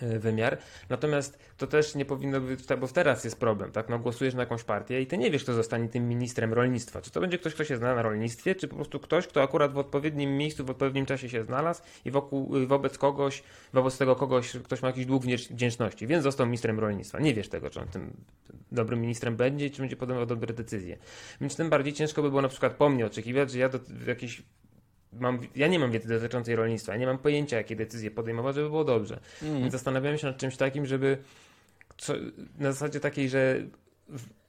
wymiar. Natomiast to też nie powinno być, tak, bo teraz jest problem, tak? No głosujesz na jakąś partię i ty nie wiesz, kto zostanie tym ministrem rolnictwa. Czy to będzie ktoś, kto się zna na rolnictwie, czy po prostu ktoś, kto akurat w odpowiednim miejscu, w odpowiednim czasie się znalazł i wokół, wobec kogoś, wobec tego kogoś, ktoś ma jakiś dług wdzięcz- wdzięczności, więc został ministrem rolnictwa. Nie wiesz tego, czy on tym dobrym ministrem będzie czy będzie podejmował dobre decyzje. Więc tym bardziej ciężko by było na przykład po mnie oczekiwać, że ja do jakiejś Mam, ja nie mam wiedzy dotyczącej rolnictwa, ja nie mam pojęcia, jakie decyzje podejmować, żeby było dobrze. Więc zastanawiałem się nad czymś takim, żeby co, na zasadzie takiej, że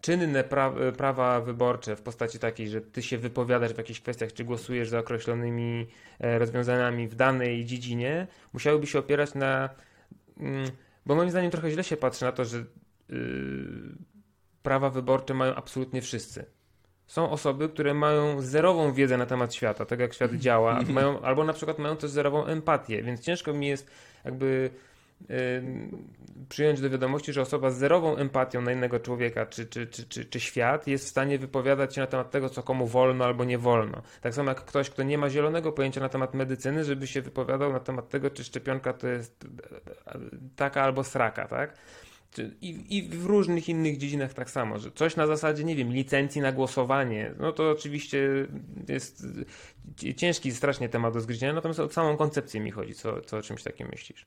czynne pra, prawa wyborcze w postaci takiej, że ty się wypowiadasz w jakichś kwestiach, czy głosujesz za określonymi e, rozwiązaniami w danej dziedzinie, musiałyby się opierać na. Mm, bo moim zdaniem trochę źle się patrzy na to, że yy, prawa wyborcze mają absolutnie wszyscy. Są osoby, które mają zerową wiedzę na temat świata, tego jak świat działa, mają, albo na przykład mają też zerową empatię, więc ciężko mi jest jakby przyjąć do wiadomości, że osoba z zerową empatią na innego człowieka czy, czy, czy, czy, czy świat jest w stanie wypowiadać się na temat tego, co komu wolno albo nie wolno. Tak samo jak ktoś, kto nie ma zielonego pojęcia na temat medycyny, żeby się wypowiadał na temat tego, czy szczepionka to jest e, e, taka albo sraka, tak? I, I w różnych innych dziedzinach tak samo, że coś na zasadzie, nie wiem, licencji na głosowanie, no to oczywiście jest ciężki strasznie temat do zgryzienia, natomiast o samą koncepcję mi chodzi, co, co o czymś takim myślisz.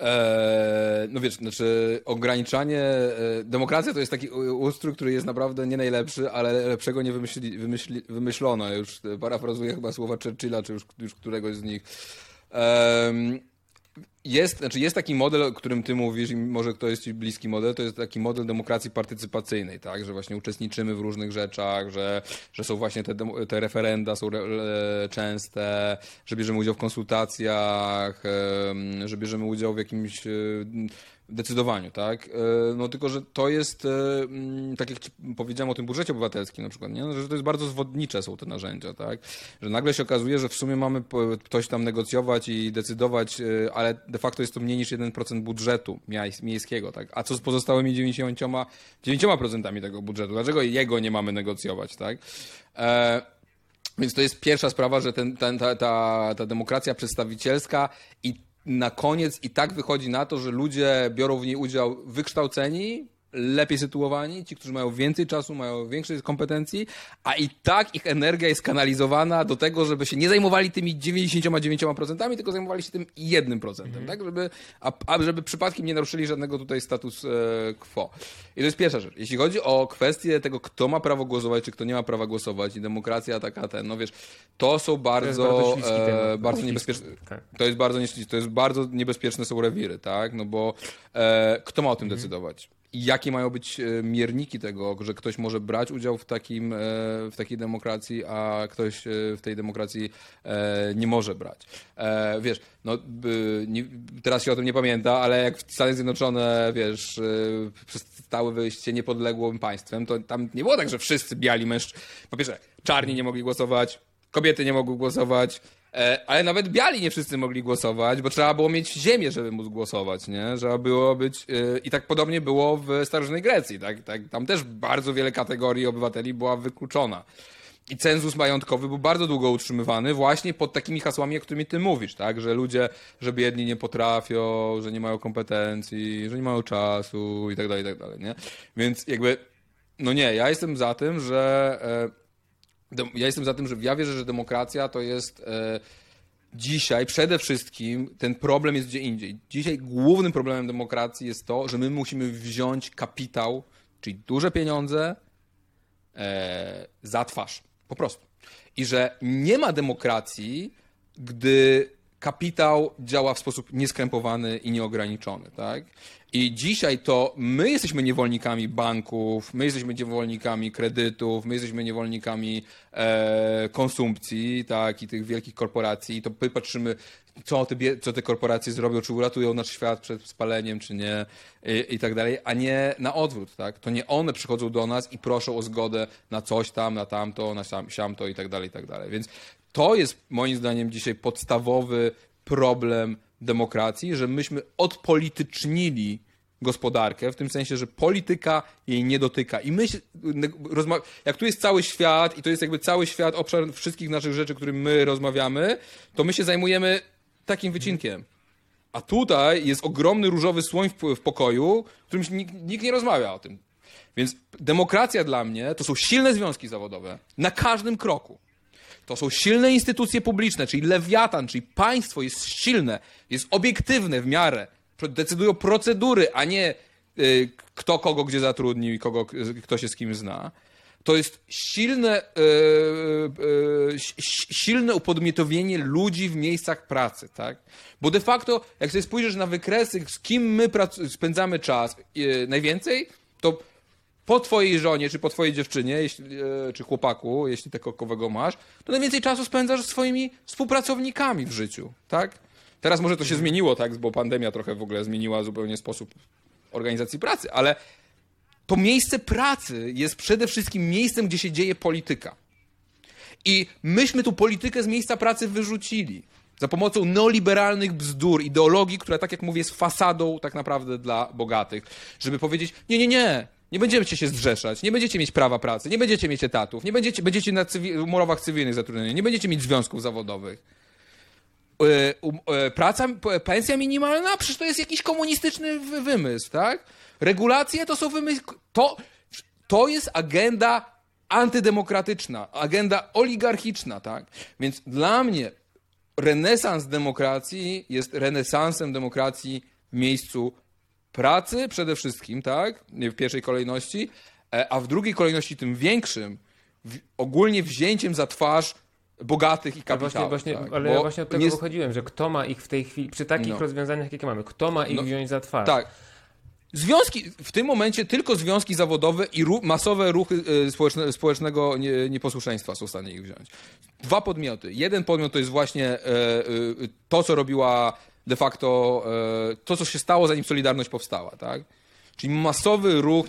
Eee, no wiesz, znaczy ograniczanie. E, demokracja to jest taki ustrój, który jest naprawdę nie najlepszy, ale lepszego nie wymyśli, wymyśli, wymyślono. Już parafrazuję chyba słowa Churchilla, czy już, już któregoś z nich. Em, jest, znaczy jest taki model, o którym ty mówisz i może to jest ci bliski model, to jest taki model demokracji partycypacyjnej, tak, że właśnie uczestniczymy w różnych rzeczach, że, że są właśnie te, te referenda są re, e, częste, że bierzemy udział w konsultacjach, em, że bierzemy udział w jakimś e, decydowaniu, tak? E, No tylko, że to jest, e, mm, tak jak powiedziałem o tym budżecie obywatelskim na przykład, nie? No, że to jest bardzo zwodnicze są te narzędzia, tak? Że nagle się okazuje, że w sumie mamy coś tam negocjować i decydować, e, ale de facto jest to mniej niż 1% budżetu miejskiego, tak? A co z pozostałymi 90%, 9% tego budżetu? Dlaczego jego nie mamy negocjować, tak? E, więc to jest pierwsza sprawa, że ten, ten, ta, ta, ta demokracja przedstawicielska i na koniec i tak wychodzi na to, że ludzie biorą w niej udział wykształceni, lepiej sytuowani, ci, którzy mają więcej czasu, mają większe kompetencji, a i tak ich energia jest kanalizowana do tego, żeby się nie zajmowali tymi 99%, tylko zajmowali się tym 1%, tak? Żeby, a, a żeby przypadkiem nie naruszyli żadnego tutaj status e, quo. I to jest pierwsza rzecz. Jeśli chodzi o kwestię tego, kto ma prawo głosować, czy kto nie ma prawa głosować i demokracja taka ten, no wiesz, to są bardzo, bardzo e, niebezpieczne. tak. To jest bardzo to jest bardzo niebezpieczne są rewiry, tak? No bo e, kto ma o tym Mhm. decydować? Jakie mają być e, mierniki tego, że ktoś może brać udział w, takim, e, w takiej demokracji, a ktoś e, w tej demokracji nie może brać. Wiesz, no, teraz się o tym nie pamięta, ale jak Stany Zjednoczone, wiesz, przestały wyjście niepodległym państwem, to tam nie było tak, że wszyscy biali mężczyźni, po pierwsze, czarni nie mogli głosować, kobiety nie mogły głosować, ale nawet biali nie wszyscy mogli głosować, bo trzeba było mieć ziemię, żeby móc głosować, nie? Trzeba było być... E, I tak podobnie było w starożytnej Grecji, tak? tak? Tam też bardzo wiele kategorii obywateli była wykluczona. I cenzus majątkowy był bardzo długo utrzymywany właśnie pod takimi hasłami, o którymi ty mówisz, tak? Że ludzie, że biedni nie potrafią, że nie mają kompetencji, że nie mają czasu i tak dalej, i tak dalej, nie? Więc jakby, no nie, ja jestem za tym, że e, ja jestem za tym, że ja wierzę, że demokracja to jest e, dzisiaj przede wszystkim ten problem jest gdzie indziej. Dzisiaj głównym problemem demokracji jest to, że my musimy wziąć kapitał, czyli duże pieniądze e, za twarz. Po prostu. I że nie ma demokracji, gdy kapitał działa w sposób nieskrępowany i nieograniczony, tak? I dzisiaj to my jesteśmy niewolnikami banków, my jesteśmy niewolnikami kredytów, my jesteśmy niewolnikami e, konsumpcji, tak, i tych wielkich korporacji. I to my patrzymy, co te, co te korporacje zrobią, czy uratują nasz świat przed spaleniem, czy nie, i, i tak dalej, a nie na odwrót, tak? To nie one przychodzą do nas i proszą o zgodę na coś tam, na tamto, na siam, siamto i tak dalej, i tak dalej. Więc to jest moim zdaniem dzisiaj podstawowy problem demokracji, że myśmy odpolitycznili gospodarkę, w tym sensie, że polityka jej nie dotyka. I my, jak tu jest cały świat i to jest jakby cały świat, obszar wszystkich naszych rzeczy, którym my rozmawiamy, to my się zajmujemy takim wycinkiem. A tutaj jest ogromny różowy słoń w, w pokoju, w którym nikt, nikt nie rozmawia o tym. Więc demokracja dla mnie to są silne związki zawodowe na każdym kroku. To są silne instytucje publiczne, czyli lewiatan, czyli państwo jest silne, jest obiektywne w miarę. Decydują procedury, a nie y, kto kogo gdzie zatrudnił i kogo, kto się z kim zna. To jest silne, y, y, silne upodmiotowienie ludzi w miejscach pracy, tak? Bo de facto, jak sobie spojrzysz na wykresy, z kim my spędzamy czas najwięcej, to po twojej żonie, czy po twojej dziewczynie, jeśli, e, czy chłopaku, jeśli tego kowego masz, to najwięcej czasu spędzasz swoimi współpracownikami w życiu, tak? Teraz może to się zmieniło, tak, bo pandemia trochę w ogóle zmieniła zupełnie sposób organizacji pracy, ale to miejsce pracy jest przede wszystkim miejscem, gdzie się dzieje polityka. I myśmy tu politykę z miejsca pracy wyrzucili za pomocą neoliberalnych bzdur, ideologii, która, tak jak mówię, jest fasadą tak naprawdę dla bogatych, żeby powiedzieć: Nie, nie, nie, nie będziecie się zrzeszać, nie będziecie mieć prawa pracy, nie będziecie mieć etatów, nie będziecie, będziecie na cywi umowach cywilnych zatrudnieni, nie będziecie mieć związków zawodowych. E, um, e, praca, pensja minimalna, przecież to jest jakiś komunistyczny wymysł, tak? Regulacje to są wymysły. To, to jest agenda antydemokratyczna, agenda oligarchiczna, tak? Więc dla mnie renesans demokracji jest renesansem demokracji w miejscu pracy przede wszystkim, tak, w pierwszej kolejności, e, a w drugiej kolejności tym większym, ogólnie wzięciem za twarz bogatych i kapitałów. Właśnie, właśnie, tak? Ale ja właśnie od tego nie... wychodziłem, że kto ma ich w tej chwili, przy takich no. rozwiązaniach, jakie mamy, kto ma ich no, wziąć za twarz? Tak. Związki, w tym momencie tylko związki zawodowe i masowe ruchy y, społeczne, społecznego nie, nieposłuszeństwa są w stanie ich wziąć. Dwa podmioty. Jeden podmiot to jest właśnie y, y, to, co robiła de facto e, to, co się stało, zanim Solidarność powstała, tak? Czyli masowy ruch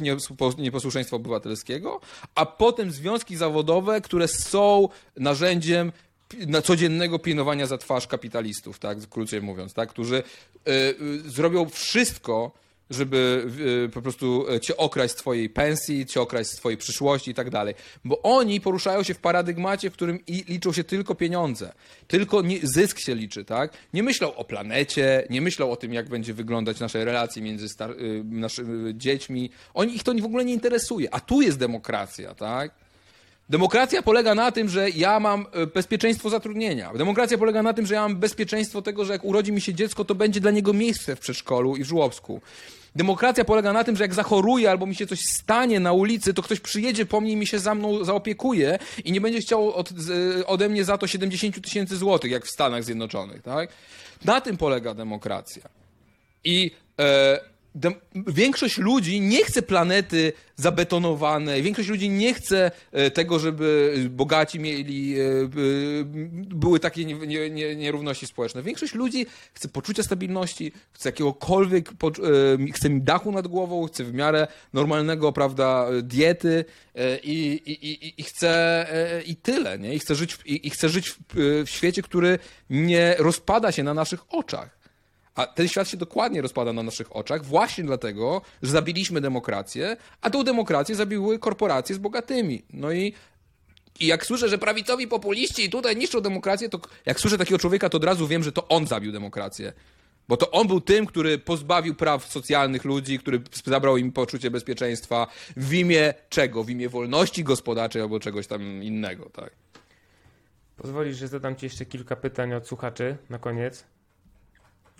nieposłuszeństwa obywatelskiego, a potem związki zawodowe, które są narzędziem na codziennego pilnowania za twarz kapitalistów, tak, krócej mówiąc, tak, którzy y, y, zrobią wszystko, żeby y, po prostu e, cię okraść z twojej pensji, cię okraść z twojej przyszłości i tak dalej. Bo oni poruszają się w paradygmacie, w którym liczą się tylko pieniądze. Tylko zysk się liczy, tak? Nie myślą o planecie, nie myślą o tym, jak będzie wyglądać nasze relacje między y, naszymi dziećmi. Oni, ich to w ogóle nie interesuje. A tu jest demokracja, tak? Demokracja polega na tym, że ja mam bezpieczeństwo zatrudnienia. Demokracja polega na tym, że ja mam bezpieczeństwo tego, że jak urodzi mi się dziecko, to będzie dla niego miejsce w przedszkolu i w żłobsku. Demokracja polega na tym, że jak zachoruję albo mi się coś stanie na ulicy, to ktoś przyjedzie po mnie i mi się za mną zaopiekuje i nie będzie chciał od, ode mnie za to 70 tysięcy złotych, jak w Stanach Zjednoczonych. Tak? Na tym polega demokracja. I e, większość ludzi nie chce planety zabetonowanej, większość ludzi nie chce e, tego, żeby bogaci mieli, e, były takie nierówności społeczne. Większość ludzi chce poczucia stabilności, chce jakiegokolwiek, e, chce dachu nad głową, chce w miarę normalnego, prawda, diety i, i, i, i chce i tyle, nie? I chce żyć, i, i chce żyć w, w świecie, który nie rozpada się na naszych oczach. A ten świat się dokładnie rozpada na naszych oczach właśnie dlatego, że zabiliśmy demokrację, a tą demokrację zabiły korporacje z bogatymi. No i i jak słyszę, że prawicowi populiści tutaj niszczą demokrację, to jak słyszę takiego człowieka, to od razu wiem, że to on zabił demokrację. Bo to on był tym, który pozbawił praw socjalnych ludzi, który zabrał im poczucie bezpieczeństwa w imię czego? W imię wolności gospodarczej albo czegoś tam innego, tak? Pozwolisz, że zadam Ci jeszcze kilka pytań od słuchaczy na koniec.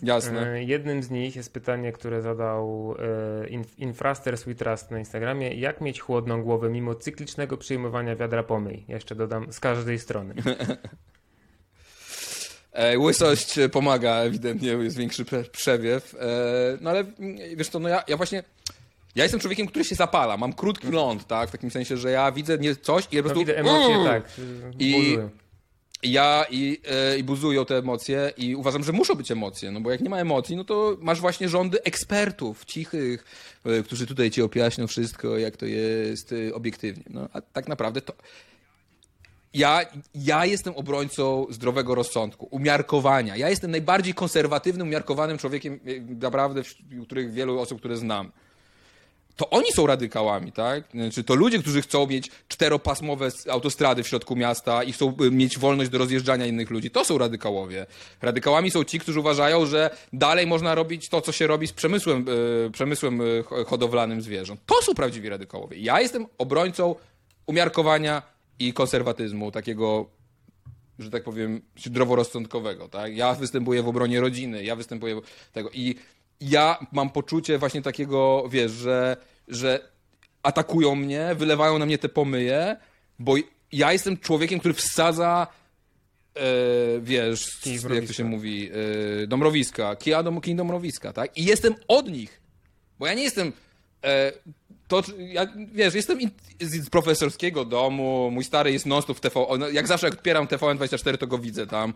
Jasne. E, jednym z nich jest pytanie, które zadał e, Infraster Sweetrust na Instagramie. Jak mieć chłodną głowę mimo cyklicznego przyjmowania wiadra pomyj? Jeszcze dodam, z każdej strony. E, łysość pomaga, ewidentnie jest większy przewiew. No ale mm, wiesz co, no ja, ja właśnie... Ja jestem człowiekiem, który się zapala. Mam krótki ląd, tak? W takim sensie, że ja widzę nie coś i ja po no, prostu... widzę emocje, mm! tak. I, ja i, e, i buzują te emocje i uważam, że muszą być emocje, no bo jak nie ma emocji, no to masz właśnie rządy ekspertów, cichych, e, którzy tutaj ci objaśnią wszystko, jak to jest e, obiektywnie. No a tak naprawdę to... Ja, ja jestem obrońcą zdrowego rozsądku, umiarkowania. Ja jestem najbardziej konserwatywnym, umiarkowanym człowiekiem, naprawdę, wśród których wielu osób, które znam to oni są radykałami, tak? Znaczy, to ludzie, którzy chcą mieć czteropasmowe autostrady w środku miasta i chcą y, mieć wolność do rozjeżdżania innych ludzi. To są radykałowie. Radykałami są ci, którzy uważają, że dalej można robić to, co się robi z przemysłem, yy, przemysłem yy, hodowlanym zwierząt. To są prawdziwi radykałowie. Ja jestem obrońcą umiarkowania i konserwatyzmu, takiego że tak powiem, zdroworozsądkowego, tak? Ja występuję w obronie rodziny, ja występuję tego i ja mam poczucie właśnie takiego, wiesz, że, że atakują mnie, wylewają na mnie te pomyje, bo ja jestem człowiekiem, który wsadza e, wiesz, jak to się mówi, e, domrowiska, kija dom, kij domrowiska, tak? I jestem od nich, bo ja nie jestem e, to, ja, wiesz, jestem z profesorskiego domu, mój stary jest non-stop w TV, jak zawsze jak odpieram TVN24, to go widzę tam.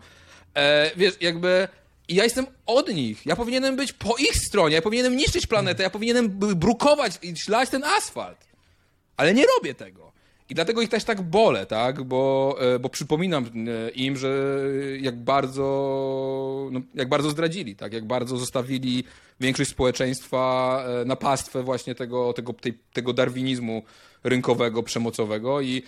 E, wiesz, jakby i ja jestem od nich. Ja powinienem być po ich stronie. Ja powinienem niszczyć planetę. Ja powinienem brukować i ślać ten asfalt. Ale nie robię tego. I dlatego ich też tak bolę, tak? Bo, e, bo przypominam e, im, że jak bardzo, no, jak bardzo zdradzili, tak? Jak bardzo zostawili większość społeczeństwa e, na pastwę właśnie tego, tego, tej, tego darwinizmu rynkowego, przemocowego i,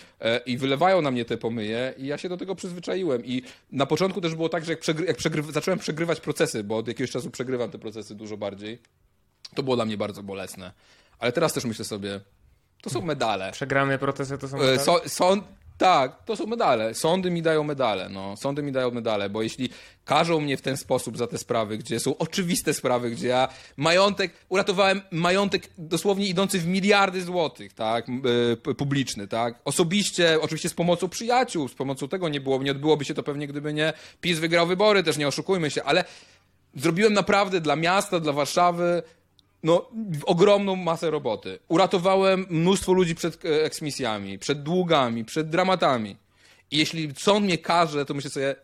i wylewają na mnie te pomyje i ja się do tego przyzwyczaiłem. I na początku też było tak, że jak, przegry, jak przegry, zacząłem przegrywać procesy, bo od jakiegoś czasu przegrywam te procesy dużo bardziej, to było dla mnie bardzo bolesne. Ale teraz też myślę sobie, to są medale. Przegrane procesy to są e, medale? So, są, tak, to są medale. Sądy mi dają medale, no. Sądy mi dają medale, bo jeśli każą mnie w ten sposób za te sprawy, gdzie są oczywiste sprawy, gdzie ja majątek, uratowałem majątek dosłownie idący w miliardy złotych, tak, yy, publiczny, tak, osobiście, oczywiście z pomocą przyjaciół, z pomocą tego nie było, nie odbyłoby się to pewnie, gdyby nie PiS wygrał wybory, też nie oszukujmy się, ale zrobiłem naprawdę dla miasta, dla Warszawy no, ogromną masę roboty. Uratowałem mnóstwo ludzi przed e, eksmisjami, przed długami, przed dramatami. I jeśli sąd mnie każe, to myślę sobie,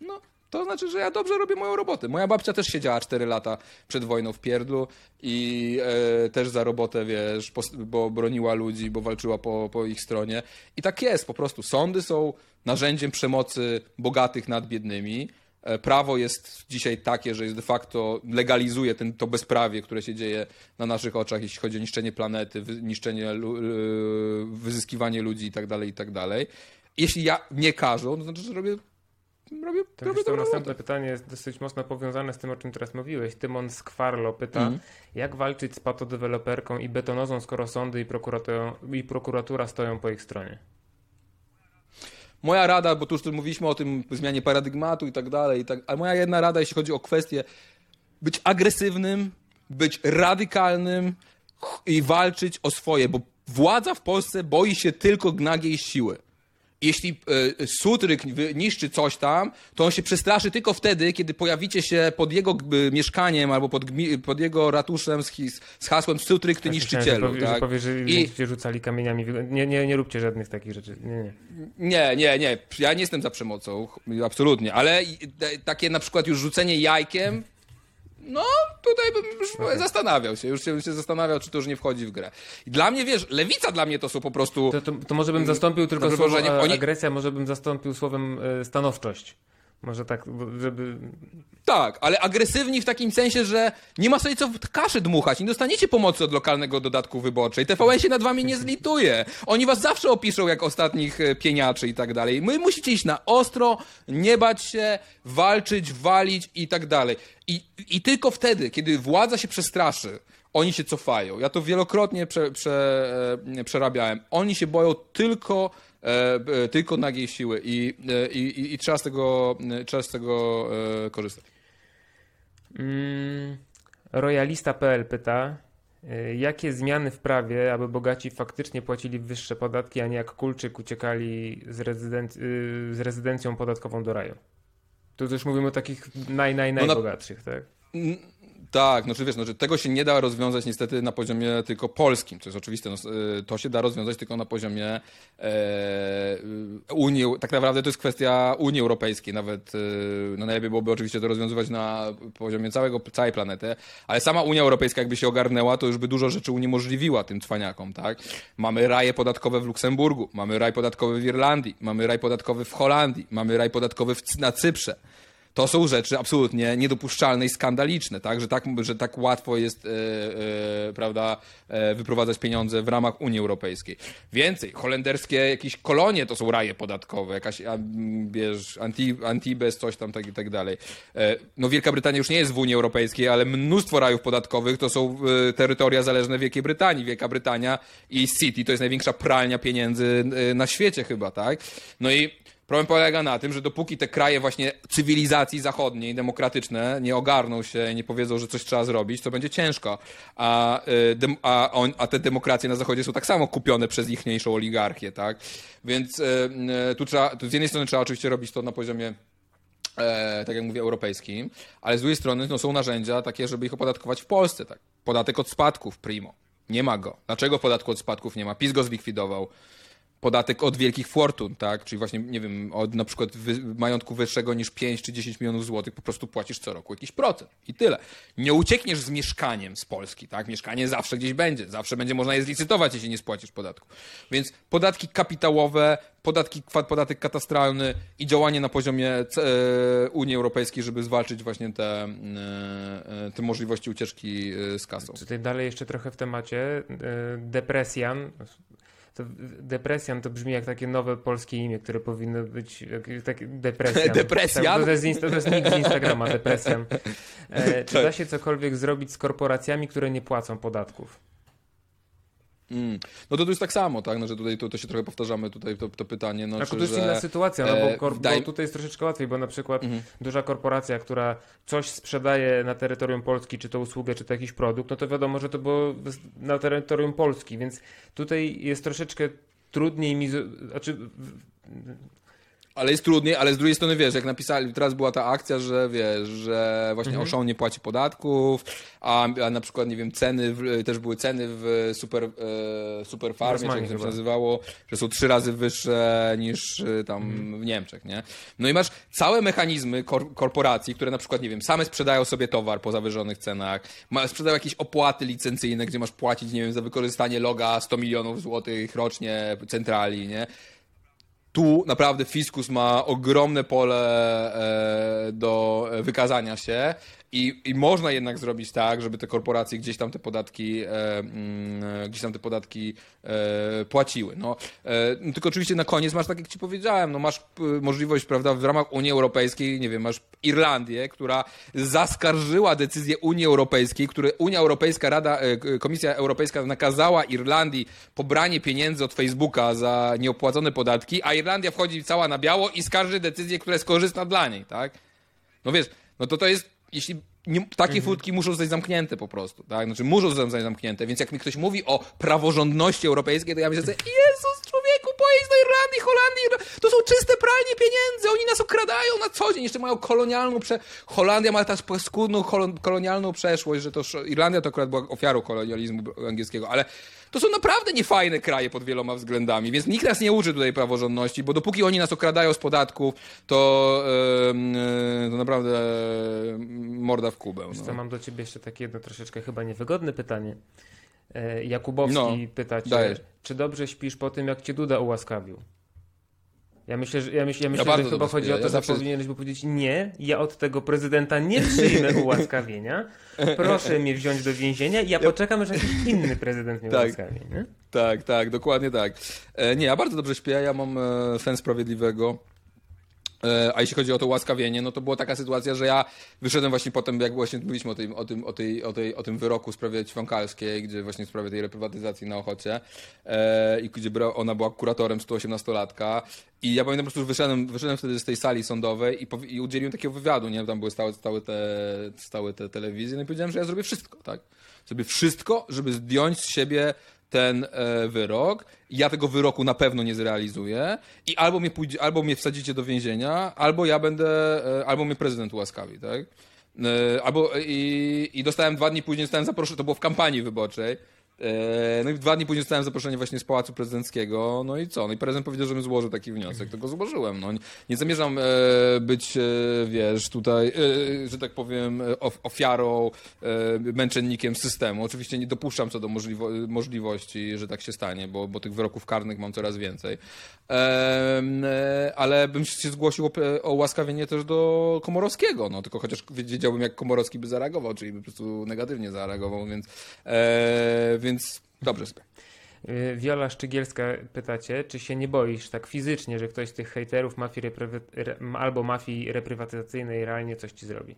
no, to znaczy, że ja dobrze robię moją robotę. Moja babcia też siedziała 4 lata przed wojną w pierdlu i e, też za robotę, wiesz, bo broniła ludzi, bo walczyła po, po ich stronie. I tak jest, po prostu. Sądy są narzędziem przemocy bogatych nad biednymi prawo jest dzisiaj takie, że jest de facto legalizuje ten, to bezprawie, które się dzieje na naszych oczach, jeśli chodzi o niszczenie planety, niszczenie, e, wyzyskiwanie ludzi itd., tak itd. Tak jeśli ja nie każą, to znaczy, że robię robię, to robię to następne pytanie jest dosyć mocno powiązane z tym, o czym teraz mówiłeś. Tymon Skwarlo pyta, mm. jak walczyć z patodeweloperką i betonozą, skoro sądy i prokuratura, i prokuratura stoją po ich stronie? Moja rada, bo tu już mówiliśmy o tym zmianie paradygmatu i tak dalej, i tak, ale moja jedna rada, jeśli chodzi o kwestię być agresywnym, być radykalnym i walczyć o swoje, bo władza w Polsce boi się tylko nagiej siły. Jeśli e, Sutryk niszczy coś tam, to on się przestraszy tylko wtedy, kiedy pojawicie się pod jego e, mieszkaniem albo pod, pod jego ratuszem z, his- z hasłem Sutryk, ty niszczycielu. Myślałem, że, powie, tak? że powie, że I- rzucali kamieniami. Nie, nie, nie róbcie żadnych takich rzeczy. Nie, nie. Nie, nie, nie. Ja nie jestem za przemocą, absolutnie. Ale takie na przykład już rzucenie jajkiem, no tutaj bym już zastanawiał się. Już się, już się zastanawiał, czy to już nie wchodzi w grę. I dla mnie, wiesz, lewica dla mnie to są po prostu... To, to, to może bym zastąpił tylko słowo oni- agresja, może bym zastąpił słowem e, stanowczość. Może tak, żeby... Tak, ale agresywni w takim sensie, że nie ma sobie co w kaszę dmuchać. Nie dostaniecie pomocy od lokalnego dodatku wyborczej. TVN się nad wami nie zlituje. Oni was zawsze opiszą jak ostatnich e, pieniaczy i tak dalej. My musicie iść na ostro, nie bać się, walczyć, walić i tak dalej. I, I tylko wtedy, kiedy władza się przestraszy, oni się cofają. Ja to wielokrotnie prze, prze, e, przerabiałem. Oni się boją tylko tylko nagiej siły i, e, i, i, i trzeba z tego, e, trzeba z tego e, korzystać. Mm, Royalista.pl pyta, jakie zmiany w prawie, aby bogaci faktycznie płacili wyższe podatki, a nie jak Kulczyk uciekali z, rezydenc- y, z rezydencją podatkową do raju? Tu już mówimy o takich naj, naj, No na- najbogatszych, tak? Tak, znaczy wiesz, znaczy tego się nie da rozwiązać niestety na poziomie tylko polskim, to jest oczywiste. No, y, to się da rozwiązać tylko na poziomie e, y, Unii, tak naprawdę to jest kwestia Unii Europejskiej, nawet y, no najlepiej byłoby oczywiście to rozwiązywać na poziomie całego, całej planety, ale sama Unia Europejska jakby się ogarnęła, to już by dużo rzeczy uniemożliwiła tym cwaniakom, tak? Mamy raje podatkowe w Luksemburgu, mamy raj podatkowy w Irlandii, mamy raj podatkowy w Holandii, mamy raj podatkowy w, na Cyprze. To są rzeczy absolutnie niedopuszczalne i skandaliczne, tak? Że tak, że tak łatwo jest, e, e, prawda, e, wyprowadzać pieniądze w ramach Unii Europejskiej. Więcej, holenderskie jakieś kolonie to są raje podatkowe, jakaś, a, wiesz, Anti, Antibes, coś tam, tak i tak dalej. No Wielka Brytania już nie jest w Unii Europejskiej, ale mnóstwo rajów podatkowych to są terytoria zależne Wielkiej Brytanii. Wielka Brytania i City to jest największa pralnia pieniędzy na świecie chyba, tak? No i Problem polega na tym, że dopóki te kraje właśnie cywilizacji zachodniej, demokratyczne, nie ogarną się, nie powiedzą, że coś trzeba zrobić, to będzie ciężko. A, y, a, a te demokracje na zachodzie są tak samo kupione przez ichniejszą oligarchię, tak? Więc y, y, tu trzeba, tu z jednej strony trzeba oczywiście robić to na poziomie e, tak jak mówię, europejskim, ale z drugiej strony no, są narzędzia takie, żeby ich opodatkować w Polsce. Tak? Podatek od spadków, primo. Nie ma go. Dlaczego podatku od spadków nie ma? PiS go zlikwidował. Podatek od wielkich fortun, tak? Czyli właśnie, nie wiem, od na przykład majątku wyższego niż 5 czy 10 milionów złotych po prostu płacisz co roku jakiś procent i tyle. Nie uciekniesz z mieszkaniem z Polski, tak? Mieszkanie zawsze gdzieś będzie, zawsze będzie można je zlicytować, jeśli nie spłacisz podatku. Więc podatki kapitałowe, podatki, podatek katastralny i działanie na poziomie e, Unii Europejskiej, żeby zwalczyć właśnie te, e, e, te możliwości ucieczki z kasą. Tutaj dalej jeszcze trochę w temacie. Depresjan. To, depresjan to brzmi jak takie nowe polskie imię, które powinno być takie depresjan. Depresjan? Tak, to, jest, insta- to jest nick z Instagrama, depresjan. E, czy Tak. da się cokolwiek zrobić z korporacjami, które nie płacą podatków? Mm. No to tu jest tak samo, tak? No, że tutaj to, to się trochę powtarzamy, tutaj to, to pytanie. No, Tak, czy, to jest że... inna sytuacja, no e, bo, kor- wydaje- bo tutaj jest troszeczkę łatwiej, bo na przykład Mhm. duża korporacja, która coś sprzedaje na terytorium Polski, czy to usługę, czy to jakiś produkt, no to wiadomo, że to było na terytorium Polski, więc tutaj jest troszeczkę trudniej mi, znaczy Ale jest trudniej, ale z drugiej strony wiesz, jak napisali, teraz była ta akcja, że wiesz, że właśnie Mhm. Auchan nie płaci podatków, a, a na przykład, nie wiem, ceny, w, też były ceny w super, e, super farmie, jak to się nazywało, że są trzy razy wyższe niż e, tam Mhm. w Niemczech, nie? No i masz całe mechanizmy kor korporacji, które na przykład, nie wiem, same sprzedają sobie towar po zawyżonych cenach, ma, sprzedają jakieś opłaty licencyjne, gdzie masz płacić, nie wiem, za wykorzystanie loga 100 milionów złotych rocznie centrali, nie? Tu naprawdę fiskus ma ogromne pole e, do wykazania się i, i można jednak zrobić tak, żeby te korporacje gdzieś tam te podatki, e, mm, gdzieś tam te podatki e, płaciły. No, e, no, tylko oczywiście na koniec masz, tak jak ci powiedziałem, no masz możliwość, prawda, w ramach Unii Europejskiej, nie wiem, masz Irlandię, która zaskarżyła decyzję Unii Europejskiej, które Unia Europejska, Rada, e, Komisja Europejska nakazała Irlandii pobranie pieniędzy od Facebooka za nieopłacone podatki, a Irlandia wchodzi cała na biało i skarży decyzję, która jest korzystna dla niej, tak? No wiesz, no to to jest, jeśli nie, takie furtki muszą zostać zamknięte po prostu, tak? Znaczy muszą zostać zamknięte, więc jak mi ktoś mówi o praworządności europejskiej, to ja myślę sobie, Do Irlandii, Holandii, to są czyste pralnie pieniędzy, oni nas okradają na co dzień, jeszcze mają kolonialną, prze... Holandia ma też paskudną kolonialną przeszłość, że to Irlandia to akurat była ofiarą kolonializmu angielskiego, ale to są naprawdę niefajne kraje pod wieloma względami, więc nikt nas nie uczy tutaj praworządności, bo dopóki oni nas okradają z podatków, to, yy, to naprawdę morda w kubę. No. Co, mam do ciebie jeszcze takie jedno troszeczkę chyba niewygodne pytanie. E, Jakubowski no, pyta cię, czy dobrze śpisz po tym, jak cię Duda ułaskawił? Ja myślę, że, ja myślę, ja myślę, ja że chyba chodzi o to, ja że zawsze... powinieneś by powiedzieć nie, ja od tego prezydenta nie przyjmę ułaskawienia. Proszę mnie wziąć do więzienia i ja poczekam, że jakiś inny prezydent mnie tak. ułaskawi. Nie? Tak, tak, dokładnie tak. E, nie, ja bardzo dobrze śpię, ja mam e, sen sprawiedliwego. E, a jeśli chodzi o to łaskawienie, no to była taka sytuacja, że ja wyszedłem właśnie potem, jak właśnie mówiliśmy o tym, o tym, o tej, o tej, o tym wyroku w sprawie Ćwiąkalskiej, gdzie właśnie w sprawie tej reprywatyzacji na Ochocie e, i gdzie ona była kuratorem 118-latka i ja pamiętam po prostu, że wyszedłem, wyszedłem wtedy z tej sali sądowej i, i udzieliłem takiego wywiadu, nie? Tam były stałe, stałe, te, stałe te telewizje no i powiedziałem, że ja zrobię wszystko, tak? Zrobię wszystko, żeby zdjąć z siebie ten e, wyrok. Ja tego wyroku na pewno nie zrealizuję i albo mnie, pójdzie, albo mnie wsadzicie do więzienia, albo ja będę, e, albo mnie prezydent ułaskawi, tak? E, albo i, i dostałem dwa dni później, zostałem zaproszony, to było w kampanii wyborczej, no i dwa dni później dostałem zaproszenie właśnie z Pałacu Prezydenckiego. No i co? No i prezydent powiedział, żebym złożył taki wniosek. To go złożyłem. No, nie zamierzam e, być, e, wiesz, tutaj, że tak powiem, ofiarą, męczennikiem systemu. Oczywiście nie dopuszczam co do możliwo możliwości, że tak się stanie, bo, bo tych wyroków karnych mam coraz więcej. Ale bym się zgłosił o łaskawienie też do Komorowskiego. No, tylko chociaż wiedziałbym, jak Komorowski by zareagował, czyli by po prostu negatywnie zareagował, więc, więc więc dobrze sobie. Y, Wiola Szczygielska pytacie, czy się nie boisz tak fizycznie, że ktoś z tych hejterów mafii albo mafii reprywatyzacyjnej realnie coś ci zrobi?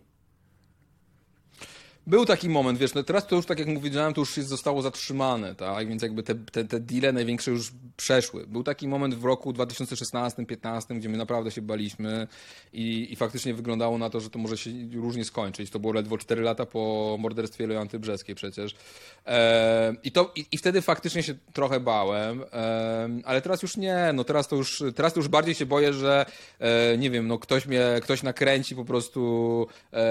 Był taki moment, wiesz, no teraz to już tak jak mówiłem, to już zostało zatrzymane, tak, więc jakby te, te, te deale największe już przeszły. Był taki moment w roku 2016-2015, gdzie my naprawdę się baliśmy i, i faktycznie wyglądało na to, że to może się różnie skończyć. To było ledwo 4 lata po morderstwie Leonty Brzeskiej przecież. I, to, i, I wtedy faktycznie się trochę bałem, ale teraz już nie, no teraz to już, teraz to już bardziej się boję, że e, nie wiem, no ktoś mnie, ktoś nakręci po prostu e,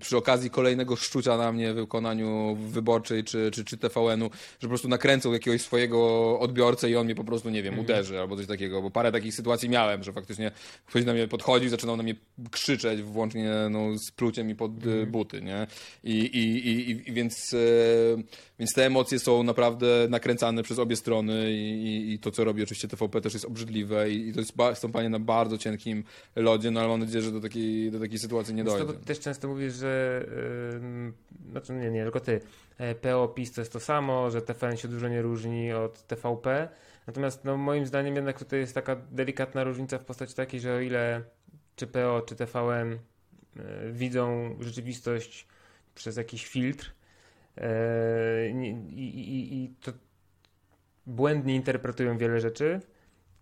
przy okazji kolejnego kolejnego szczucia na mnie w wykonaniu wyborczej czy, czy, czy TVN-u, że po prostu nakręcą jakiegoś swojego odbiorcę i on mnie po prostu, nie wiem, mhm. uderzy albo coś takiego, bo parę takich sytuacji miałem, że faktycznie ktoś na mnie podchodził, zaczynał na mnie krzyczeć, włącznie no, z pluciem mi pod mhm. buty, nie? I, i, i, i więc, e, więc te emocje są naprawdę nakręcane przez obie strony i, i to, co robi oczywiście TVP też jest obrzydliwe i, i to jest stąpanie na bardzo cienkim lodzie, no ale mam nadzieję, że do takiej, do takiej sytuacji nie dojdzie. To też często mówisz, że znaczy nie, nie, tylko ty, e, PO, PiS to jest to samo, że TVN się dużo nie różni od TVP, natomiast no, moim zdaniem jednak tutaj jest taka delikatna różnica w postaci takiej, że o ile czy PO, czy TVN e, widzą rzeczywistość przez jakiś filtr i, i, i to błędnie interpretują wiele rzeczy,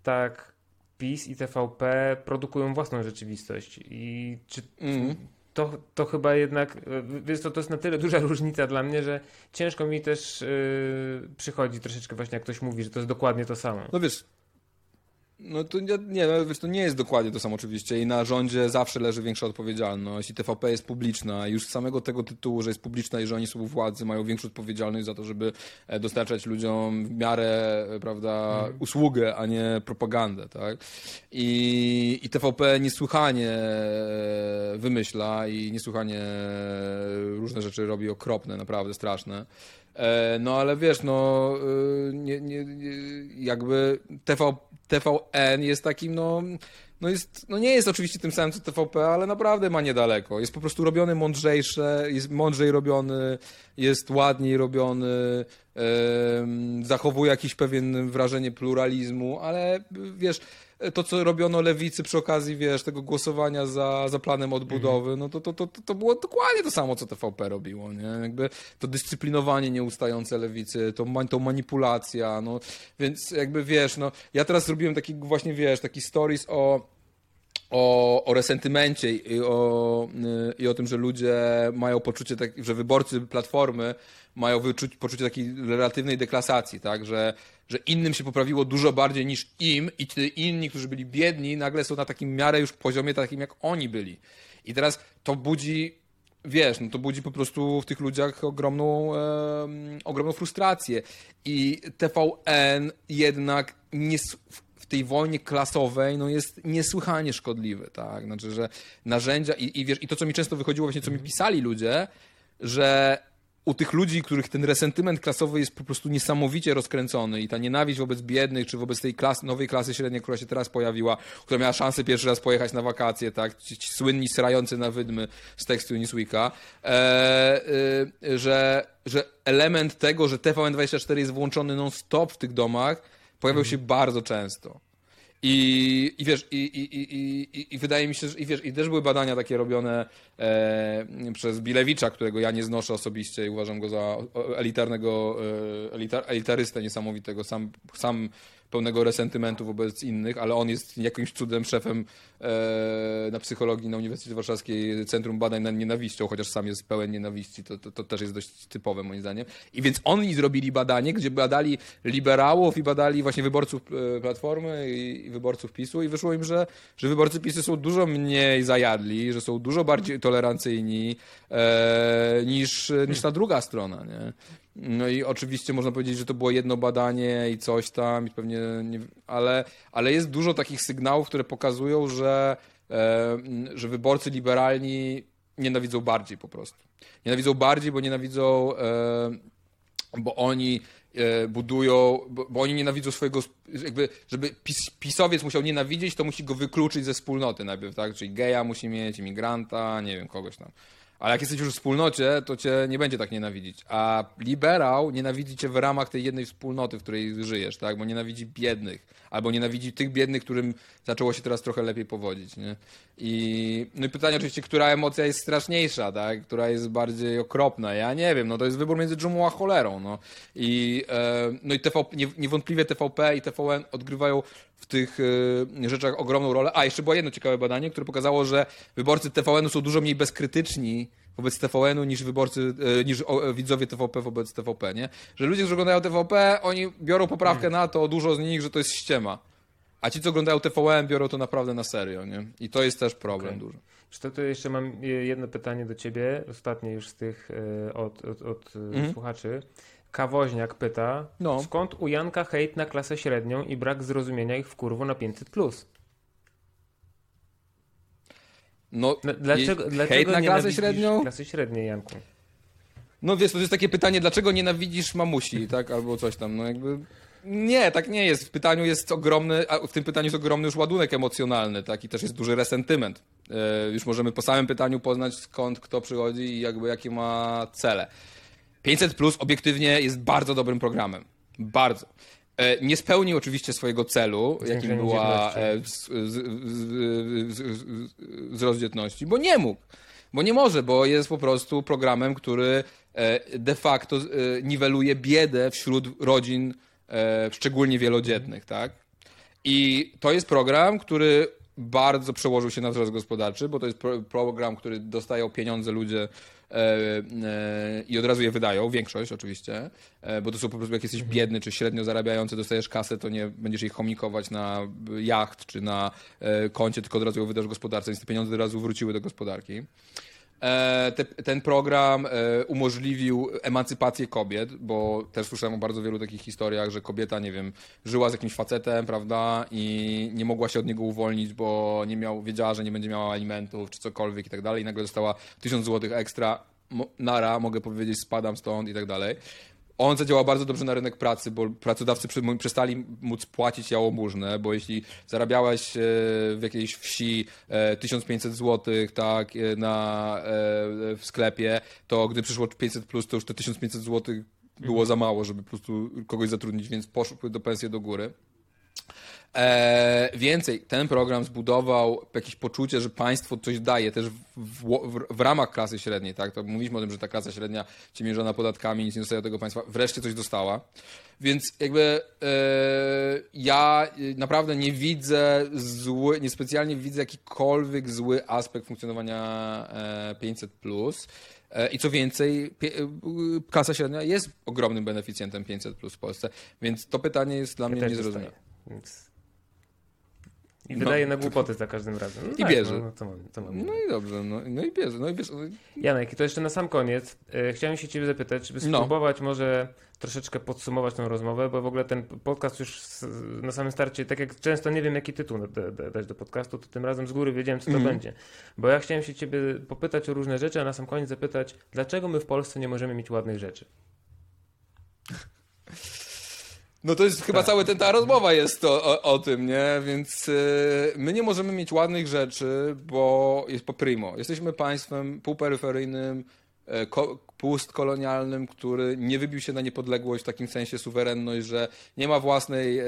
tak PiS i TVP produkują własną rzeczywistość. I czy, mm to, to chyba jednak, e, wiesz, to, to jest na tyle duża różnica dla mnie, że ciężko mi też yy, przychodzi troszeczkę właśnie, jak ktoś mówi, że to jest dokładnie to samo. No wiesz, no to nie, nie, no wiesz, to nie jest dokładnie to samo oczywiście i na rządzie zawsze leży większa odpowiedzialność i TVP jest publiczna już z samego tego tytułu, że jest publiczna i że oni są u władzy, mają większą odpowiedzialność za to, żeby e, dostarczać ludziom w miarę, e, prawda, mhm. usługę, a nie propagandę, tak? I, I TVP niesłychanie e, wymyśla i niesłychanie różne rzeczy robi okropne, naprawdę straszne. No ale wiesz, no nie, nie, jakby TV, TVN jest takim, no, no, jest, no nie jest oczywiście tym samym co TVP, ale naprawdę ma niedaleko. Jest po prostu robiony mądrzejsze, jest mądrzej robiony, jest ładniej robiony, yy, zachowuje jakiś pewien wrażenie pluralizmu, ale wiesz, to, co robiono lewicy przy okazji, wiesz, tego głosowania za, za planem odbudowy, mhm. no to, to, to, to było dokładnie to samo, co TVP robiło, nie? Jakby to dyscyplinowanie nieustające lewicy, to, to manipulacja, no, więc jakby, wiesz, no, ja teraz zrobiłem taki właśnie, wiesz, taki stories o o, o resentymencie i o, y, i o tym, że ludzie mają poczucie, tak, że wyborcy Platformy mają wyczuć, poczucie takiej relatywnej deklasacji, tak, że, że innym się poprawiło dużo bardziej niż im i ci inni, którzy byli biedni, nagle są na takim miarę już poziomie takim, jak oni byli. I teraz to budzi wiesz, no to budzi po prostu w tych ludziach ogromną, e, ogromną frustrację. I TVN jednak nie, w tej wojnie klasowej no jest niesłychanie szkodliwy, tak? Znaczy, że narzędzia i, i wiesz, i to, co mi często wychodziło, właśnie co mi pisali ludzie, że u tych ludzi, których ten resentyment klasowy jest po prostu niesamowicie rozkręcony i ta nienawiść wobec biednych, czy wobec tej klas, nowej klasy średniej, która się teraz pojawiła, która miała szansę pierwszy raz pojechać na wakacje, tak, ci, ci słynni srający na wydmy z tekstu Newsweeka, e, e, że, że element tego, że TVN24 jest włączony non-stop w tych domach, pojawiał się bardzo często. I, i wiesz, i, i, i, i, wydaje mi się, że i wiesz, i też były badania takie robione e, przez Bilewicza, którego ja nie znoszę osobiście i uważam go za elitarnego, e, elitar, elitarystę niesamowitego. Sam, sam pełnego resentymentu wobec innych, ale on jest jakimś cudem szefem e, na psychologii na Uniwersytecie Warszawskiej Centrum Badań nad Nienawiścią, chociaż sam jest pełen nienawiści, to, to, to, też jest dość typowe moim zdaniem. I więc oni zrobili badanie, gdzie badali liberałów i badali właśnie wyborców e, Platformy i, i wyborców PiSu i wyszło im, że, że wyborcy PiSu są dużo mniej zajadli, że są dużo bardziej tolerancyjni e, niż, niż ta druga strona, nie? No i oczywiście można powiedzieć, że to było jedno badanie i coś tam, i pewnie nie, ale, ale jest dużo takich sygnałów, które pokazują, że, e, że wyborcy liberalni nienawidzą bardziej po prostu. Nienawidzą bardziej, bo nienawidzą, e, bo oni e, budują, bo, bo, oni nienawidzą swojego, jakby, żeby pis, pisowiec musiał nienawidzieć, to musi go wykluczyć ze wspólnoty najpierw, tak? Czyli geja musi mieć, imigranta, nie wiem, kogoś tam. Ale jak jesteś już w wspólnocie, to cię nie będzie tak nienawidzić. A liberał nienawidzi cię w ramach tej jednej wspólnoty, w której żyjesz, tak? Bo nienawidzi biednych. Albo nienawidzi tych biednych, którym zaczęło się teraz trochę lepiej powodzić, nie? I, no i pytanie oczywiście, która emocja jest straszniejsza, tak? Która jest bardziej okropna. Ja nie wiem, no to jest wybór między dżumą a cholerą, no. I, e, no i TV, nie, niewątpliwie TVP i TVN odgrywają w tych e, rzeczach ogromną rolę. A, jeszcze było jedno ciekawe badanie, które pokazało, że wyborcy TVN-u są dużo mniej bezkrytyczni wobec TVN-u niż wyborcy, e, niż widzowie TVP wobec TVP, nie? Że ludzie, którzy oglądają TVP, oni biorą poprawkę hmm. na to, dużo z nich, że to jest ściema. A ci, co oglądają TVN, biorą to naprawdę na serio, nie? I to jest też problem okay. duży. To, to jeszcze mam jedno pytanie do ciebie, ostatnie już z tych e, od, od, od mm. słuchaczy. Kawoźniak pyta, no. skąd u Janka hejt na klasę średnią i brak zrozumienia ich w kurwu na 500+. Plus? No, dlaczego, dlaczego na klasę średnią? klasy średniej, Janku? No wiesz, to jest takie pytanie, dlaczego nienawidzisz mamusi, tak? Albo coś tam, no jakby... Nie, tak nie jest. W pytaniu jest ogromny, a w tym pytaniu jest ogromny już ładunek emocjonalny, tak? I też jest duży resentyment. E, już możemy po samym pytaniu poznać skąd kto przychodzi i jakby jakie ma cele. 500 Plus obiektywnie jest bardzo dobrym programem. Bardzo. E, nie spełnił oczywiście swojego celu, jakim była e, wzrost dzietności, bo nie mógł. Bo nie może, bo jest po prostu programem, który de facto niweluje biedę wśród rodzin e, szczególnie wielodzietnych, tak? I to jest program, który bardzo przełożył się na wzrost gospodarczy, bo to jest pro, program, który dostają pieniądze ludzie e, e, i od razu je wydają, większość oczywiście, e, bo to są po prostu jak jesteś biedny czy średnio zarabiający, dostajesz kasę, to nie będziesz jej chomikować na jacht czy na e, koncie, tylko od razu ją wydasz gospodarce, więc te pieniądze od razu wróciły do gospodarki. E, te, ten program e, umożliwił emancypację kobiet, bo też słyszałem o bardzo wielu takich historiach, że kobieta, nie wiem, żyła z jakimś facetem, prawda, i nie mogła się od niego uwolnić, bo nie miał, wiedziała, że nie będzie miała alimentów czy cokolwiek i tak dalej, i nagle dostała tysiąc złotych ekstra, nara, mogę powiedzieć, spadam stąd i tak dalej on zadziałał bardzo dobrze na rynek pracy, bo pracodawcy przestali móc płacić jałmużnę, bo jeśli zarabiałeś e, w jakiejś wsi 1500 e, zł tak, e, na, w sklepie, to gdy przyszło 500 plus, to już te 1500 zł było za mało, żeby po prostu kogoś zatrudnić, więc poszły do pensji do góry. E, więcej, ten program zbudował jakieś poczucie, że państwo coś daje też w, w, w, ramach klasy średniej, tak? To mówiliśmy o tym, że ta klasa średnia ciemiężona podatkami, nic nie dostaje od tego państwa, wreszcie coś dostała. Więc jakby e, ja naprawdę nie widzę zły, niespecjalnie widzę jakikolwiek zły aspekt funkcjonowania e, 500 plus. E, I co więcej, e, klasa średnia jest ogromnym beneficjentem 500 plus w Polsce, więc to pytanie jest dla ja mnie niezrozumiałe. Więc i wydaje no. na głupoty za każdym razem. No I tak, bierze. No, co mam, co mam no i dobrze, no, no i bierze. No i bierze. Janek, to jeszcze na sam koniec e, chciałem się ciebie zapytać, żeby no. spróbować może troszeczkę podsumować tę rozmowę, bo w ogóle ten podcast już na samym starcie, tak jak często nie wiem jaki tytuł dać do podcastu, to tym razem z góry wiedziałem co to mm. będzie. Bo ja chciałem się ciebie popytać o różne rzeczy, a na sam koniec zapytać, dlaczego my w Polsce nie możemy mieć ładnych rzeczy? No to jest chyba tak. cała ta rozmowa jest to, o, o, tym, nie? Więc y, my nie możemy mieć ładnych rzeczy, bo jest po primo. Jesteśmy państwem półperyferyjnym, e, ko, postkolonialnym, który nie wybił się na niepodległość w takim sensie suwerenność, że nie ma własnej e,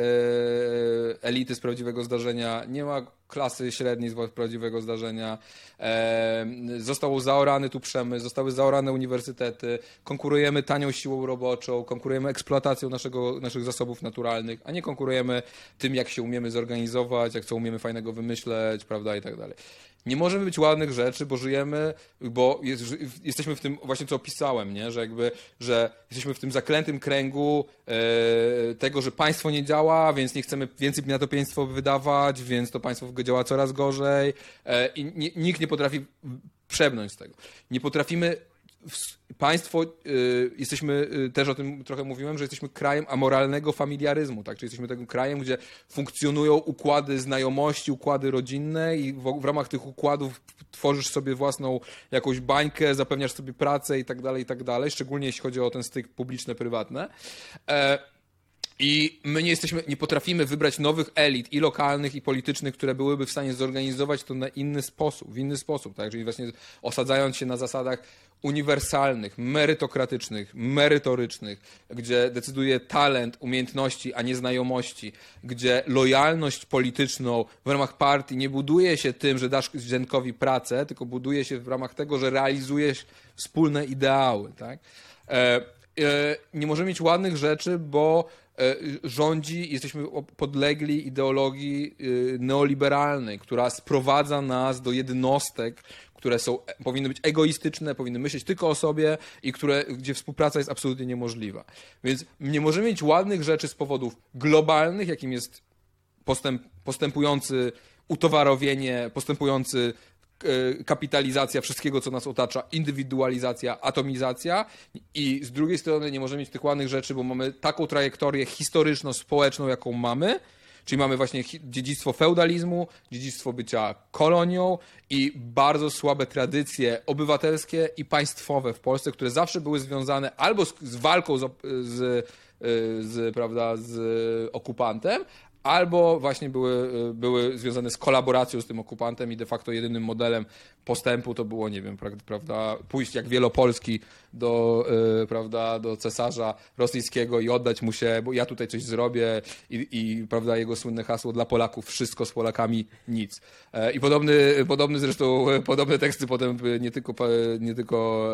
elity z prawdziwego zdarzenia, nie ma klasy średniej z prawdziwego zdarzenia. E, został zaorany tu przemysł, zostały zaorane uniwersytety, konkurujemy tanią siłą roboczą, konkurujemy eksploatacją naszego, naszych zasobów naturalnych, a nie konkurujemy tym, jak się umiemy zorganizować, jak co umiemy fajnego wymyśleć, prawda, i tak dalej nie możemy być ładnych rzeczy, bo żyjemy, bo jest, jesteśmy w tym właśnie co opisałem, nie? Że jakby, że jesteśmy w tym zaklętym kręgu e, tego, że państwo nie działa, więc nie chcemy więcej na to państwo wydawać, więc to państwo działa coraz gorzej e, i nikt nie potrafi przebnąć z tego. Nie potrafimy państwo, y, jesteśmy, y, też o tym trochę mówiłem, że jesteśmy krajem amoralnego familiaryzmu, tak? Czyli jesteśmy takim krajem, gdzie funkcjonują układy znajomości, układy rodzinne i w, w ramach tych układów tworzysz sobie własną jakąś bańkę, zapewniasz sobie pracę i tak dalej, i tak dalej, szczególnie jeśli chodzi o ten styk publiczny-prywatny. I my nie jesteśmy, nie potrafimy wybrać nowych elit i lokalnych, i politycznych, które byłyby w stanie zorganizować to na inny sposób, w inny sposób, tak? Czyli właśnie osadzając się na zasadach uniwersalnych, merytokratycznych, merytorycznych, gdzie decyduje talent, umiejętności, a nie znajomości, gdzie lojalność polityczną w ramach partii nie buduje się tym, że dasz Zdenkowi pracę, tylko buduje się w ramach tego, że realizujesz wspólne ideały, tak? E, e, nie możemy mieć ładnych rzeczy, bo rządzi, jesteśmy podlegli ideologii y, neoliberalnej, która sprowadza nas do jednostek, które są, e, powinny być egoistyczne, powinny myśleć tylko o sobie i które, gdzie współpraca jest absolutnie niemożliwa. Więc nie możemy mieć ładnych rzeczy z powodów globalnych, jakim jest postęp, postępujący utowarowienie, postępujący E, kapitalizacja wszystkiego, co nas otacza, indywidualizacja, atomizacja i z drugiej strony nie możemy mieć tych ładnych rzeczy, bo mamy taką trajektorię historyczno-społeczną, jaką mamy, czyli mamy właśnie dziedzictwo feudalizmu, dziedzictwo bycia kolonią i bardzo słabe tradycje obywatelskie i państwowe w Polsce, które zawsze były związane albo z, walką z, z z, prawda, z okupantem, albo właśnie były, były związane z kolaboracją z tym okupantem i de facto jedynym modelem postępu to było, nie wiem, prawda, pójść jak Wielopolski do, yy, prawda, do cesarza rosyjskiego i oddać mu się, bo ja tutaj coś zrobię i, i prawda, jego słynne hasło dla Polaków wszystko z Polakami nic. E, I podobny, podobny zresztą, podobne teksty potem nie tylko, nie tylko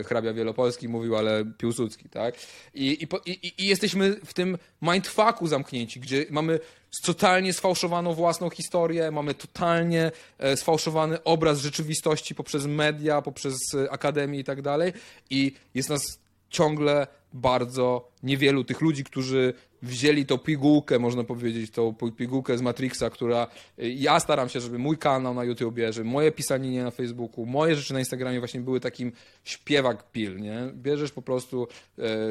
e, hrabia Wielopolski mówił, ale Piłsudski, tak? I, i, i, i jesteśmy w tym mindfucku zamknięci, gdzie mamy totalnie sfałszowaną własną historię, mamy totalnie e, sfałszowany obraz rzeczywistości poprzez media, poprzez e, akademię i tak dalej. I jest nas ciągle bardzo niewielu tych ludzi, którzy wzięli tą pigułkę, można powiedzieć, tą pigułkę z Matrixa, która e, ja staram się, żeby mój kanał na YouTubie, żeby moje pisanie na Facebooku, moje rzeczy na Instagramie właśnie były takim śpiewak pil, nie? Bierzesz po prostu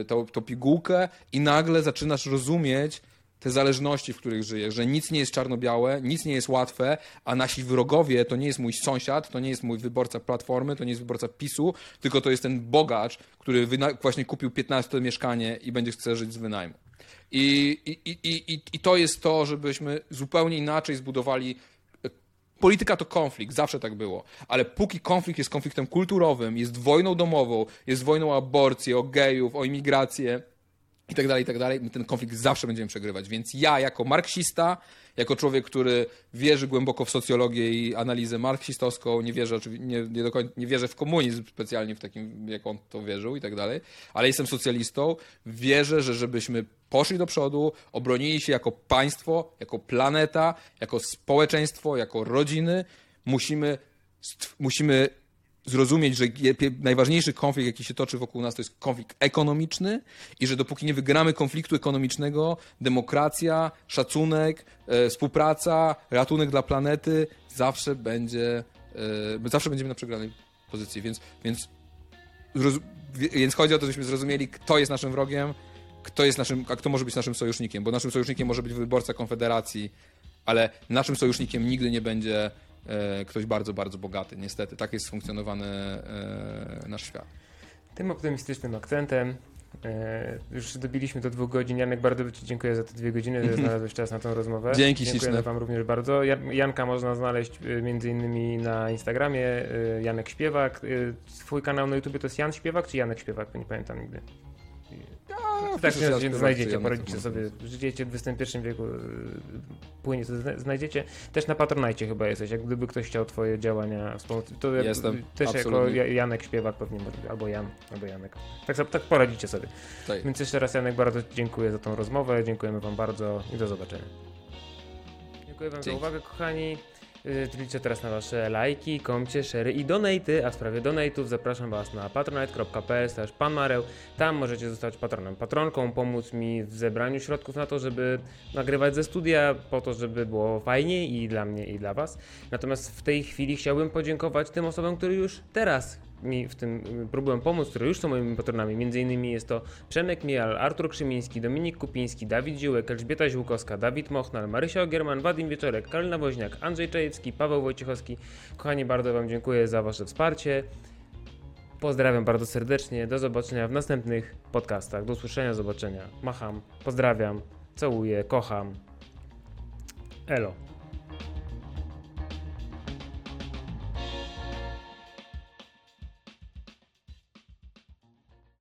tą, tą pigułkę i nagle zaczynasz rozumieć, te zależności, w których żyję, że nic nie jest czarno-białe, nic nie jest łatwe, a nasi wrogowie to nie jest mój sąsiad, to nie jest mój wyborca Platformy, to nie jest wyborca PiSu, tylko to jest ten bogacz, który właśnie kupił 15 mieszkanie i będzie chce żyć z wynajmu. I, i, i, i, I to jest to, żebyśmy zupełnie inaczej zbudowali Polityka to konflikt, zawsze tak było. Ale póki konflikt jest konfliktem kulturowym, jest wojną domową, jest wojną o aborcję, o gejów, o imigrację, i tak dalej, i tak dalej, my ten konflikt zawsze będziemy przegrywać. Więc ja jako marksista, jako człowiek, który wierzy głęboko w socjologię i analizę marksistowską, nie wierzę, nie, nie, do końca, nie wierzę w komunizm specjalnie w takim, jak on to wierzył i tak dalej, ale jestem socjalistą, wierzę, że żebyśmy poszli do przodu, obronili się jako państwo, jako planeta, jako społeczeństwo, jako rodziny, musimy, musimy zrozumieć, że najważniejszy konflikt, jaki się toczy wokół nas, to jest konflikt ekonomiczny i że dopóki nie wygramy konfliktu ekonomicznego, demokracja, szacunek, e, współpraca, ratunek dla planety zawsze będzie, e, zawsze będziemy na przegranej pozycji. Więc, więc, więc chodzi o to, żebyśmy zrozumieli, kto jest naszym wrogiem, kto jest naszym, a kto może być naszym sojusznikiem, bo naszym sojusznikiem może być wyborca Konfederacji, ale naszym sojusznikiem nigdy nie będzie ktoś bardzo, bardzo bogaty. Niestety, tak jest sfunkcjonowany e, nasz świat. Tym optymistycznym akcentem e, już dobiliśmy do dwóch godzin. Janek, bardzo Ci dziękuję za te dwie godziny, że znalazłeś czas na tą rozmowę. Dzięki Dziękujemy śliczne. Wam również bardzo. Jan- Janka można znaleźć e, między innymi na Instagramie, e, Janek Śpiewak. E, Twój kanał na YouTube to jest Jan Śpiewak czy Janek Śpiewak? Nie pamiętam nigdy. Tak, czy znajdziecie, poradzicie sobie. Żyjecie w XXI wieku, e, płynie, znajdziecie. Też na Patronajcie chyba jesteś, jak gdyby ktoś chciał Twoje działania wspomóc. To jak- Jestem, też jako absolutnie. Ja- Janek Śpiewak pewnie, albo Jan, albo Janek. Tak, sobie- tak poradzicie sobie. Tutaj. Więc jeszcze raz Janek bardzo dziękuję za tą rozmowę, dziękujemy Wam bardzo i do zobaczenia. Dziękuję Wam Dzięki. za uwagę kochani. Liczę teraz na Wasze lajki, komcie, szery i donaty, a w sprawie donatów zapraszam Was na patronite.pl panmareł. Tam możecie zostać patronem, patronką, pomóc mi w zebraniu środków na to, żeby nagrywać ze studia, po to, żeby było fajniej i dla mnie i dla Was. Natomiast w tej chwili chciałbym podziękować tym osobom, które już teraz mi w tym y, próbują pomóc, które już są moimi patronami. Między innymi jest to Przemek Mial, Artur Krzymiński, Dominik Kupiński, Dawid Ziółek, Elżbieta Ziółkowska, Dawid Mochnal, Marysia Ogierman, Wadim Wieczorek, Karolina Woźniak, Andrzej Czajewski, Paweł Wojciechowski. Kochani, bardzo Wam dziękuję za Wasze wsparcie. Pozdrawiam bardzo serdecznie. Do zobaczenia w następnych podcastach. Do usłyszenia, zobaczenia. Macham, pozdrawiam, całuję, kocham. Elo.